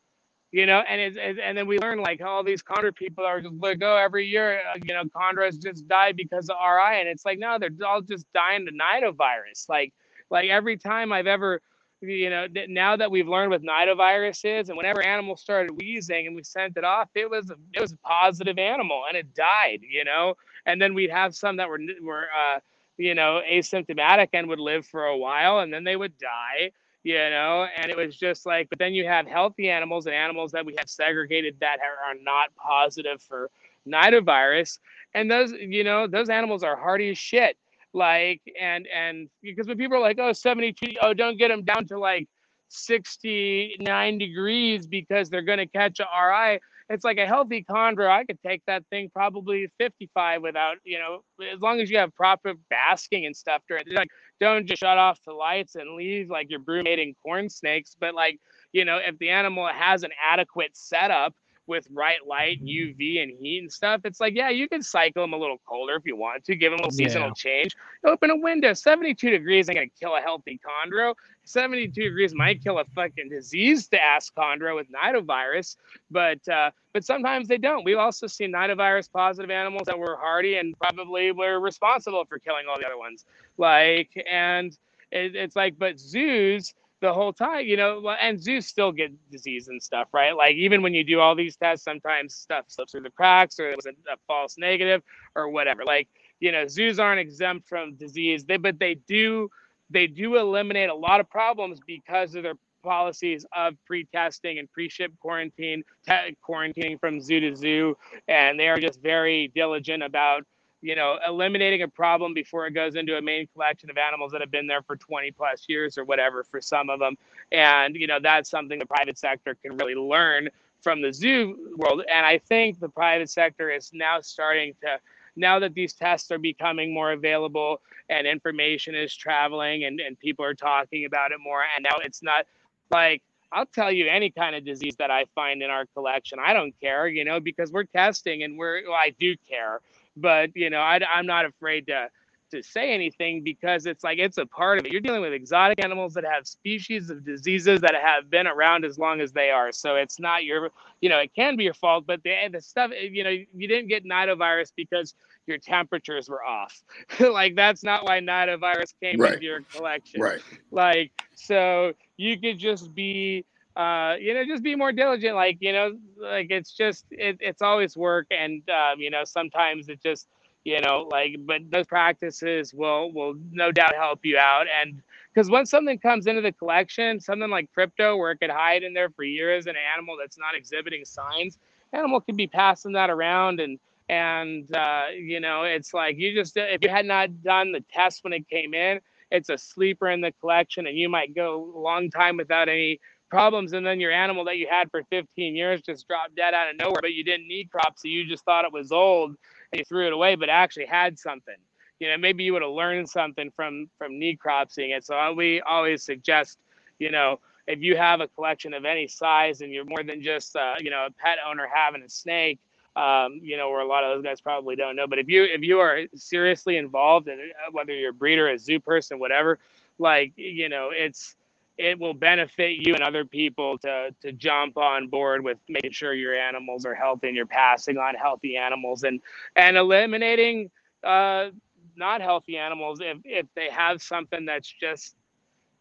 Speaker 3: you know, and it's, and then we learn like all these chondro people are just go every year. Uh, you know, chondros just die because of RI, and it's like no, they're all just dying to nidovirus. Like, like every time I've ever you know, now that we've learned what nidovirus is, and whenever animals started wheezing and we sent it off, it was a, it was a positive animal and it died, you know. And then we'd have some that were were uh, you know asymptomatic and would live for a while, and then they would die, you know. And it was just like, but then you have healthy animals and animals that we have segregated that are, are not positive for nidovirus, and those you know those animals are hardy as shit like and and because when people are like oh 72 oh don't get them down to like 69 degrees because they're going to catch a ri it's like a healthy chondro i could take that thing probably 55 without you know as long as you have proper basking and stuff during like don't just shut off the lights and leave like your brumating corn snakes but like you know if the animal has an adequate setup with bright light, UV, and heat and stuff, it's like, yeah, you can cycle them a little colder if you want to, give them a little seasonal yeah. change. Open a window. 72 degrees ain't gonna kill a healthy chondro. 72 degrees might kill a fucking disease to ask chondro with nidovirus, but uh, but sometimes they don't. We've also seen nidovirus positive animals that were hardy and probably were responsible for killing all the other ones. Like, and it, it's like, but zoos the whole time, you know, and zoos still get disease and stuff, right? Like even when you do all these tests, sometimes stuff slips through the cracks or it was a, a false negative or whatever. Like, you know, zoos aren't exempt from disease, they but they do they do eliminate a lot of problems because of their policies of pre-testing and pre-ship quarantine, te- quarantining from zoo to zoo, and they are just very diligent about you know, eliminating a problem before it goes into a main collection of animals that have been there for 20 plus years or whatever for some of them. And, you know, that's something the private sector can really learn from the zoo world. And I think the private sector is now starting to, now that these tests are becoming more available and information is traveling and, and people are talking about it more. And now it's not like, I'll tell you any kind of disease that I find in our collection. I don't care, you know, because we're testing and we're, well, I do care but you know, I, I'm not afraid to to say anything because it's like it's a part of it. You're dealing with exotic animals that have species of diseases that have been around as long as they are. So it's not your, you know, it can be your fault, but the the stuff, you know, you didn't get nidovirus because your temperatures were off. <laughs> like that's not why nidovirus came right. into your collection.
Speaker 2: Right.
Speaker 3: Like so you could just be uh, you know, just be more diligent. Like, you know, like it's just, it, it's always work. And, um, you know, sometimes it just, you know, like, but those practices will, will no doubt help you out. And because when something comes into the collection, something like crypto, where it could hide in there for years, an animal that's not exhibiting signs, animal could be passing that around. And, and, uh, you know, it's like you just, if you had not done the test when it came in, it's a sleeper in the collection and you might go a long time without any problems and then your animal that you had for 15 years just dropped dead out of nowhere but you didn't need crops so you just thought it was old and you threw it away but actually had something you know maybe you would have learned something from from knee necropsying it so we always suggest you know if you have a collection of any size and you're more than just uh, you know a pet owner having a snake Um, you know, where a lot of those guys probably don't know. But if you if you are seriously involved in uh, whether you're a breeder, a zoo person, whatever, like you know, it's it will benefit you and other people to to jump on board with making sure your animals are healthy and you're passing on healthy animals and and eliminating uh, not healthy animals if if they have something that's just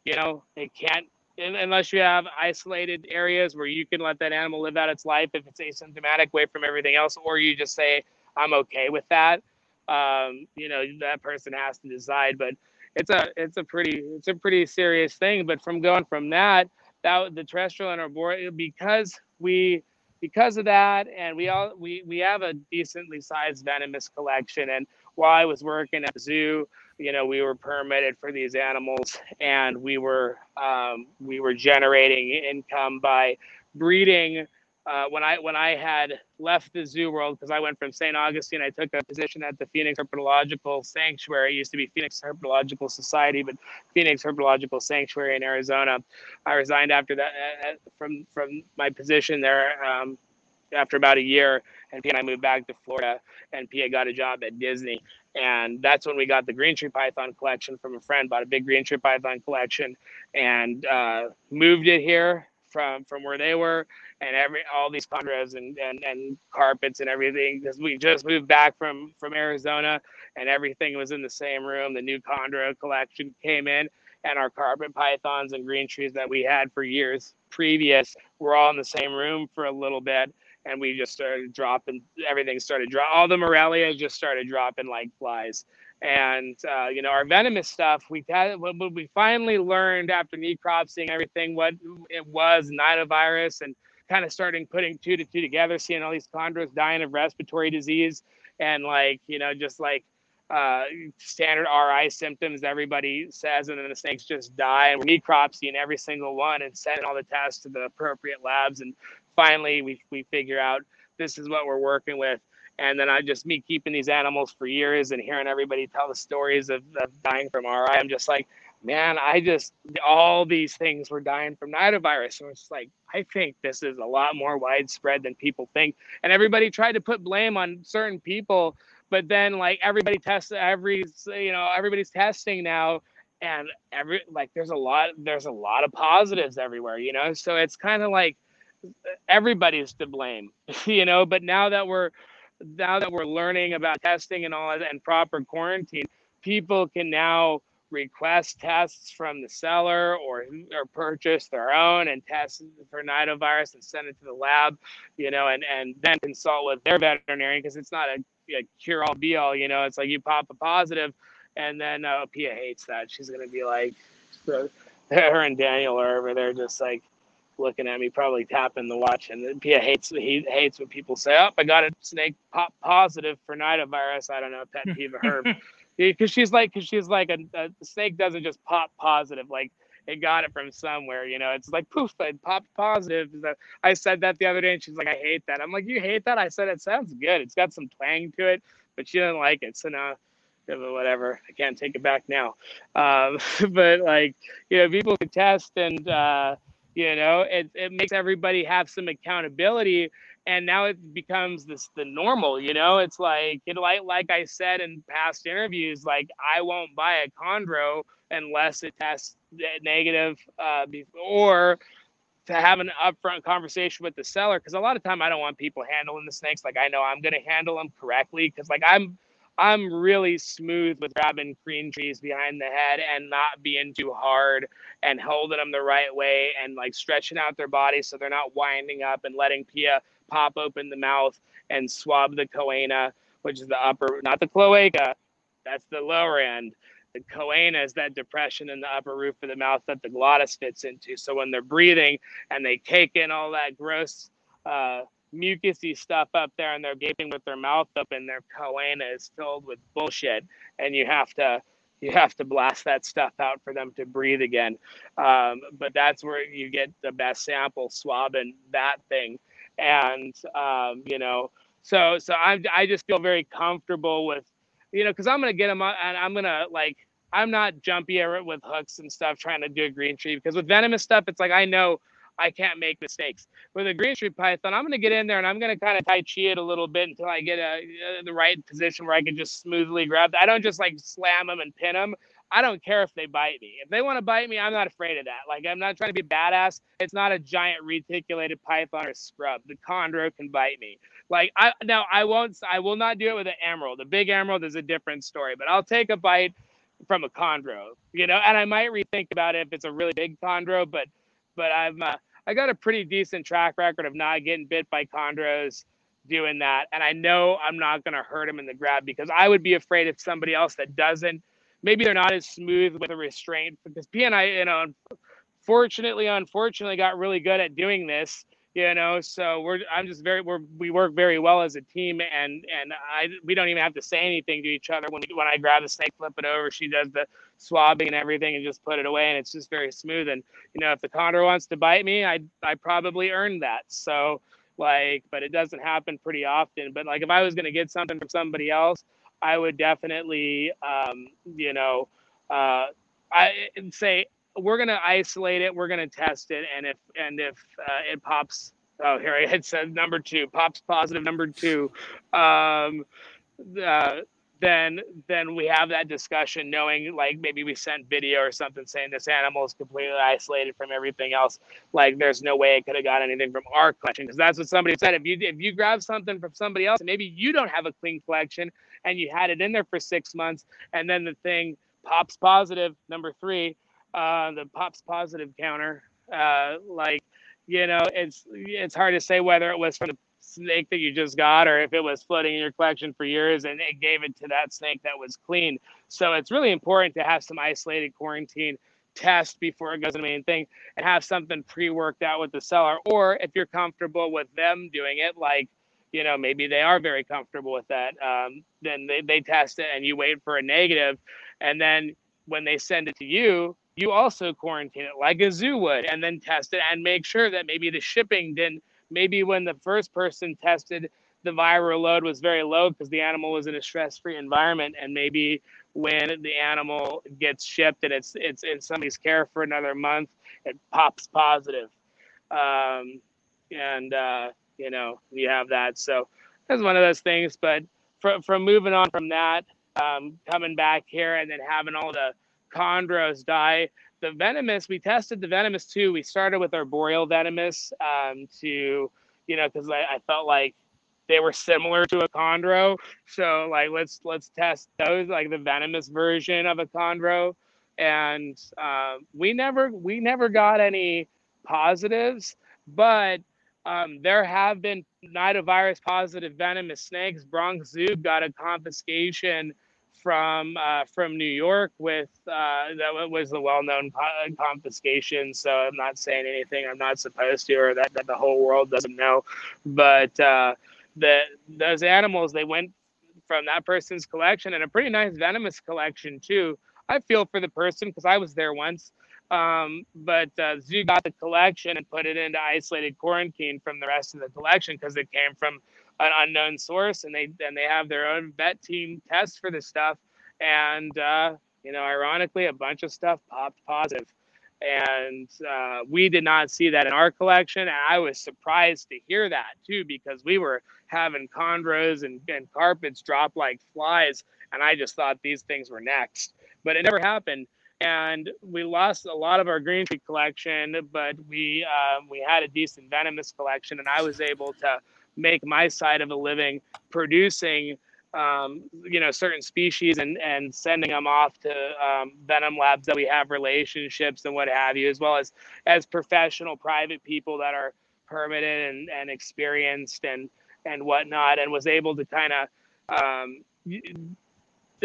Speaker 3: you know they can't unless you have isolated areas where you can let that animal live out its life if it's asymptomatic away from everything else or you just say i'm okay with that. Um, you know that person has to decide but it's a it's a pretty it's a pretty serious thing. But from going from that, that the terrestrial and arboreal because we because of that, and we all we we have a decently sized venomous collection. And while I was working at the zoo, you know, we were permitted for these animals, and we were um, we were generating income by breeding uh, when I when I had left the zoo world because I went from St. Augustine, I took a position at the Phoenix Herpetological Sanctuary. It used to be Phoenix Herpetological Society, but Phoenix Herpetological Sanctuary in Arizona. I resigned after that uh, uh from from my position there um, after about a year, and Pia and I moved back to Florida, and Pia got a job at Disney. And that's when we got the green tree python collection from a friend. Bought a big green tree python collection, and uh, moved it here from from where they were and every all these chondros and, and and carpets and everything because we just moved back from from Arizona and everything was in the same room. The new chondro collection came in and our carpet pythons and green trees that we had for years previous were all in the same room for a little bit and we just started dropping everything started drop all the Morelia just started dropping like flies and uh, you know our venomous stuff we had what we finally learned after necropsying everything what it was nidovirus and kind of starting putting two to two together seeing all these chondros dying of respiratory disease and like you know just like uh, standard RI symptoms everybody says, and then the snakes just die. And we necropsying every single one and sending all the tests to the appropriate labs. And finally, we, we figure out this is what we're working with. And then I just me keeping these animals for years and hearing everybody tell the stories of, of dying from RI. I'm just like, man, I just all these things were dying from nidovirus. So it's like I think this is a lot more widespread than people think. And everybody tried to put blame on certain people, but then like everybody tests every you know everybody's testing now and every like there's a lot there's a lot of positives everywhere, you know. So it's kind of like everybody's to blame, <laughs> you know. But now that we're now that we're learning about testing and all that and proper quarantine, people can now request tests from the seller or or purchase their own and test for nidovirus and send it to the lab, you know, and and then consult with their veterinarian because it's not a, a cure all be all, you know. It's like you pop a positive, and then uh, Pia hates that. She's gonna be like, <laughs> her and Daniel are over there just like looking at me, probably tapping the watch. And Pia hates he hates when people say, "Oh, I got a snake pop positive for nidovirus." I don't know, pet peeve of her, <laughs> because she's like, because she's like a, a snake doesn't just pop positive, like it got it from somewhere. You know, it's like poof, it popped positive. I said that the other day, and she's like, "I hate that." I'm like, "You hate that?" I said, "It sounds good. It's got some twang to it," but she didn't like it. So now whatever. I can't take it back now. Um, <laughs> but like, you know, people can test and uh, you know it, it makes everybody have some accountability and now it becomes this the normal you know? It's like it like like i said in past interviews like i won't buy a chondro unless it tests negative uh, or to have an upfront conversation with the seller because a lot of time i don't want people handling the snakes like i know i'm going to handle them correctly because like i'm I'm really smooth with grabbing green trees behind the head and not being too hard and holding them the right way and like stretching out their body so they're not winding up and letting Pia pop open the mouth and swab the choana, which is the upper, not the cloaca, that's the lower end. The choana is that depression in the upper roof of the mouth that the glottis fits into. So when they're breathing and they take in all that gross uh, mucusy stuff up there and they're gaping with their mouth open, their choana is filled with bullshit, and you have to you have to blast that stuff out for them to breathe again. Um, but that's where you get the best sample swabbing that thing, and um, you know, so so I I just feel very comfortable with, you know, because I'm gonna get them and I'm gonna like I'm not jumpy with hooks and stuff trying to do a green tree because with venomous stuff it's like I know I can't make mistakes. With a green street python, I'm going to get in there and I'm going to kind of tai chi it a little bit until I get a, a, the right position where I can just smoothly grab. I don't just like slam them and pin them. I don't care if they bite me. If they want to bite me, I'm not afraid of that. Like I'm not trying to be badass. It's not a giant reticulated python or scrub. The chondro can bite me. Like I now I won't I will not do it with an emerald. The big emerald is a different story, but I'll take a bite from a chondro, you know, and I might rethink about it if it's a really big chondro, but but I'm uh, I got a pretty decent track record of not getting bit by chondros doing that, and I know I'm not going to hurt him in the grab because I would be afraid if somebody else that doesn't maybe they're not as smooth with a restraint because P and I, you know, fortunately, unfortunately, got really good at doing this. You know, so we're I'm just very we're we work very well as a team, and and I we don't even have to say anything to each other when we, when I grab the snake, flip it over, she does the swabbing and everything, and just put it away, and it's just very smooth. And you know, if the chondro wants to bite me, I I probably earned that. So like, but it doesn't happen pretty often. But like, if I was gonna get something from somebody else, I would definitely, um, you know, uh, I say we're to isolate it, we're to test it, and if and if uh, it pops, oh here it says number two pops positive number two, um, uh, then then we have that discussion, knowing like maybe we sent video or something saying this animal is completely isolated from everything else. Like there's no way it could have got anything from our collection because that's what somebody said. If you if you grab something from somebody else, maybe you don't have a clean collection, and you had it in there for six months, and then the thing pops positive. Number three, uh, the pops positive counter. Uh, like, you know, it's it's hard to say whether it was from the snake that you just got or if it was floating in your collection for years and it gave it to that snake that was clean. So it's really important to have some isolated quarantine test before it goes to the main thing and have something pre-worked out with the seller or if you're comfortable with them doing it like you know, maybe they are very comfortable with that. Um, then they, they test it and you wait for a negative, And then when they send it to you, you also quarantine it like a zoo would and then test it and make sure that maybe the shipping didn't, maybe when the first person tested, the viral load was very low because the animal was in a stress-free environment and maybe when the animal gets shipped and it's it's in somebody's care for another month it pops positive um, and uh, you know, you have that. So that's one of those things. But from, from moving on from that, um, coming back here and then having all the chondros die, the venomous, we tested the venomous too. We started with arboreal venomous um, to, you know, because I, I felt like they were similar to a chondro. So like let's let's test those like the venomous version of a chondro. And uh, we never we never got any positives, but um, there have been nidovirus positive venomous snakes. Bronx Zoo got a confiscation from uh, from New York with uh, that was the well-known confiscation. So I'm not saying anything I'm not supposed to, or that, that the whole world doesn't know. But uh, the those animals they went from that person's collection and a pretty nice venomous collection too. I feel for the person because I was there once. Um, but uh, Zoo got the collection and put it into isolated quarantine from the rest of the collection because it came from an unknown source, and they and they have their own vet team test for the stuff. And uh, you know, ironically, a bunch of stuff popped positive, and uh, we did not see that in our collection. And I was surprised to hear that too because we were having chondros and, and carpets drop like flies, and I just thought these things were next, but it never happened and we lost a lot of our green tree collection, but we um, we had a decent venomous collection, and I was able to make my side of a living producing um, you know certain species and and sending them off to um, venom labs that we have relationships and what have you, as well as as professional private people that are permitted and, and experienced and and whatnot, and was able to kind of um,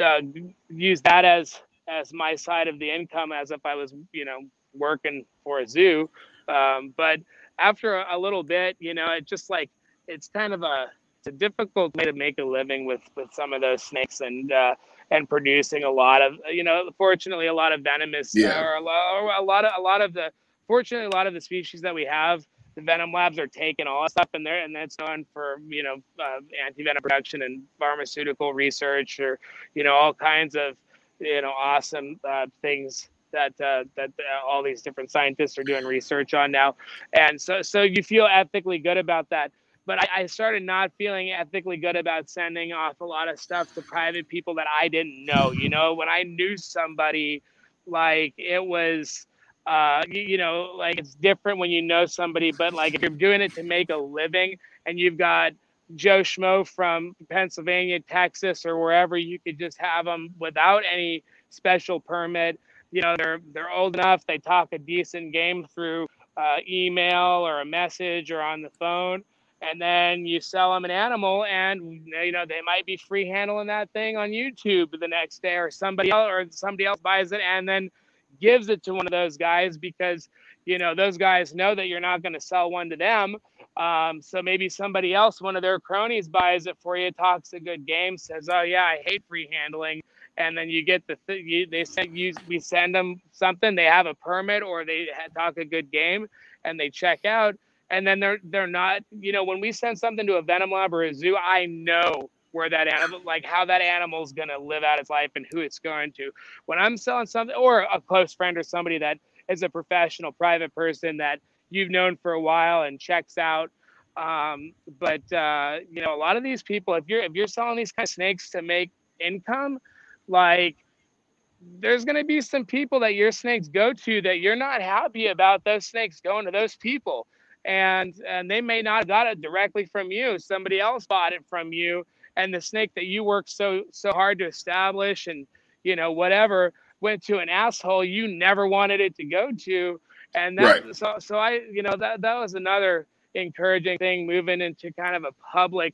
Speaker 3: uh, use that as as my side of the income as if I was, you know, working for a zoo. Um, but after a, a little bit, you know, it just like it's kind of a it's a difficult way to make a living with with some of those snakes and uh, and producing a lot of you know fortunately a lot of venomous yeah. or a lot, a lot of a lot of the fortunately a lot of the species that we have the venom labs are taking all that stuff in there and that's known for you know uh, anti-venom production and pharmaceutical research or you know all kinds of you know awesome uh, things that uh, that uh, all these different scientists are doing research on now, and so so you feel ethically good about that. But I, I started not feeling ethically good about sending off a lot of stuff to private people that I didn't know. You know, when I knew somebody, like it was uh, you, you, know, like it's different when you know somebody, but like if you're doing it to make a living and you've got Joe Schmo from Pennsylvania, Texas, or wherever, you could just have them without any special permit. You know, they're they're old enough. They talk a decent game through uh, email or a message or on the phone, and then you sell them an animal, and you know they might be free handling that thing on YouTube the next day, or somebody else or somebody else buys it, and then gives it to one of those guys because you know those guys know that you're not going to sell one to them. Um, so maybe somebody else one of their cronies buys it for you talks a good game says oh yeah i hate free handling. And then you get the th- you, they send you we send them something they have a permit or they talk a good game and they check out and then they're they're not you know when we send something to a venom lab or a zoo i know where that animal, like how that animal is going to live out its life and who it's going to. When I'm selling something, or a close friend or somebody that is a professional, private person that you've known for a while and checks out. Um, but uh, you know, a lot of these people, if you're if you're selling these kind of snakes to make income, like there's going to be some people that your snakes go to that you're not happy about those snakes going to those people and and they may not have got it directly from you somebody else bought it from you and the snake that you worked so so hard to establish and you know whatever went to an asshole you never wanted it to go to and that right. so so i you know that that was another encouraging thing moving into kind of a public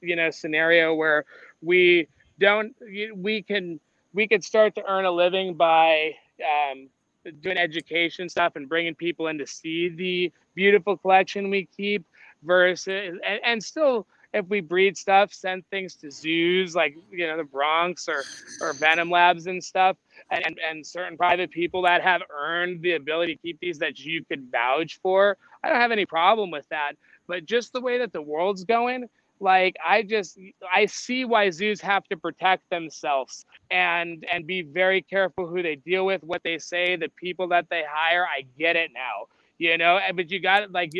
Speaker 3: you know scenario where we don't we can we could start to earn a living by um, doing education stuff and bringing people in to see the beautiful collection we keep versus and, and still if we breed stuff, send things to zoos like you know the Bronx or or Venom Labs and stuff, and and certain private people that have earned the ability to keep these that you could vouch for. I don't have any problem with that, but just the way that the world's going, like I just I see why zoos have to protect themselves and and be very careful who they deal with, what they say, the people that they hire. I get it now you know but you got it like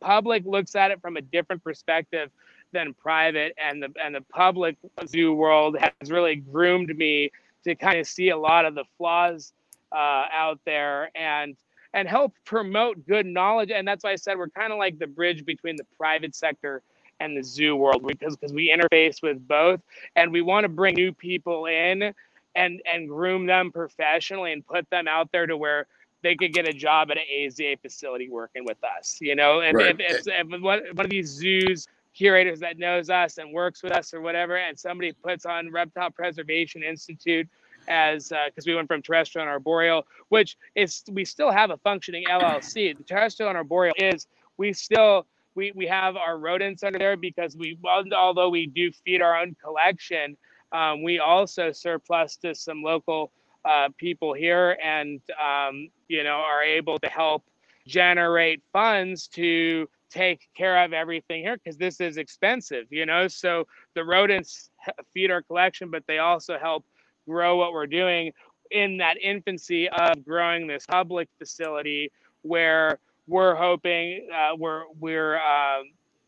Speaker 3: public looks at it from a different perspective than private and the and the public zoo world has really groomed me to kind of see a lot of the flaws uh, out there and and help promote good knowledge and that's why i said we're kind of like the bridge between the private sector and the zoo world because because we interface with both and we want to bring new people in and and groom them professionally and put them out there to where they could get a job at an AZA facility working with us, you know. And right. if, if, if one, one of these zoos curators that knows us and works with us or whatever, and somebody puts on Reptile Preservation Institute as because uh, we went from terrestrial and arboreal, which is we still have a functioning LLC. The terrestrial and arboreal is we still we we have our rodents under there because we although we do feed our own collection, um, we also surplus to some local uh, people here, and um, you know are able to help generate funds to take care of everything here because this is expensive, you know. So the rodents feed our collection, but they also help grow what we're doing in that infancy of growing this public facility where we're hoping uh, we're we're uh,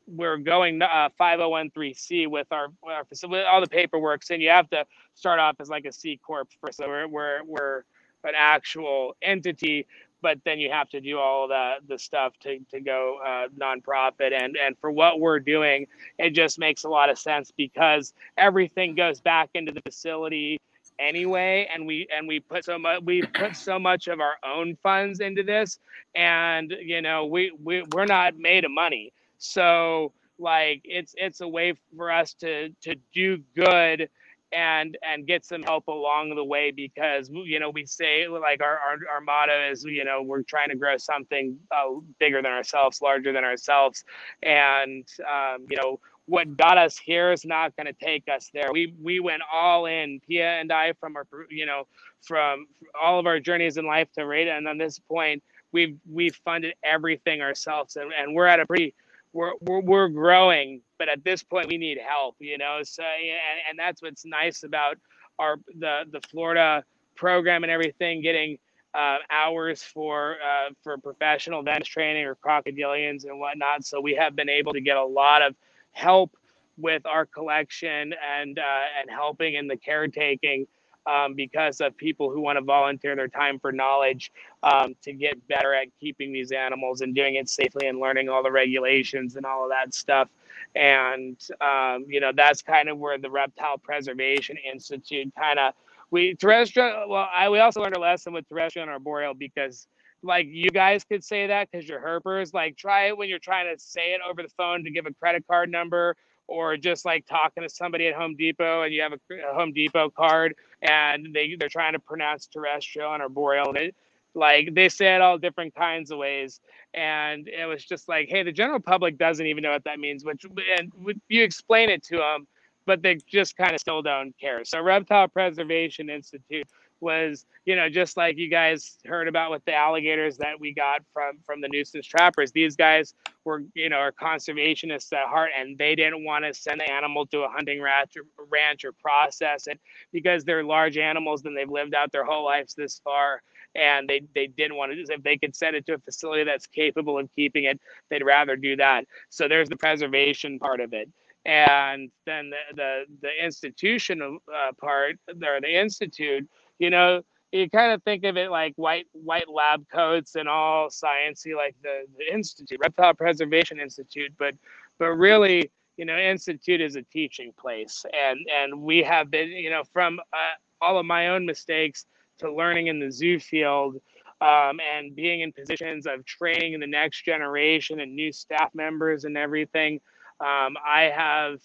Speaker 3: we're going uh, 5013C with our, our facility, all the paperwork. And you have to start off as like a C corp first. So we're we're we're an actual entity but then you have to do all the the stuff to, to go uh, nonprofit and and for what we're doing it just makes a lot of sense because everything goes back into the facility anyway and we and we put so much we put so much of our own funds into this and you know we, we we're not made of money. So like it's it's a way for us to to do good and and get some help along the way because you know we say like our our, our motto is you know we're trying to grow something uh, bigger than ourselves larger than ourselves. And um, you know what got us here is not going to take us there we we went all in pia and i from our you know from all of our journeys in life to rate and on this point we've we've funded everything ourselves and, and we're at a pretty we're, we're, we're growing, but at this point we need help, you know? So, and, and that's what's nice about our, the, the Florida program and everything getting uh, hours for uh, for professional dentist training or crocodilians and whatnot. So we have been able to get a lot of help with our collection and uh, and helping in the caretaking um, because of people who want to volunteer their time for knowledge um, to get better at keeping these animals and doing it safely and learning all the regulations and all of that stuff. And um, you know that's kind of where the Reptile Preservation Institute kind of we terrestrial. Well, I we also learned a lesson with terrestrial and arboreal because like you guys could say that because you're herpers. Like try it when you're trying to say it over the phone to give a credit card number or just like talking to somebody at Home Depot and you have a, Home Depot card and they they're trying to pronounce terrestrial and arboreal and it like they say it all different kinds of ways and it was just like hey the general public doesn't even know what that means which and you explain it to them but they just kind of still don't care. So reptile preservation institute was you know just like you guys heard about with the alligators that we got from from the nuisance trappers these guys were you know are conservationists at heart and they didn't want to send the animal to a hunting ranch or, ranch or process it because they're large animals and they've lived out their whole lives this far and they they didn't want to if they could send it to a facility that's capable of keeping it they'd rather do that. So there's the preservation part of it and then the the, the institutional uh, part or the institute you know, you kind of think of it like white white lab coats and all sciencey like the, the institute reptile preservation institute but but really you know institute is a teaching place. And and we have been you know from uh, all of my own mistakes to learning in the zoo field um, and being in positions of training the next generation and new staff members and everything um, i have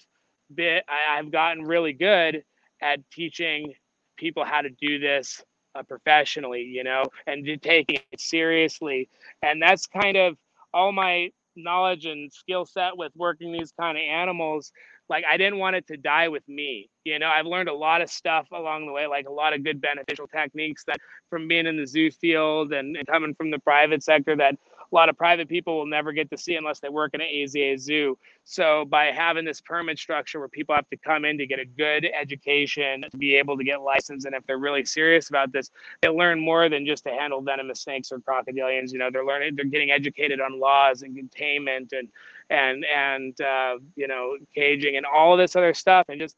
Speaker 3: been i've gotten really good at teaching people how to do this uh, professionally, you know, and taking it seriously. And that's kind of all my knowledge and skill set with working these kind of animals. Like I didn't want it to die with me. You know, I've learned a lot of stuff along the way, like a lot of good beneficial techniques that from being in the zoo field and, and coming from the private sector that a lot of private people will never get to see unless they work in an AZA zoo. So by having this permit structure where people have to come in to get a good education to be able to get licensed, and if they're really serious about this, they learn more than just to handle venomous snakes or crocodilians. You know, they're learning, they're getting educated on laws and containment and and and uh, you know caging and all this other stuff, and just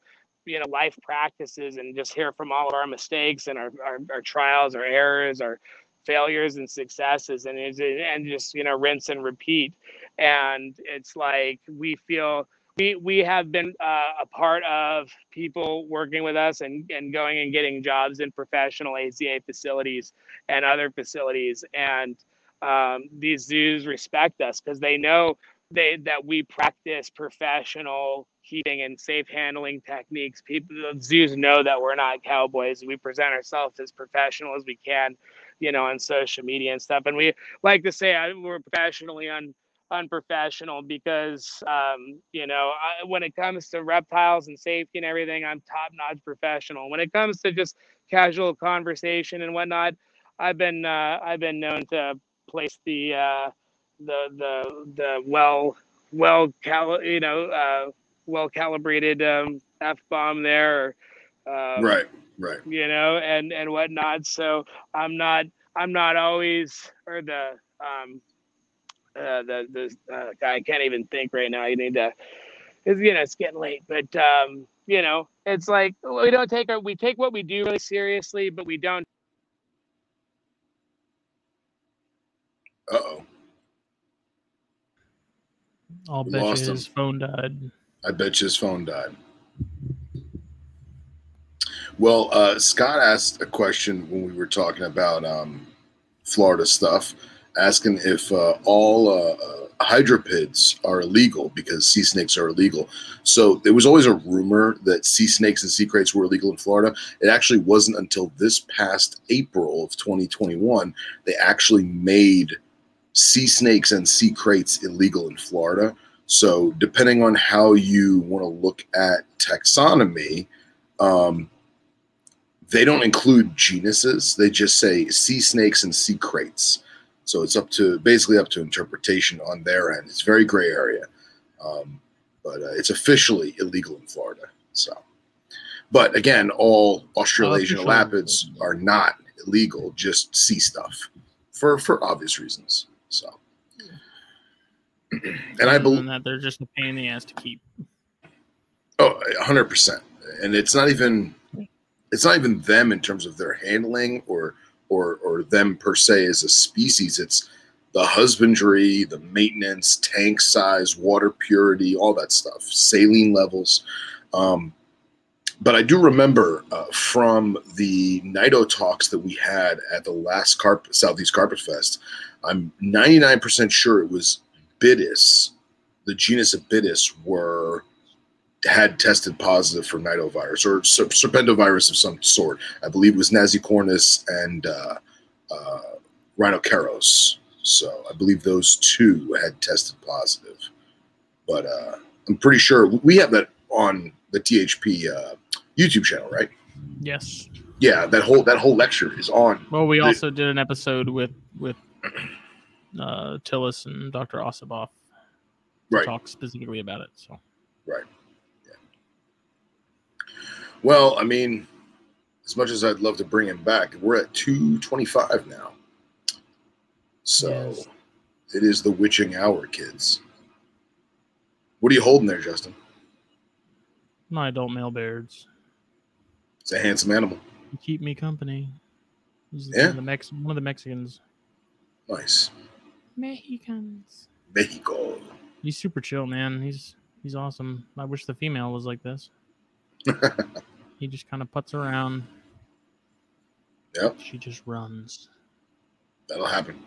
Speaker 3: you know life practices and just hear from all of our mistakes and our, our, our trials our errors our failures and successes and and just you know rinse and repeat and it's like we feel we we have been uh, a part of people working with us and and going and getting jobs in professional AZA facilities and other facilities and um, these zoos respect us because they know they that we practice professional keeping and safe handling techniques. People zoos know that we're not cowboys. We present ourselves as professional as we can you know, on social media and stuff. And we like to say I, we're professionally un, unprofessional because, um, you know, I, when it comes to reptiles and safety and everything, I'm top notch professional. When it comes to just casual conversation and whatnot, I've been uh, I've been known to place the uh, the the the well well cal you know uh, well calibrated um, f bomb there.
Speaker 2: Or, um, right right
Speaker 3: you know and and whatnot so i'm not i'm not always or the um uh, the the uh, I can't even think right now. You need to. It's you know it's getting late, but um, you know it's like we don't take our we take what we do really seriously, but we don't.
Speaker 2: Uh oh.
Speaker 1: I'll bet his phone died.
Speaker 2: I bet his phone died. Well, uh, Scott asked a question when we were talking about um, Florida stuff, asking if uh, all uh, uh hydrophiids are illegal because sea snakes are illegal. So there was always a rumor that sea snakes and sea kraits were illegal in Florida. It actually wasn't until this past April of 2021 they actually made sea snakes and sea kraits illegal in Florida. So depending on how you want to look at taxonomy. Um, they don't include genuses. They just say sea snakes and sea kraits. So it's up to basically up to interpretation on their end. It's very gray area, um, but uh, it's officially illegal in Florida. So, but again, all Australasian elapids are not illegal, just sea stuff for for obvious reasons. So, <clears throat> and I believe
Speaker 1: that they're just a pain in the ass to keep.
Speaker 2: Oh, hundred percent. And it's not even it's not even them in terms of their handling or or or them per se as a species. It's the husbandry, the maintenance, tank size, water purity, all that stuff, saline levels. Um, but I do remember uh, from the Nido talks that we had at the last Carp- Southeast Carpet Fest, I'm 99% sure it was Bitis, the genus of Bitis, were had tested positive for nidovirus or serpentovirus of some sort. I believe it was nasicornis and uh, uh, Rhinoceros. So I believe those two had tested positive. But uh, I'm pretty sure we have that on the THP uh, YouTube channel, right?
Speaker 1: Yes.
Speaker 2: Yeah, that whole that whole lecture is on.
Speaker 1: Well, we the, also did an episode with with uh, Tillis and Dr. Osipov.
Speaker 2: Right.
Speaker 1: Talk specifically about it. So.
Speaker 2: Right. Well, I mean, as much as I'd love to bring him back, we're at 225 now. So yes. it is the witching hour, kids. What are you holding there, Justin?
Speaker 1: My adult male bears.
Speaker 2: It's a handsome animal.
Speaker 1: You keep me company.
Speaker 2: Yeah.
Speaker 1: One of, the Mex- one of the Mexicans.
Speaker 2: Nice.
Speaker 1: Mexicans.
Speaker 2: Mexico.
Speaker 1: He's super chill, man. He's he's awesome. I wish the female was like this. <laughs> he just kind of puts around.
Speaker 2: Yep.
Speaker 1: She just runs.
Speaker 2: That'll happen.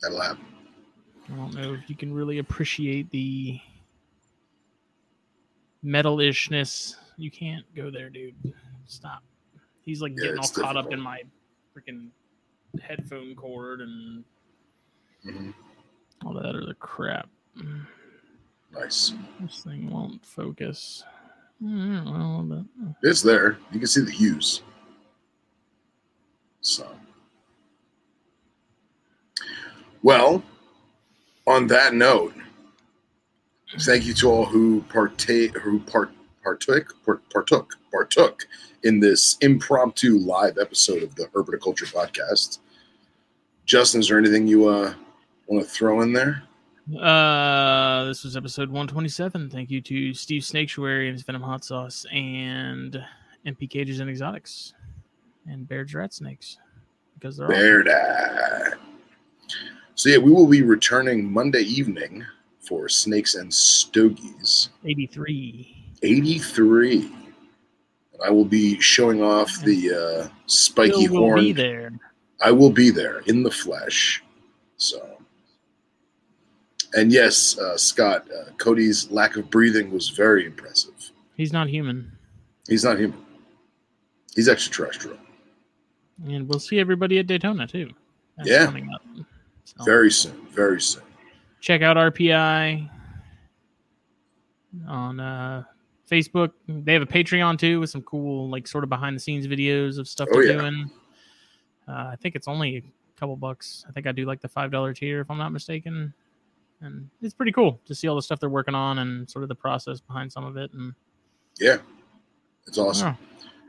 Speaker 2: That'll happen.
Speaker 1: I don't know if you can really appreciate the metal-ishness. You can't go there, dude. Stop. He's like yeah, getting all caught up in my freaking headphone cord and mm-hmm. all that other crap.
Speaker 2: Nice.
Speaker 1: This thing won't focus. Know,
Speaker 2: it's there. You can see the hues. So, well, on that note, thank you to all who partake, who part, partook, partook, partook in this impromptu live episode of the Herpetoculture podcast. Justin, is there anything you uh, want to throw in there?
Speaker 1: Uh, this was episode 127. Thank you to Steve Snaketuary and his Venom Hot Sauce and MP Cages and Exotics and Baird's Rat Snakes because they're
Speaker 2: Baird. So yeah, we will be returning Monday evening for Snakes and Stogies.
Speaker 1: 83.
Speaker 2: 83. And I will be showing off the uh, spiky horn.
Speaker 1: Be there.
Speaker 2: I will be there in the flesh. So and yes, uh, Scott, uh, Cody's lack of breathing was very impressive.
Speaker 1: He's not human.
Speaker 2: He's not human. He's extraterrestrial.
Speaker 1: And we'll see everybody at Daytona too.
Speaker 2: That's yeah. So. Very soon. Very soon.
Speaker 1: Check out RPI on uh, Facebook. They have a Patreon too with some cool, like, sort of behind the scenes videos of stuff oh, they're yeah. doing. Uh, I think it's only a couple bucks. I think I do like the five dollar tier if I'm not mistaken and it's pretty cool to see all the stuff they're working on and sort of the process behind some of it. And
Speaker 2: yeah, it's awesome.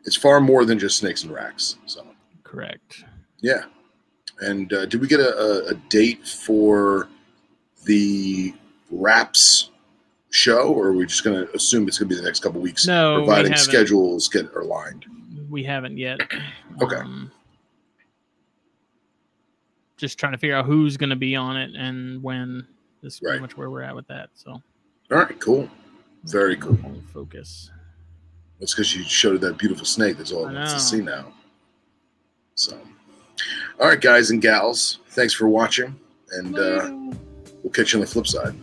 Speaker 2: It's far more than just snakes and racks. So
Speaker 1: correct.
Speaker 2: Yeah, and uh, did we get a, a, date for the wraps show, or are we just going to assume it's going to be the next couple weeks?
Speaker 1: No,
Speaker 2: providing schedules get aligned.
Speaker 1: We haven't yet.
Speaker 2: Okay. Um,
Speaker 1: just trying to figure out who's going to be on it and when this is right. pretty much where we're at with that. So,
Speaker 2: all right, cool, very cool.
Speaker 1: Focus.
Speaker 2: That's because you showed that beautiful snake. That's all I want to see now. So, all right, guys and gals, thanks for watching, and uh, we'll catch you on the flip side.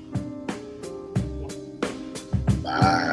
Speaker 2: Bye.